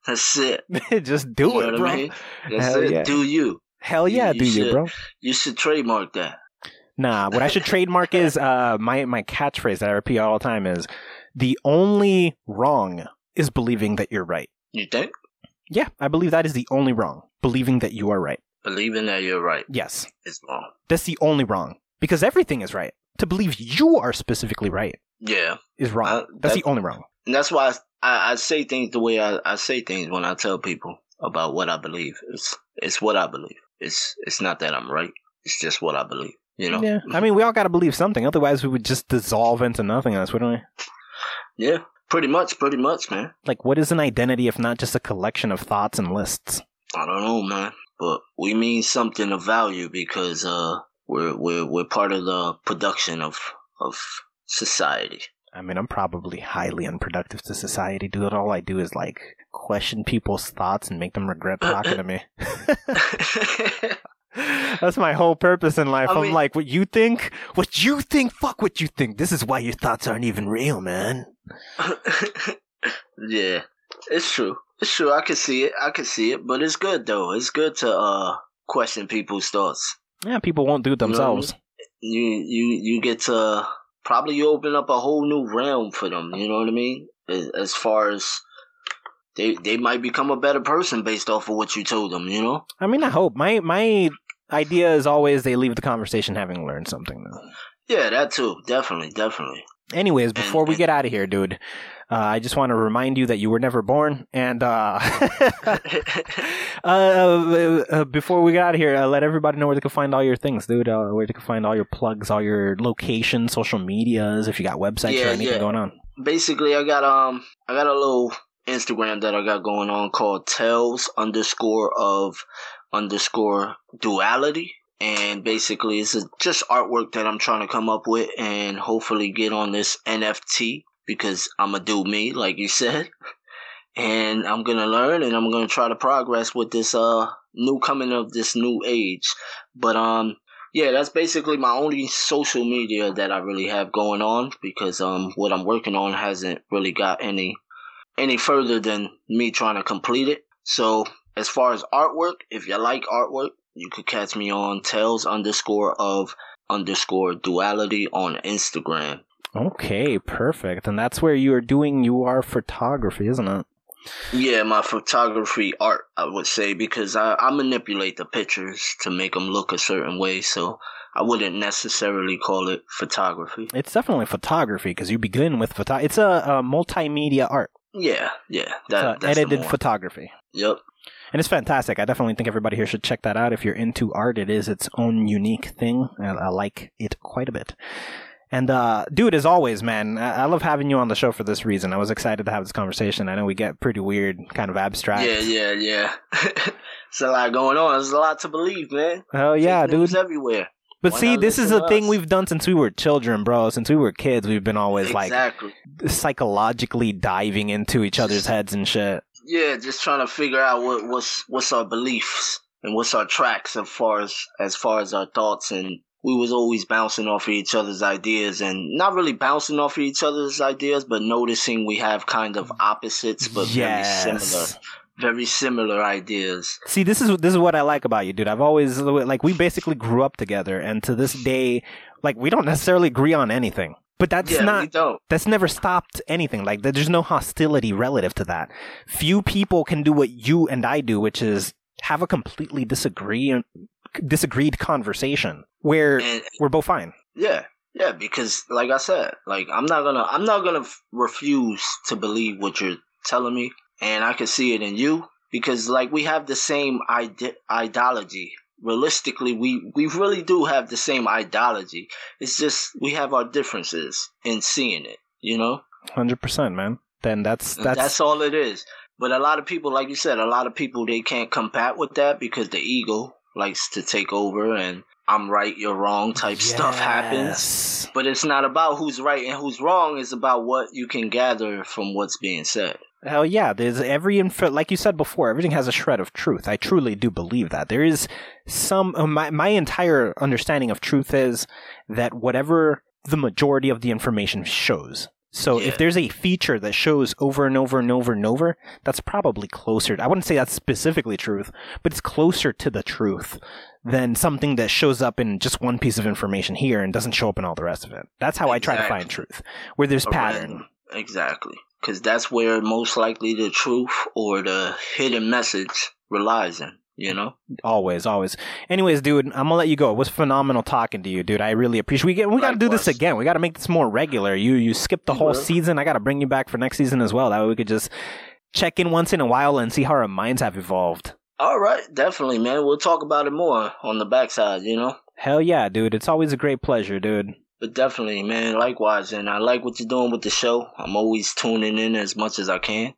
That's it. Just do You it, bro. I mean? Hell it. yeah. Do you? Hell yeah, You do you, bro? You should trademark that. Nah, what I should trademark is uh my my catchphrase that I repeat all the time is the only wrong is believing that you're right. You think? Yeah, I believe that is the only wrong. Believing that you are right. Believing that you're right Yes. is wrong. That's the only wrong. Because everything is right. To believe you are specifically right Yeah. is wrong. Uh, That's that- the only wrong. And that's why I, I, I say things the way I, I say things when I tell people about what I believe. It's it's what I believe. It's it's not that I'm right. It's just what I believe. You know? Yeah. I mean, we all got to believe something. Otherwise, we would just dissolve into nothingness, wouldn't we? Yeah. Pretty much, pretty much, man. Like, what is an identity if not just a collection of thoughts and lists? I don't know, man. But we mean something of value because uh we're we're we're part of the production of of society. I mean, I'm probably highly unproductive to society, dude. All I do is like question people's thoughts and make them regret talking to me. That's my whole purpose in life. I I'm mean- like, what you think? What you think? Fuck what you think. This is why your thoughts aren't even real, man. yeah, it's true. It's true. I can see it. I can see it. But it's good though. It's good to uh question people's thoughts. Yeah, people won't do it You know I themselves. You you you get to probably you open up a whole new realm for them. You know what I mean? As, far as they they might become a better person based off of what you told them. You know? I mean, I hope. My my idea is always they leave the conversation having learned something. Though. Yeah, that too. Definitely, definitely. Anyways, before we get out of here, dude, uh, I just want to remind you that you were never born, and uh, uh, uh, before we get out of here, uh, let everybody know where they can find all your things, dude. Uh, where they can find all your plugs, all your locations, social medias, if you got websites or anything yeah. going on. basically I got um I got a little Instagram that I got going on called Tales underscore of underscore duality. And basically it's just artwork that I'm trying to come up with and hopefully get on this NFT because I'm a do me, like you said. And I'm gonna learn and I'm gonna try to progress with this uh new coming of this new age. But um yeah, that's basically my only social media that I really have going on because um what I'm working on hasn't really got any any further than me trying to complete it. So as far as artwork, if you like artwork, you could catch me on tails underscore of underscore duality on Instagram. Okay, perfect. And that's where you are doing your photography, isn't it? Yeah, my photography art, I would say, because I, I manipulate the pictures to make them look a certain way. So I wouldn't necessarily call it photography. It's definitely photography because you begin with photo. It's a, a multimedia art. Yeah, yeah, that, that's edited photography. Yep. And it's fantastic. I definitely think everybody here should check that out. If you're into art, it is its own unique thing. I, I like it quite a bit. And, uh, dude, as always, man, I, I love having you on the show for this reason. I was excited to have this conversation. I know we get pretty weird, kind of abstract. Yeah, yeah, yeah. It's a lot going on. There's a lot to believe, man. Oh, yeah, Fake dude. everywhere. But Why see, this is a thing we've done since we were children, bro. Since we were kids, we've been always exactly. like psychologically diving into each other's heads and shit. Yeah, just trying to figure out what what's what's our beliefs and what's our tracks as far as as far as our thoughts and we was always bouncing off of each other's ideas and not really bouncing off of each other's ideas, but noticing we have kind of opposites but very similar very similar ideas. See, this is this is what I like about you, dude. I've always like we basically grew up together, and to this day, like we don't necessarily agree on anything. But that's yeah, not that's never stopped anything. Like there's no hostility relative to that. Few people can do what you and I do, which is have a completely disagree disagreed conversation where And we're both fine. Yeah, yeah, because like I said, like I'm not gonna, I'm not gonna f- refuse to believe what you're telling me, and I can see it in you because like we have the same ide- ideology realistically, we we really do have the same ideology. It's just we have our differences in seeing it. You know, hundred percent, man. Then that's And that's, that's all it is. But a lot of people, like you said, a lot of people they can't combat with that because the ego likes to take over and I'm right, you're wrong type stuff happens. But it's not about who's right and who's wrong. It's about what you can gather from what's being said. Hell yeah, there's every info, like you said before, everything has a shred of truth. I truly do believe that. There is some, uh, my, my entire understanding of truth is that whatever the majority of the information shows. So Yeah. if there's a feature that shows over and over and over and over, that's probably closer. I wouldn't say that's specifically truth, but it's closer to the truth than something that shows up in just one piece of information here and doesn't show up in all the rest of it. That's how I try to find truth, where there's pattern. Exactly. Because that's where most likely the truth or the hidden message relies in, you know? Always, always. Anyways, dude, I'm gonna let you go. It was phenomenal talking to you, dude. I really appreciate. We get, we got to do this again. We got to make this more regular. You you skipped the whole season. I got to bring you back for next season as well. That way we could just check in once in a while and see how our minds have evolved. All right, definitely, man. We'll talk about it more on the backside, you know? Hell yeah, dude. It's always a great pleasure, dude. But definitely, man, likewise. And I like what you're doing with the show. I'm always tuning in as much as I can.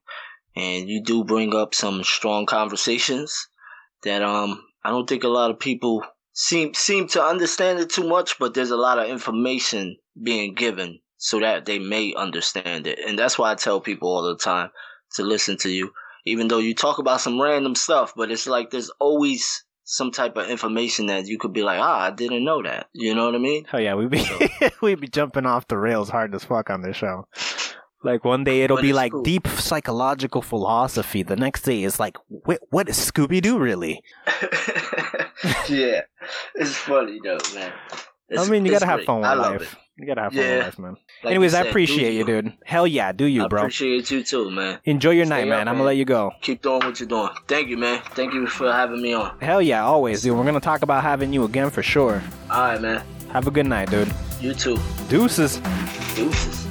And you do bring up some strong conversations that um I don't think a lot of people seem seem to understand it too much, but there's a lot of information being given so that they may understand it. And that's why I tell people all the time to listen to you. Even though you talk about some random stuff, but it's like there's always some type of information that you could be like, ah, I didn't know that. You know what I mean? Hell yeah, we'd be we'd be jumping off the rails hard as fuck on this show. Like one day it'll But be like cool. deep psychological philosophy. The next day is like, wh- what is Scooby Doo really? yeah, it's funny though, man. It's- I mean, you gotta have fun with I life. You gotta have fun Yeah. with life, man. Like Anyways, you I appreciate you, dude. Hell yeah, do you, I bro. appreciate you too, man. Enjoy your Stay night, up, man. I'm gonna let you go. Keep doing what you're doing. Thank you, man. Thank you for having me on. Hell yeah, always, dude. We're gonna talk about having you again for sure. All right, man. Have a good night, dude. You too. Deuces. Deuces.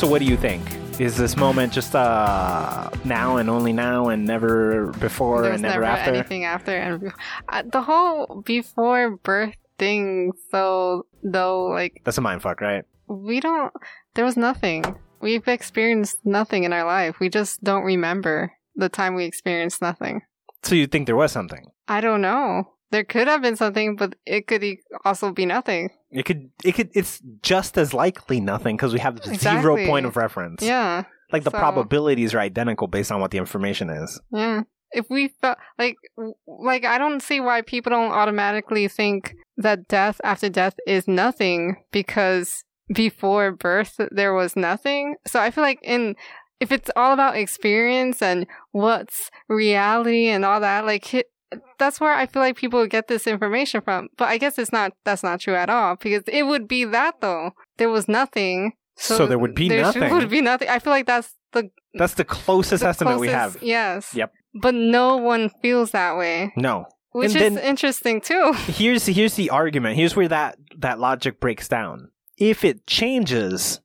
So, what do you think? Is this moment just uh now and only now and never before There's and never, never after? anything after and be- uh, the whole before birth thing. So though, like That's a mind fuck, right? we don't. There was nothing. We've experienced nothing in our life. We just don't remember the time we experienced nothing. So you think there was something? I don't know. There could have been something, but it could also be nothing. It could. It could. It's just as likely nothing because we have zero point of reference. Yeah, Like the So- probabilities are identical based on what the information is. yeah. If we felt like, like I don't see why people don't automatically think that death after death is nothing because before birth there was nothing. So I feel like in if it's all about experience and what's reality and all that, like that's where I feel like people get this information from. But I guess it's not. That's not true at all because it would be that though. There was nothing. So there would be there nothing. would be nothing. I feel like that's the That's the closest the estimate we have. Yes. Yep. But no one feels that way, No. which And is then- interesting too. Here's here's the argument. Here's where that that logic breaks down. If it changes,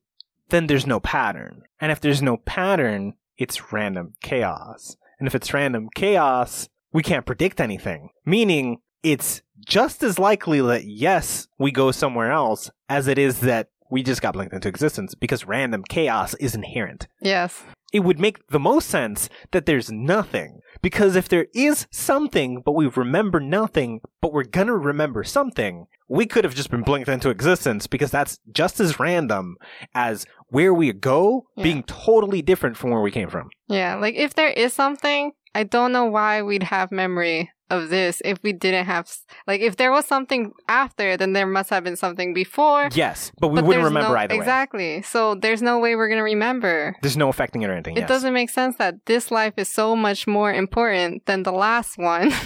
then there's no pattern. And if there's no pattern, it's random chaos. And if it's random chaos, we can't predict anything. Meaning it's just as likely that yes, we go somewhere else as it is that we just got blinked into existence because random chaos is inherent Yes. it would make the most sense that there's nothing. Because if there is something, but we remember nothing, but we're gonna remember something, we could have just been blinked into existence because that's just as random as where we go Yeah. being totally different from where we came from. Yeah. Like if there is something, I don't know why we'd have memory of this if we didn't have like if there was something after, then there must have been something before. Yes, but we but wouldn't remember no, either way. Exactly. So there's no way we're gonna remember. There's no affecting it or anything. It yes. doesn't make sense that this life is so much more important than the last one.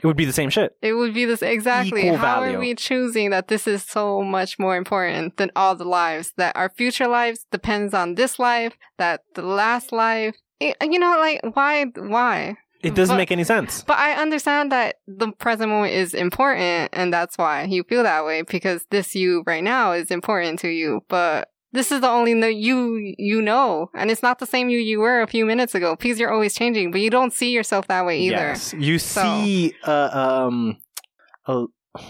It would be the same shit. It would be this exactly. Equal How value. are we choosing that this is so much more important than all the lives? That our future lives depends on this life. That the last life, it- you know, like why? Why? It doesn't But- make any sense. But I understand that the present moment is important, and that's why you feel that way because this you right now is important to you. But this is the only no- you you know, and it's not the same you you were a few minutes ago because you're always changing. But you don't see yourself that way either. Yes, you So- see, uh, um, a,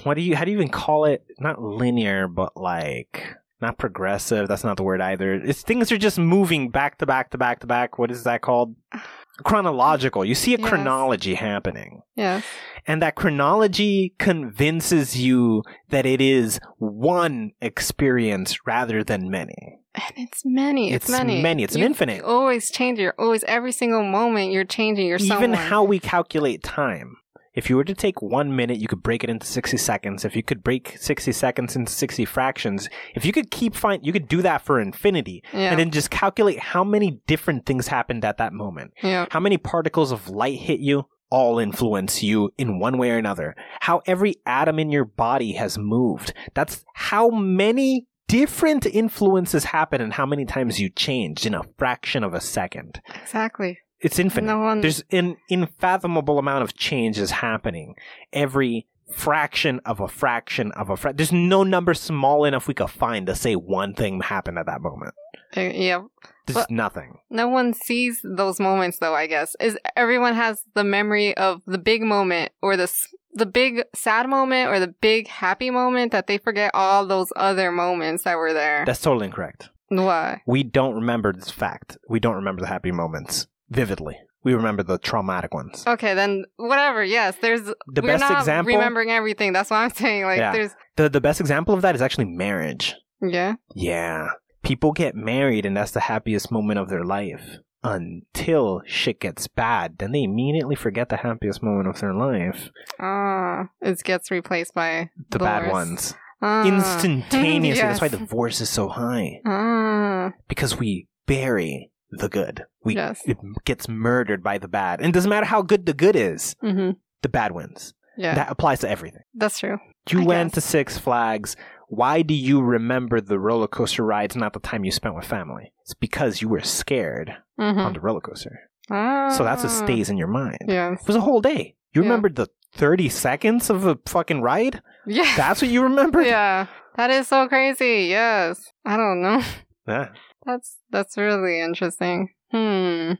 what do you? How do you even call it? Not linear, but like not progressive. That's not the word either. It's things are just moving back to back to back to back. What is that called? Chronological. You see a Yes. chronology happening. Yes. And that chronology convinces you that it is one experience rather than many. And it's many. It's, It's many. many. It's an You infinite. Always change. You're always every single moment. You're changing. You're Even how we calculate time. If you were to take one minute, you could break it into 60 seconds. If you could break 60 seconds into 60 fractions, if you could keep find, you could do that for infinity. Yeah. And then just calculate how many different things happened at that moment. yeah. How many particles of light hit you? All influence you in one way or another. How every atom in your body has moved. That's how many different influences happen and how many times you changed in a fraction of a second. Exactly. It's infinite. No one. There's an unfathomable amount of change is happening every fraction of a fraction of a fraction. There's no number small enough we could find to say one thing happened at that moment. uh, yeah. There's nothing. No one sees those moments though, I guess. Is everyone has the memory of the big moment or the the big sad moment or the big happy moment that they forget all those other moments that were there. That's totally incorrect. Why? We don't remember this fact. We don't remember the happy moments vividly. We remember the traumatic ones. Okay, then whatever. Yes, there's The best example remembering everything. That's what I'm saying. Like Yeah. there's the the best example of that is actually marriage. yeah. Yeah. People get married and that's the happiest moment of their life. Until shit gets bad, then they immediately forget the happiest moment of their life. Ah, it gets replaced by The bad ones. Ah. Instantaneously. That's why Yes. divorce is so high. Ah, Because we bury the good. We Yes. it gets murdered by the bad. And it doesn't matter how good the good is, mm-hmm. the bad wins. Yeah, That applies to everything. that's true. You I went guess. to Six Flags. Why do you remember the roller coaster rides, not the time you spent with family? It's because you were scared Mm-hmm. on the roller coaster. Ah, So that's what stays in your mind. Yes. It was a whole day. You Yeah. remembered the 30 seconds of a fucking ride? Yeah. That's what you remembered? yeah. That is so crazy. Yes. I don't know. Yeah. That's that's really interesting. Hmm.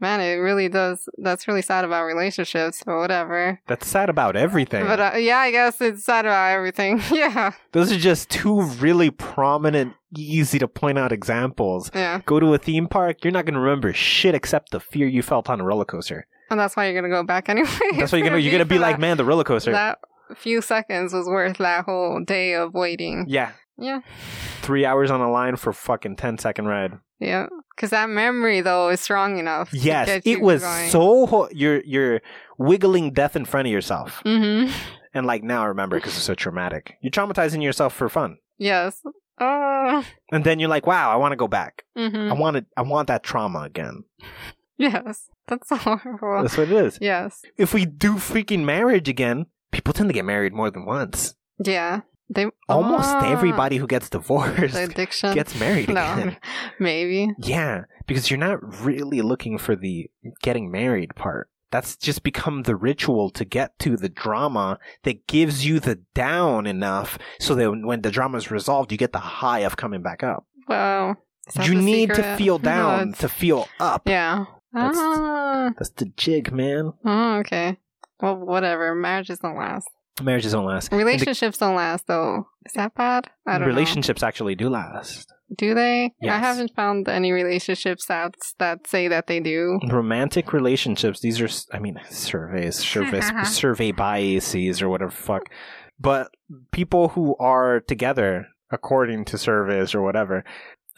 Man, it really does. That's really sad about relationships, but whatever. That's sad about everything. But uh, yeah, I guess it's sad about everything. yeah. Those are just two really prominent, easy to point out examples. Yeah. Go to a theme park, you're not going to remember shit except the fear you felt on a roller coaster. And that's why you're gonna go back anyway. That's why you're going to you're going to be like, man, the roller coaster. that few seconds was worth that whole day of waiting. yeah. Yeah. Three hours on a line for fucking 10 second ride. Yeah. Because that memory though is strong enough. Yes, it was going. so ho- you're you're wiggling death in front of yourself, Mm-hmm. and like now I remember because it's so traumatic. You're traumatizing yourself for fun, Yes. Oh. and then you're like, "Wow, I want to go back. Mm-hmm. I want to, I want that trauma again." Yes. That's so horrible. That's what it is. Yes. If we do freaking marriage again, people tend to get married more than once. Yeah. They Almost Ah, everybody who gets divorced addiction gets married no, again. maybe. Yeah, because you're not really looking for the getting married part. That's just become the ritual to get to the drama that gives you the down enough so that when the drama is resolved, you get the high of coming back up. Well, You need to feel down it's- to feel up. Yeah. That's- ah. That's the jig, man. Oh, okay. Well, whatever. Marriage don't last. Marriages don't last. Relationships don't last, though. Is that bad? I don't relationships actually do last. Do they? I haven't found any relationships that that say that they do. Romantic relationships, these are, I mean, surveys, surveys, uh-huh. survey biases or whatever fuck. But people who are together, according to surveys or whatever,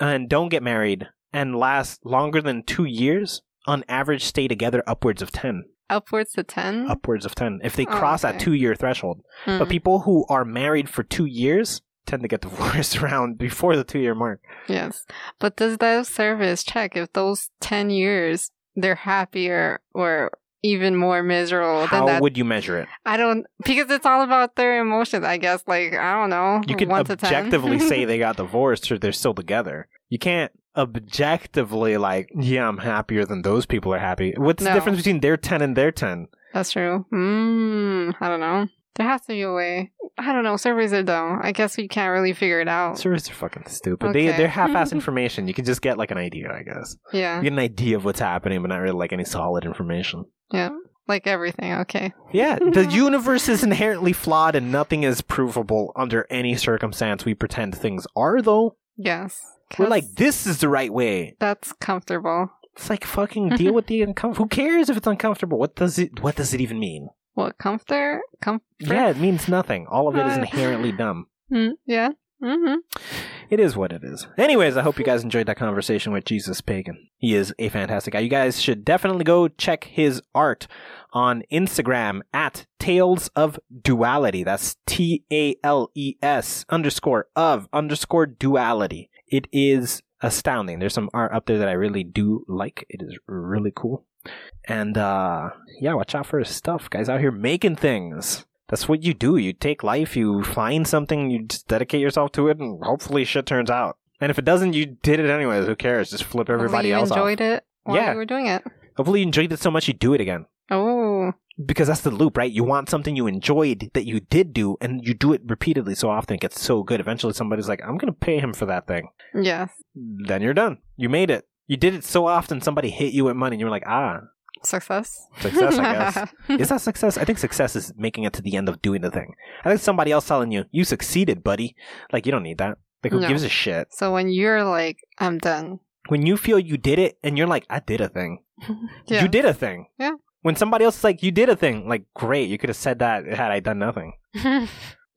and don't get married and last longer than two years, on average stay together upwards of 10. Upwards to 10? Upwards of 10. If they Oh, cross that two year threshold. Hmm. But people who are married for two years tend to get divorced around before the two year mark. Yes. But does that service check if those 10 years they're happier or even more miserable than How that? would you measure it? I don't, because it's all about their emotions, I guess. Like, I don't know. You can 1 to 10. objectively say they got divorced or they're still together. You can't objectively like, yeah, I'm happier than those people are happy. What's the difference between their 10 and their 10? That's true. Hmm. I don't know. There has to be a way. I don't know. Surveys are dumb. I guess we can't really figure it out. Surveys are fucking stupid. They, they're half-ass information. You can just get like an idea, I guess. yeah. You get an idea of what's happening, but not really like any solid information. Yeah. Like everything. Okay. Yeah, the universe is inherently flawed and nothing is provable under any circumstance we pretend things are, though. Yes. We're like, this is the right way. That's comfortable. It's like fucking deal with the uncomfortable. Who cares if it's uncomfortable? What does it what does it even mean? What comfort? Comfort? Yeah, it means nothing. All of it is Uh, inherently dumb. Mm, yeah. Mm-hmm. It is what it is. Anyways, I hope you guys enjoyed that conversation with Jesus Pagan. He is a fantastic guy. You guys should definitely go check his art on Instagram at Tales of Duality. That's T A L E S underscore of underscore duality. It is astounding. There's some art up there that I really do like. It is really cool. And uh yeah, watch out for his stuff. Guys out here making things. That's what you do. You take life, you find something, you just dedicate yourself to it, and hopefully shit turns out. And if it doesn't, you did it anyways. Who cares? Just flip everybody you else off. enjoyed it while Yeah. you were doing it. Hopefully you enjoyed it so much you do it again. Oh. Because that's the loop, right? You want something you enjoyed that you did do, and you do it repeatedly so often it gets so good. Eventually somebody's like, I'm gonna pay him for that thing. Yes. Then you're done. You made it. You did it so often somebody hit you with money and you were like, ah. Success. Success, I guess. Is that success? I think success is making it to the end of doing the thing. I think somebody else telling you, you succeeded, buddy. Like, you don't need that. Like, who No. gives a shit? so when you're like, I'm done. When you feel you did it and you're like, I did a thing. Yeah. You did a thing. Yeah. When somebody else is like, you did a thing, like, great. You could have said that had I done nothing.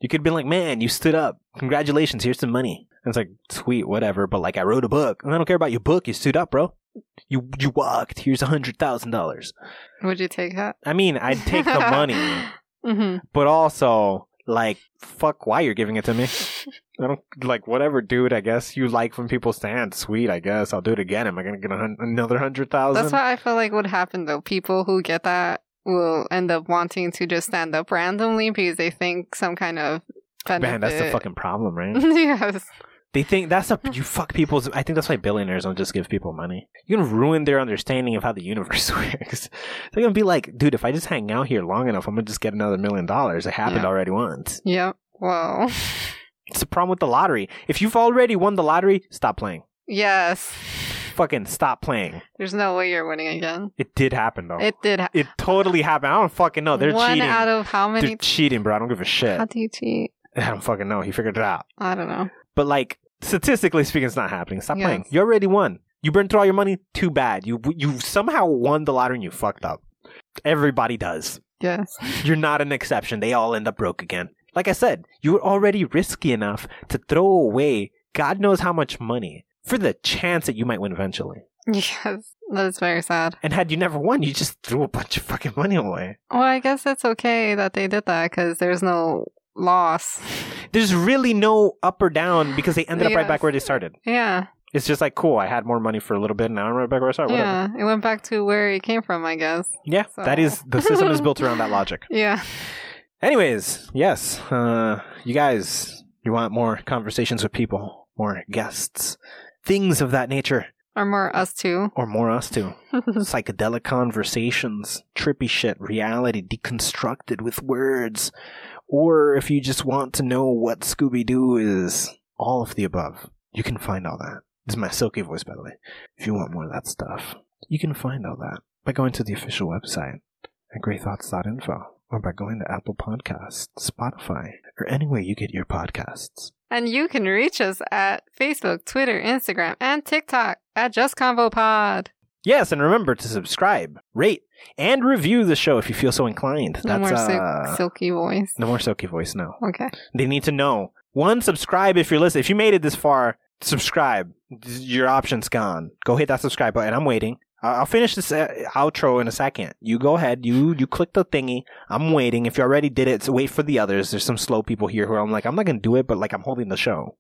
You could have been like, man, you stood up. Congratulations. Here's some money. And it's like, sweet, whatever. But like, I wrote a book. And I don't care about your book. You stood up, bro. You you walked. Here's a hundred thousand dollars. Would you take that? I mean, I'd take the money. hmm but also like fuck why you're giving it to me i don't like whatever dude i guess you like when people stand sweet i guess i'll do it again am i gonna get a hun- another hundred thousand That's what I feel like would happen though. People who get that will end up wanting to just stand up randomly because they think some kind of benefit. man that's the fucking problem right yes. they think that's a you fuck people's i think that's why billionaires don't just give people money you're gonna ruin their understanding of how the universe works they're gonna be like dude if i just hang out here long enough i'm gonna just get another million dollars it happened Yeah. already once Yep. Well. It's the problem with the lottery if you've already won the lottery stop playing Yes. fucking stop playing There's no way you're winning again. it did happen though It did. Ha- It totally happened. I don't fucking know. They're One cheating. out of how many? They're cheating, bro. I don't give a shit. How do you cheat? I don't fucking know. He figured it out. I don't know. But like statistically speaking, it's not happening. Stop Yes. playing. You already won. You burned through all your money. Too bad. You you somehow won the lottery and you fucked up. Everybody does. Yes. You're not an exception. They all end up broke again. Like I said, you were already risky enough to throw away God knows how much money for the chance that you might win eventually. Yes. That is very sad. And had you never won, you just threw a bunch of fucking money away. Well, I guess it's okay that they did that because there's no loss. There's really no up or down because they ended up right back where they started. Yeah. It's just like cool. I had more money for a little bit, and now I'm right back where I started. Whatever. Yeah. It went back to where it came from, I guess. Yeah, So- that is the system is built around that logic. Yeah. Anyways, yes, uh, you guys, you want more conversations with people, more guests, things of that nature, Or more us too. or more us too. Psychedelic conversations, trippy shit, reality deconstructed with words, or if you just want to know what Scooby Doo is, all of the above. You can find all that. This is my silky voice, by the way. If you want more of that stuff, you can find all that by going to the official website at greythoughts.info or by going to Apple Podcasts, Spotify, or anywhere you get your podcasts. And you can reach us at Facebook, Twitter, Instagram, and TikTok at Just Convo Pod. Yes, and remember to subscribe, rate, and review the show if you feel so inclined. No That's more sil- uh, silky voice. no more silky voice. No, Okay. they need to know. One, subscribe if you're listening. If you made it this far, subscribe. Your option's gone. Go hit that subscribe button. I'm waiting. I- I'll finish this uh, outro in a second. You go ahead. You you click the thingy. I'm waiting. If you already did it, so wait for the others. There's some slow people here who I'm like, I'm not gonna do it, but like I'm holding the show.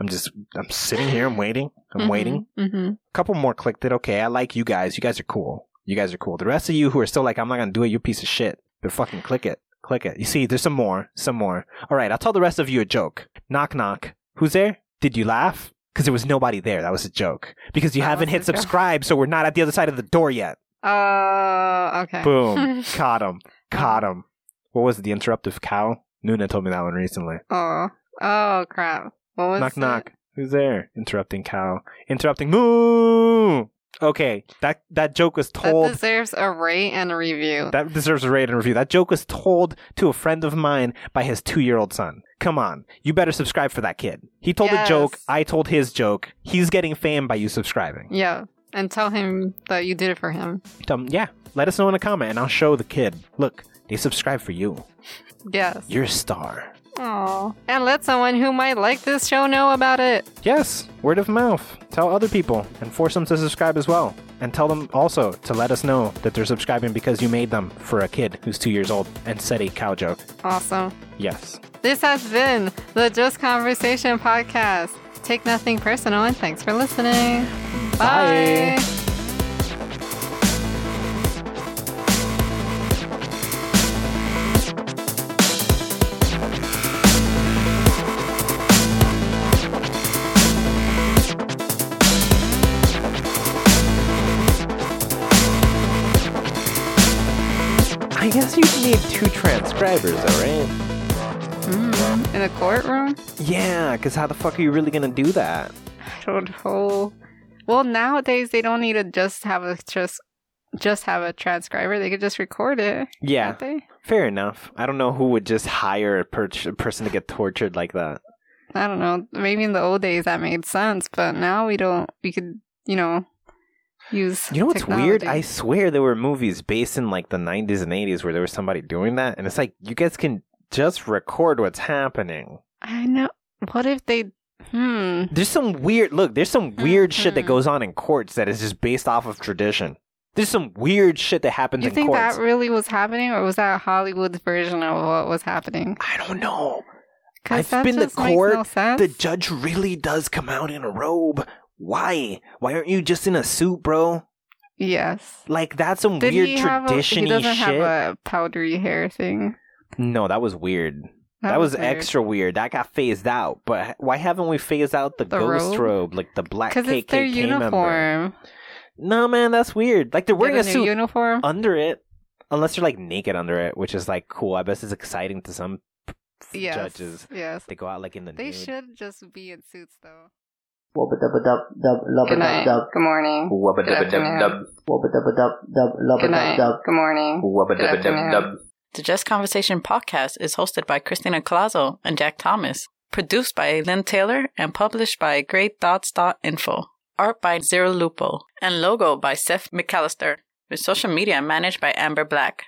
I'm just I'm sitting here. I'm waiting. I'm waiting. Mm-hmm. couple more clicked it. Okay, I like you guys. You guys are cool. You guys are cool. The rest of you who are still like, I'm not gonna do it, you piece of shit. But fucking click it. Click it. You see, there's some more. Some more. Alright, I'll tell the rest of you a joke. Knock knock. Who's there? Did you laugh? Because there was nobody there. That was a joke. Because you That haven't hit joke. subscribe, so we're not at the other side of the door yet. Uh, okay. Boom. Caught him. Caught him. What was it? The interruptive cow? Nuna told me that one recently. oh, oh crap! What was knock knock. Who's there? Interrupting cow. Interrupting moo. Okay, that that joke was told. That deserves a rate and a review. That deserves a rate and review. That joke was told to a friend of mine by his two year old son. Come on. You better subscribe for that kid. He told a joke. I told his joke. He's getting fame by you subscribing. yeah, and tell him that you did it for him. Um, yeah. Let us know in a comment and I'll show the kid. Look, they subscribe for you. Yes. You're a star. Aww. And let someone who might like this show know about it. Yes, word of mouth. Tell other people and force them to subscribe as well. And tell them also to let us know that they're subscribing because you made them for a kid who's two years old and said a cow joke. Awesome. Yes. This has been the Just Conversation podcast. Take nothing personal and thanks for listening. Bye. Bye. Guess you need two transcribers, alright? Mm, in a courtroom? Yeah, because how the fuck are you really gonna do that? I don't know. Well, nowadays they don't need to just have a just just have a transcriber. They could just record it. Yeah, fair enough. I don't know who would just hire a, per- a person to get tortured like that. I don't know. Maybe in the old days that made sense, but now we don't. We could, you know, use. You know what's weird? I swear there were movies based in like the 90s and 80s where there was somebody doing that, and it's like you guys can just record what's happening. I know. What if they? Hmm. There's some weird look. There's some weird shit that Mhm. goes on in courts that is just based off of tradition. There's some weird shit that happens You in think courts. that really was happening, or was that Hollywood's version of what was happening? I don't know. I've been to court. No. The judge really does come out in a robe. Why? Why aren't you just in a suit, bro? yes. Like that's some Did weird he have a, tradition He doesn't shit. have a powdery hair thing. No, that was weird. That, was, weird. extra weird. That got phased out. But why haven't we phased out the, The ghost robe? robe, like the black KKK it's their member? uniform. No, man, that's weird. Like they're wearing a suit uniform. under it, unless they're like naked under it, which is like cool. I bet it's exciting to some yes. judges. Yes. They go out like in the They nude. should just be in suits, though. Wubba dubba dub dub lubba Good dub night. dub Good morning. Wubba Good dubba dub afternoon. dub. wubba dubba dub dub lubba Good dub night. dub. Good morning. Wubba Good dubba dub afternoon. dub. The Just Conversation podcast is hosted by Christina Colazo and Jack Thomas, produced by Lynn Taylor, and published by GreyThoughts.info. Art by Zero Lupo, and logo by Seth McAllister, with social media managed by Amber Black.